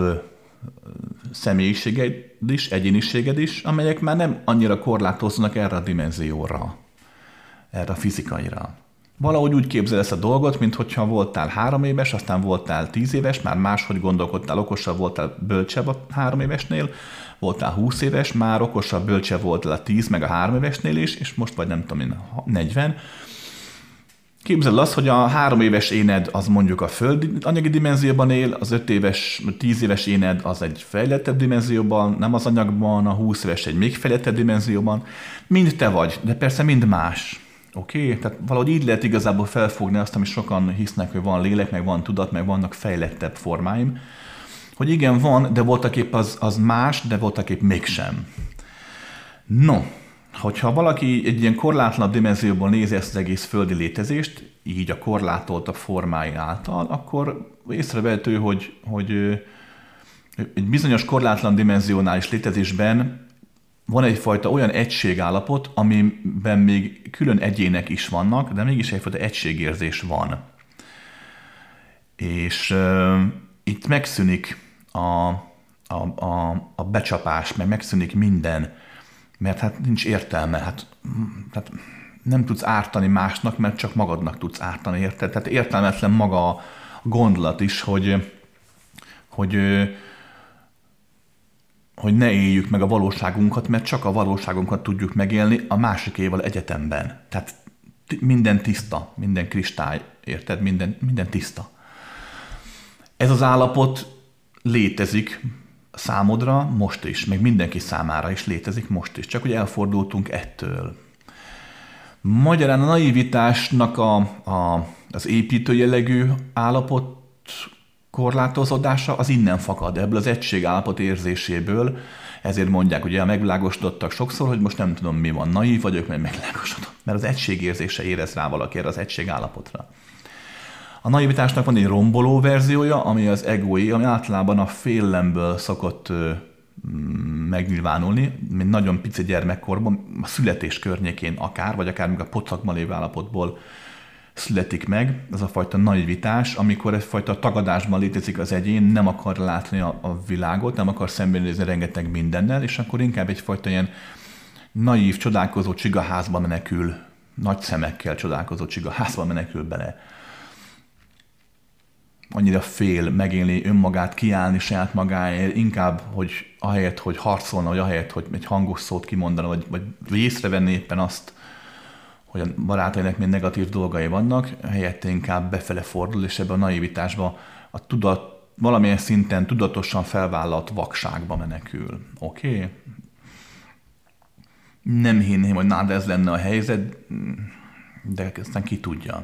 személyiséged is, egyéniséged is, amelyek már nem annyira korlátoznak erre a dimenzióra, erre a fizikaira. valahogy úgy képzel ezt a dolgot, mint hogyha voltál három éves, aztán voltál tíz éves, már máshogy gondolkodtál, okosabb voltál, bölcsebb a három évesnél, voltál 20 éves, már okosabb, bölcsebb voltál a 10 meg a három évesnél is, és most vagy nem tudom én, 40. Képzeld azt, hogy a három éves éned az mondjuk a földi anyagi dimenzióban él, az öt éves, tíz éves éned az egy fejlettebb dimenzióban, nem az anyagban, a 20 éves egy még fejlettebb dimenzióban. Mind te vagy, de persze mind más. Oké? Okay? Tehát valahogy így lehet igazából felfogni azt, amit sokan hisznek, hogy van lélek, meg van tudat, meg vannak fejlettebb formáim. Hogy igen, van, de voltak épp az, az más, de voltak épp mégsem. No, hogyha valaki egy ilyen korlátlan dimenzióból nézi ezt az egész földi létezést, így a korlátoltabb formái által, akkor észrevehető, hogy, hogy egy bizonyos korlátlan dimensionális létezésben van egyfajta olyan egységállapot, amiben még külön egyének is vannak, de mégis egyfajta egységérzés van. És uh, itt megszűnik a, a, a, a becsapás, meg megszűnik minden, mert hát nincs értelme, hát, hát nem tudsz ártani másnak, mert csak magadnak tudsz ártani, érted? Tehát értelmetlen maga a gondolat is, hogy, hogy hogy ne éljük meg a valóságunkat, mert csak a valóságunkat tudjuk megélni a másikéval egyetemben. Tehát minden tiszta, minden kristály, érted? Minden, minden tiszta. Ez az állapot létezik számodra most is, meg mindenki számára is létezik most is, csak hogy elfordultunk ettől. Magyarán a naivitásnak a, a, az építő jellegű állapot korlátozódása az innen fakad, ebből az egység állapot érzéséből, ezért mondják ugye a megvilágosodottak sokszor, hogy most nem tudom mi van, naív vagyok, mert megvilágosodott. Mert az egységérzése érez rá valaki erre az egység állapotra. A naivitásnak van egy romboló verziója, ami az egói, ami általában a félelemből szokott megnyilvánulni, mint nagyon pici gyermekkorban, a születés környékén akár, vagy akár még a pocakban lévő állapotból születik meg, ez a fajta naivitás, amikor egyfajta tagadásban létezik az egyén, nem akar látni a, a világot, nem akar szembenézni rengeteg mindennel, és akkor inkább egyfajta ilyen naív, csodálkozó csigaházba menekül, nagy szemekkel csodálkozó csigaházba menekül bele. Annyira fél megélni önmagát, kiállni saját magáért, inkább, hogy ahelyett, hogy harcolna, vagy ahelyett, hogy egy hangos szót kimondana, vagy, vagy észrevenni éppen azt, hogy a barátainak még negatív dolgai vannak, helyette inkább befele fordul, és ebbe a naivitásba a tudat, valamilyen szinten tudatosan felvállalt vakságba menekül. Oké? Okay? Nem hinném, hogy nád ez lenne a helyzet, de aztán ki tudja.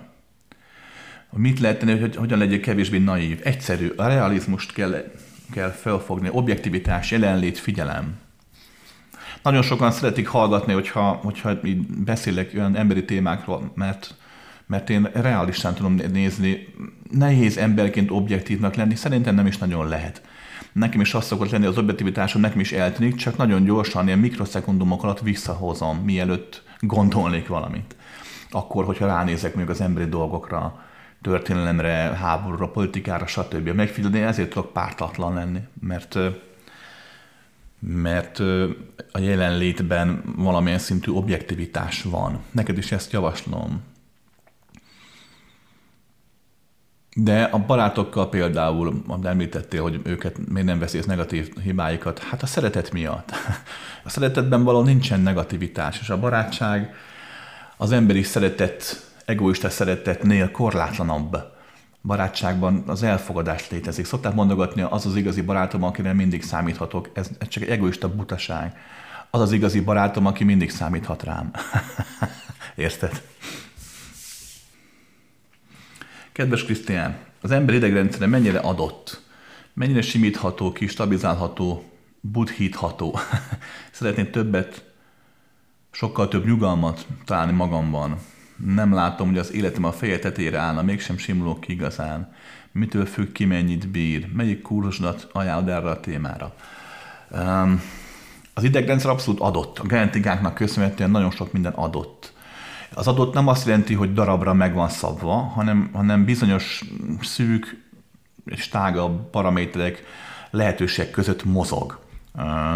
Mit lehet tenni, hogy hogyan legyek kevésbé naív? Egyszerű, a realizmust kell, kell felfogni, objektivitás, jelenlét, figyelem. Nagyon sokan szeretik hallgatni, hogyha, hogyha beszélek olyan emberi témákról, mert, mert én realistán tudom nézni. Nehéz emberként objektívnak lenni, szerintem nem is nagyon lehet. Nekem is azt szokott lenni, az objektivitásom nekem is eltűnik, csak nagyon gyorsan, ilyen mikroszekundumok alatt visszahozom, mielőtt gondolnék valamit. Akkor, hogyha ránézek még az emberi dolgokra, történelemre, háborúra, politikára, stb. Megfigyelni, ezért tudok pártatlan lenni, mert mert a jelenlétben valamilyen szintű objektivitás van. Neked is ezt javaslom. De a barátokkal például, amit említettél, hogy őket miért nem veszi negatív hibáikat, hát a szeretet miatt. (laughs) A szeretetben való nincsen negativitás, és a barátság az emberi szeretet, egoista szeretetnél korlátlanabb barátságban az elfogadás létezik. Szokták mondogatni, az az igazi barátom, akire mindig számíthatok. Ez, ez csak egy egoista butaság. Az az igazi barátom, aki mindig számíthat rám. (laughs) Érted? Kedves Krisztián, az ember idegrendszere mennyire adott, mennyire simítható ki, stabilizálható, budhítható. (laughs) Szeretném többet, sokkal több nyugalmat találni magamban, nem látom, hogy az életem a feje tetére állna, mégsem simulok ki igazán. Mitől függ ki, mennyit bír? Melyik kurzusodat ajánlod erre a témára? Um, az idegrendszer abszolút adott. A genetikánknak köszönhetően nagyon sok minden adott. Az adott nem azt jelenti, hogy darabra meg van szabva, hanem, hanem bizonyos szűk és tágabb paraméterek lehetőség között mozog.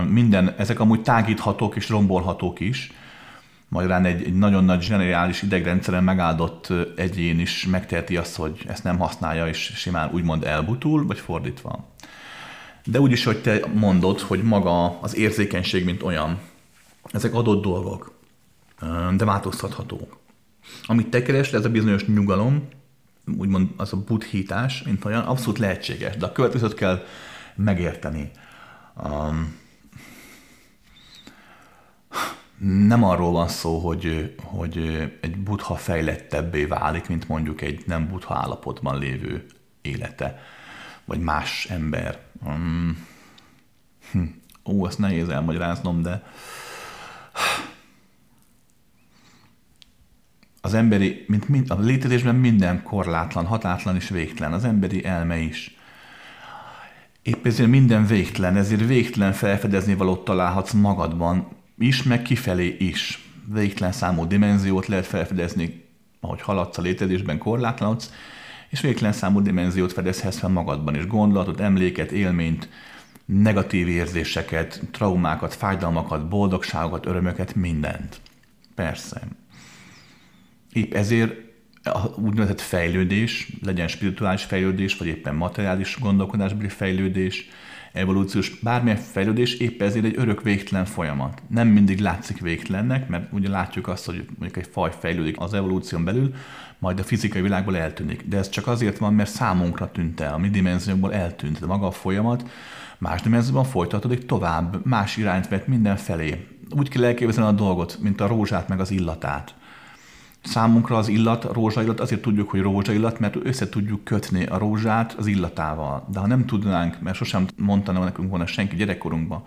Minden, ezek amúgy tágíthatók és rombolhatók is, magyarán egy, egy nagyon nagy zseniális idegrendszeren megáldott egyén is megteheti azt, hogy ezt nem használja, és simán úgymond elbutul, vagy fordítva. De úgy is, hogy te mondod, hogy maga az érzékenység, mint olyan, ezek adott dolgok, de változtathatók. Amit te keresel, ez a bizonyos nyugalom, úgymond az a buddhítás, mint olyan, abszolút lehetséges, de a következőt kell megérteni. Um, nem arról van szó, hogy, hogy egy buddha fejlettebbé válik, mint mondjuk egy nem buddha állapotban lévő élete, vagy más ember. Um, hm, ó, ezt nehéz elmagyaráznom, de az emberi, mint mind, a létezésben minden korlátlan, hatátlan és végtelen, az emberi elme is. Épp ezért minden végtelen, ezért végtelen felfedezni valót találhatsz magadban, is, meg kifelé is. Végtelen számú dimenziót lehet felfedezni, ahogy haladsz a létezésben, korlátlanodsz, és végtelen számú dimenziót fedezhetsz fel magadban is. Gondolatot, emléket, élményt, negatív érzéseket, traumákat, fájdalmakat, boldogságokat, örömöket, mindent. Persze. Épp ezért a úgynevezett fejlődés, legyen spirituális fejlődés, vagy éppen materiális gondolkodásbeli fejlődés, evolúciós bármilyen fejlődés épp ezért egy örök végtelen folyamat. Nem mindig látszik végtelennek, mert ugye látjuk azt, hogy mondjuk egy faj fejlődik az evolúción belül, majd a fizikai világból eltűnik. De ez csak azért van, mert számunkra tűnt el, a mi dimenziókból eltűnt. De maga a folyamat más dimenzióban folytatódik tovább, más irányt vett mindenfelé. Úgy kell elképzelni a dolgot, mint a rózsát meg az illatát. Számunkra az illat, a rózsaillat, azért tudjuk, hogy rózsaillat, mert össze tudjuk kötni a rózsát az illatával. De ha nem tudnánk, mert sosem mondta nekünk volna senki gyerekkorunkban,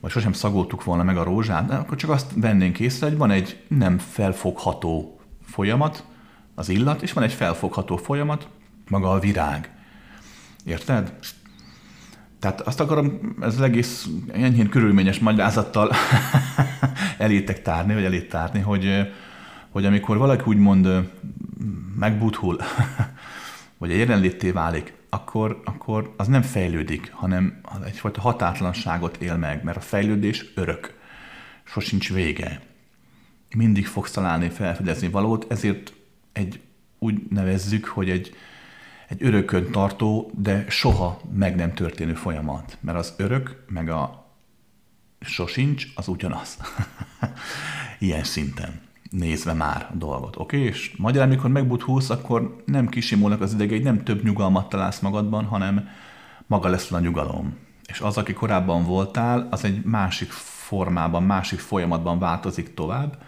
vagy sosem szagoltuk volna meg a rózsát, akkor csak azt vennénk észre, hogy van egy nem felfogható folyamat, az illat, és van egy felfogható folyamat, maga a virág. Érted? Tehát azt akarom, ez egész enyhén körülményes magyarázattal (laughs) elétek tárni, vagy elét tárni, hogy, hogy amikor valaki úgymond megbuthul, (laughs) vagy egy jelenlétté válik, akkor, akkor az nem fejlődik, hanem egyfajta hatátlanságot él meg, mert a fejlődés örök, sosincs vége. Mindig fogsz találni, felfedezni valót, ezért egy úgy nevezzük, hogy egy, egy örökön tartó, de soha meg nem történő folyamat. Mert az örök, meg a sosincs, az ugyanaz. (laughs) Ilyen szinten nézve már a dolgot. Oké? És magyarán, amikor megbuthulsz, akkor nem kisimulnak az idegeid, nem több nyugalmat találsz magadban, hanem maga lesz a nyugalom. És az, aki korábban voltál, az egy másik formában, másik folyamatban változik tovább,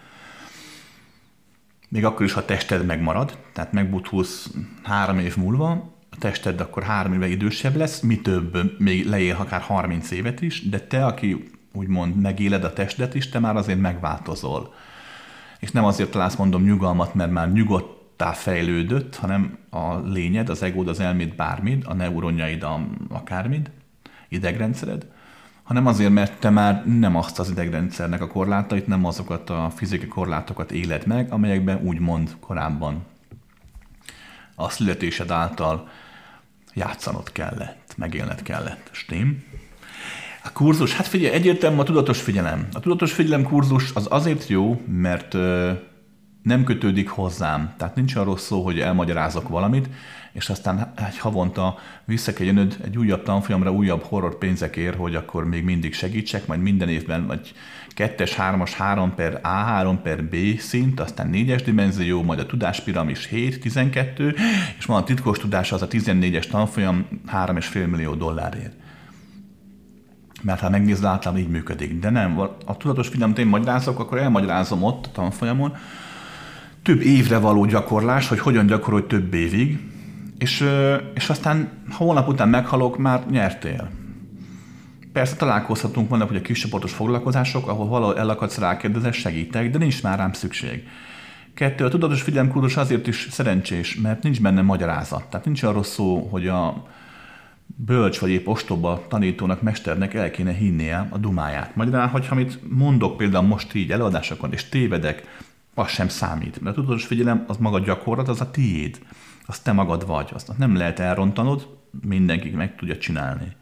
még akkor is, ha tested megmarad, tehát megbuthulsz három év múlva, a tested akkor három éve idősebb lesz, mi több, még leél akár 30 évet is, de te, aki úgymond megéled a testet is, te már azért megváltozol és nem azért találsz mondom nyugalmat, mert már nyugodtá fejlődött, hanem a lényed, az egód, az elméd, bármid, a neuronjaid, a, akármid, idegrendszered, hanem azért, mert te már nem azt az idegrendszernek a korlátait, nem azokat a fizikai korlátokat éled meg, amelyekben úgymond korábban a születésed által játszanod kellett, megélned kellett. Stim? A kurzus, hát figyelj, egyértelmű a tudatos figyelem. A tudatos figyelem kurzus az azért jó, mert ö, nem kötődik hozzám. Tehát nincs arról szó, hogy elmagyarázok valamit, és aztán egy havonta vissza kell jönnöd egy újabb tanfolyamra, újabb horror pénzekért, hogy akkor még mindig segítsek, majd minden évben vagy kettes, hármas, három per A, három per B szint, aztán négyes dimenzió, majd a tudáspiramis 7, 12, és van a titkos tudás, az a 14-es tanfolyam 3,5 millió dollárért mert ha megnézed, általában így működik. De nem, a tudatos figyelmet én magyarázok, akkor elmagyarázom ott a tanfolyamon, több évre való gyakorlás, hogy hogyan gyakorolj több évig, és, és aztán ha holnap után meghalok, már nyertél. Persze találkozhatunk vannak ugye kiscsoportos foglalkozások, ahol valahol elakadsz rákérdezel, segítek, de nincs már rám szükség. Kettő, a tudatos figyelemkódos azért is szerencsés, mert nincs benne magyarázat. Tehát nincs arról szó, hogy a, bölcs vagy épp ostoba tanítónak, mesternek el kéne hinnie a dumáját. Magyarán, hogyha amit mondok például most így előadásokon, és tévedek, az sem számít. Mert a tudatos figyelem, az maga gyakorlat, az a tiéd. Az te magad vagy. Azt nem lehet elrontanod, mindenki meg tudja csinálni.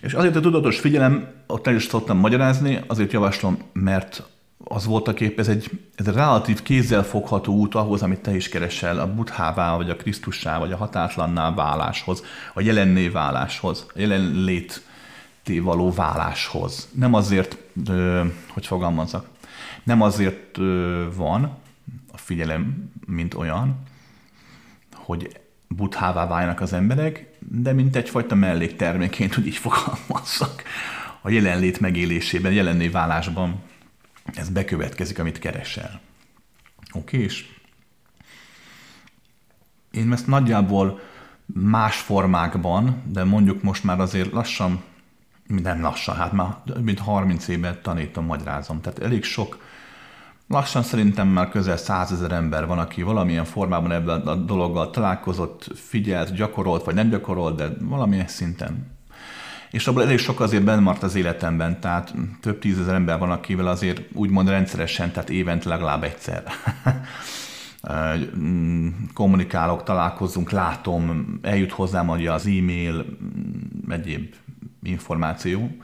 És azért a tudatos figyelem, ott el is szoktam magyarázni, azért javaslom, mert az voltak épp, ez egy, ez egy relatív kézzelfogható út ahhoz, amit te is keresel, a buthává, vagy a Krisztussá, vagy a hatátlanná váláshoz, a jelenné váláshoz, a jelenlét való váláshoz. Nem azért, hogy fogalmazok, nem azért van a figyelem, mint olyan, hogy buthává váljanak az emberek, de mint egyfajta mellékterméként, hogy így fogalmazzak, a jelenlét megélésében, jelenné válásban ez bekövetkezik, amit keresel. Oké, és én ezt nagyjából más formákban, de mondjuk most már azért lassan, nem lassan, hát már mint 30 éve tanítom, magyarázom. Tehát elég sok, lassan szerintem már közel százezer ember van, aki valamilyen formában ebben a dologgal találkozott, figyelt, gyakorolt, vagy nem gyakorolt, de valamilyen szinten és abból elég sok azért benn az életemben, tehát több tízezer ember van, akivel azért úgymond rendszeresen, tehát évente legalább egyszer. (laughs) Kommunikálok, találkozunk, látom, eljut hozzám adja az e-mail, egyéb információ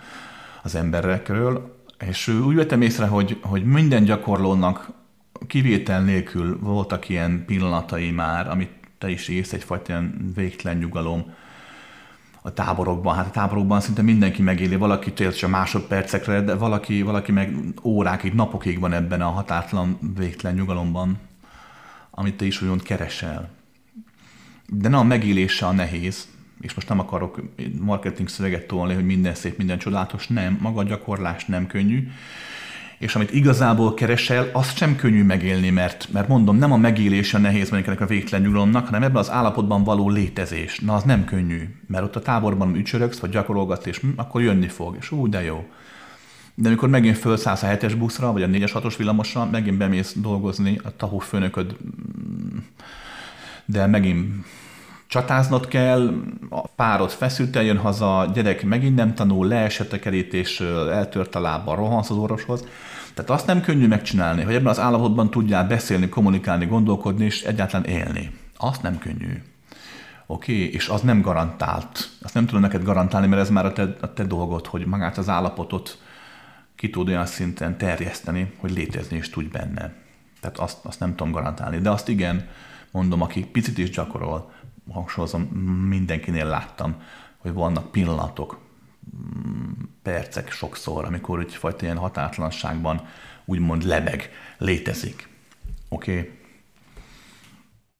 az emberekről, és úgy vettem észre, hogy, hogy minden gyakorlónak kivétel nélkül voltak ilyen pillanatai már, amit te is ész, egyfajta ilyen végtelen nyugalom, a táborokban. Hát a táborokban szinte mindenki megéli, valaki tényleg csak másodpercekre, de valaki, valaki meg órákig, napokig van ebben a határtlan, végtelen nyugalomban, amit te is úgymond keresel. De nem a megélése a nehéz, és most nem akarok marketing szöveget tolni, hogy minden szép, minden csodálatos, nem, maga a gyakorlás nem könnyű, és amit igazából keresel, azt sem könnyű megélni, mert, mert mondom, nem a megélés a nehéz mondjuk ennek a végtelen nyugalomnak, hanem ebben az állapotban való létezés. Na, az nem könnyű, mert ott a táborban ücsörögsz, vagy gyakorolgatsz, és hm, akkor jönni fog, és úgy, de jó. De amikor megint felszállsz a hetes buszra, vagy a négyes hatos villamosra, megint bemész dolgozni, a tahó főnököd, de megint csatáznod kell, a párod feszülten jön haza, a gyerek megint nem tanul, leesett a kerítésről, eltört a lába, rohansz az orvoshoz. Tehát azt nem könnyű megcsinálni, hogy ebben az állapotban tudjál beszélni, kommunikálni, gondolkodni és egyáltalán élni. Azt nem könnyű. Oké, okay? és az nem garantált. Azt nem tudom neked garantálni, mert ez már a te, a te dolgod, hogy magát az állapotot ki tud olyan szinten terjeszteni, hogy létezni is tudj benne. Tehát azt, azt nem tudom garantálni. De azt igen, mondom, aki picit is gyakorol, hangsúlyozom, mindenkinél láttam, hogy vannak pillanatok, percek sokszor, amikor egyfajta ilyen határtlanságban úgymond lebeg, létezik. Oké? Okay?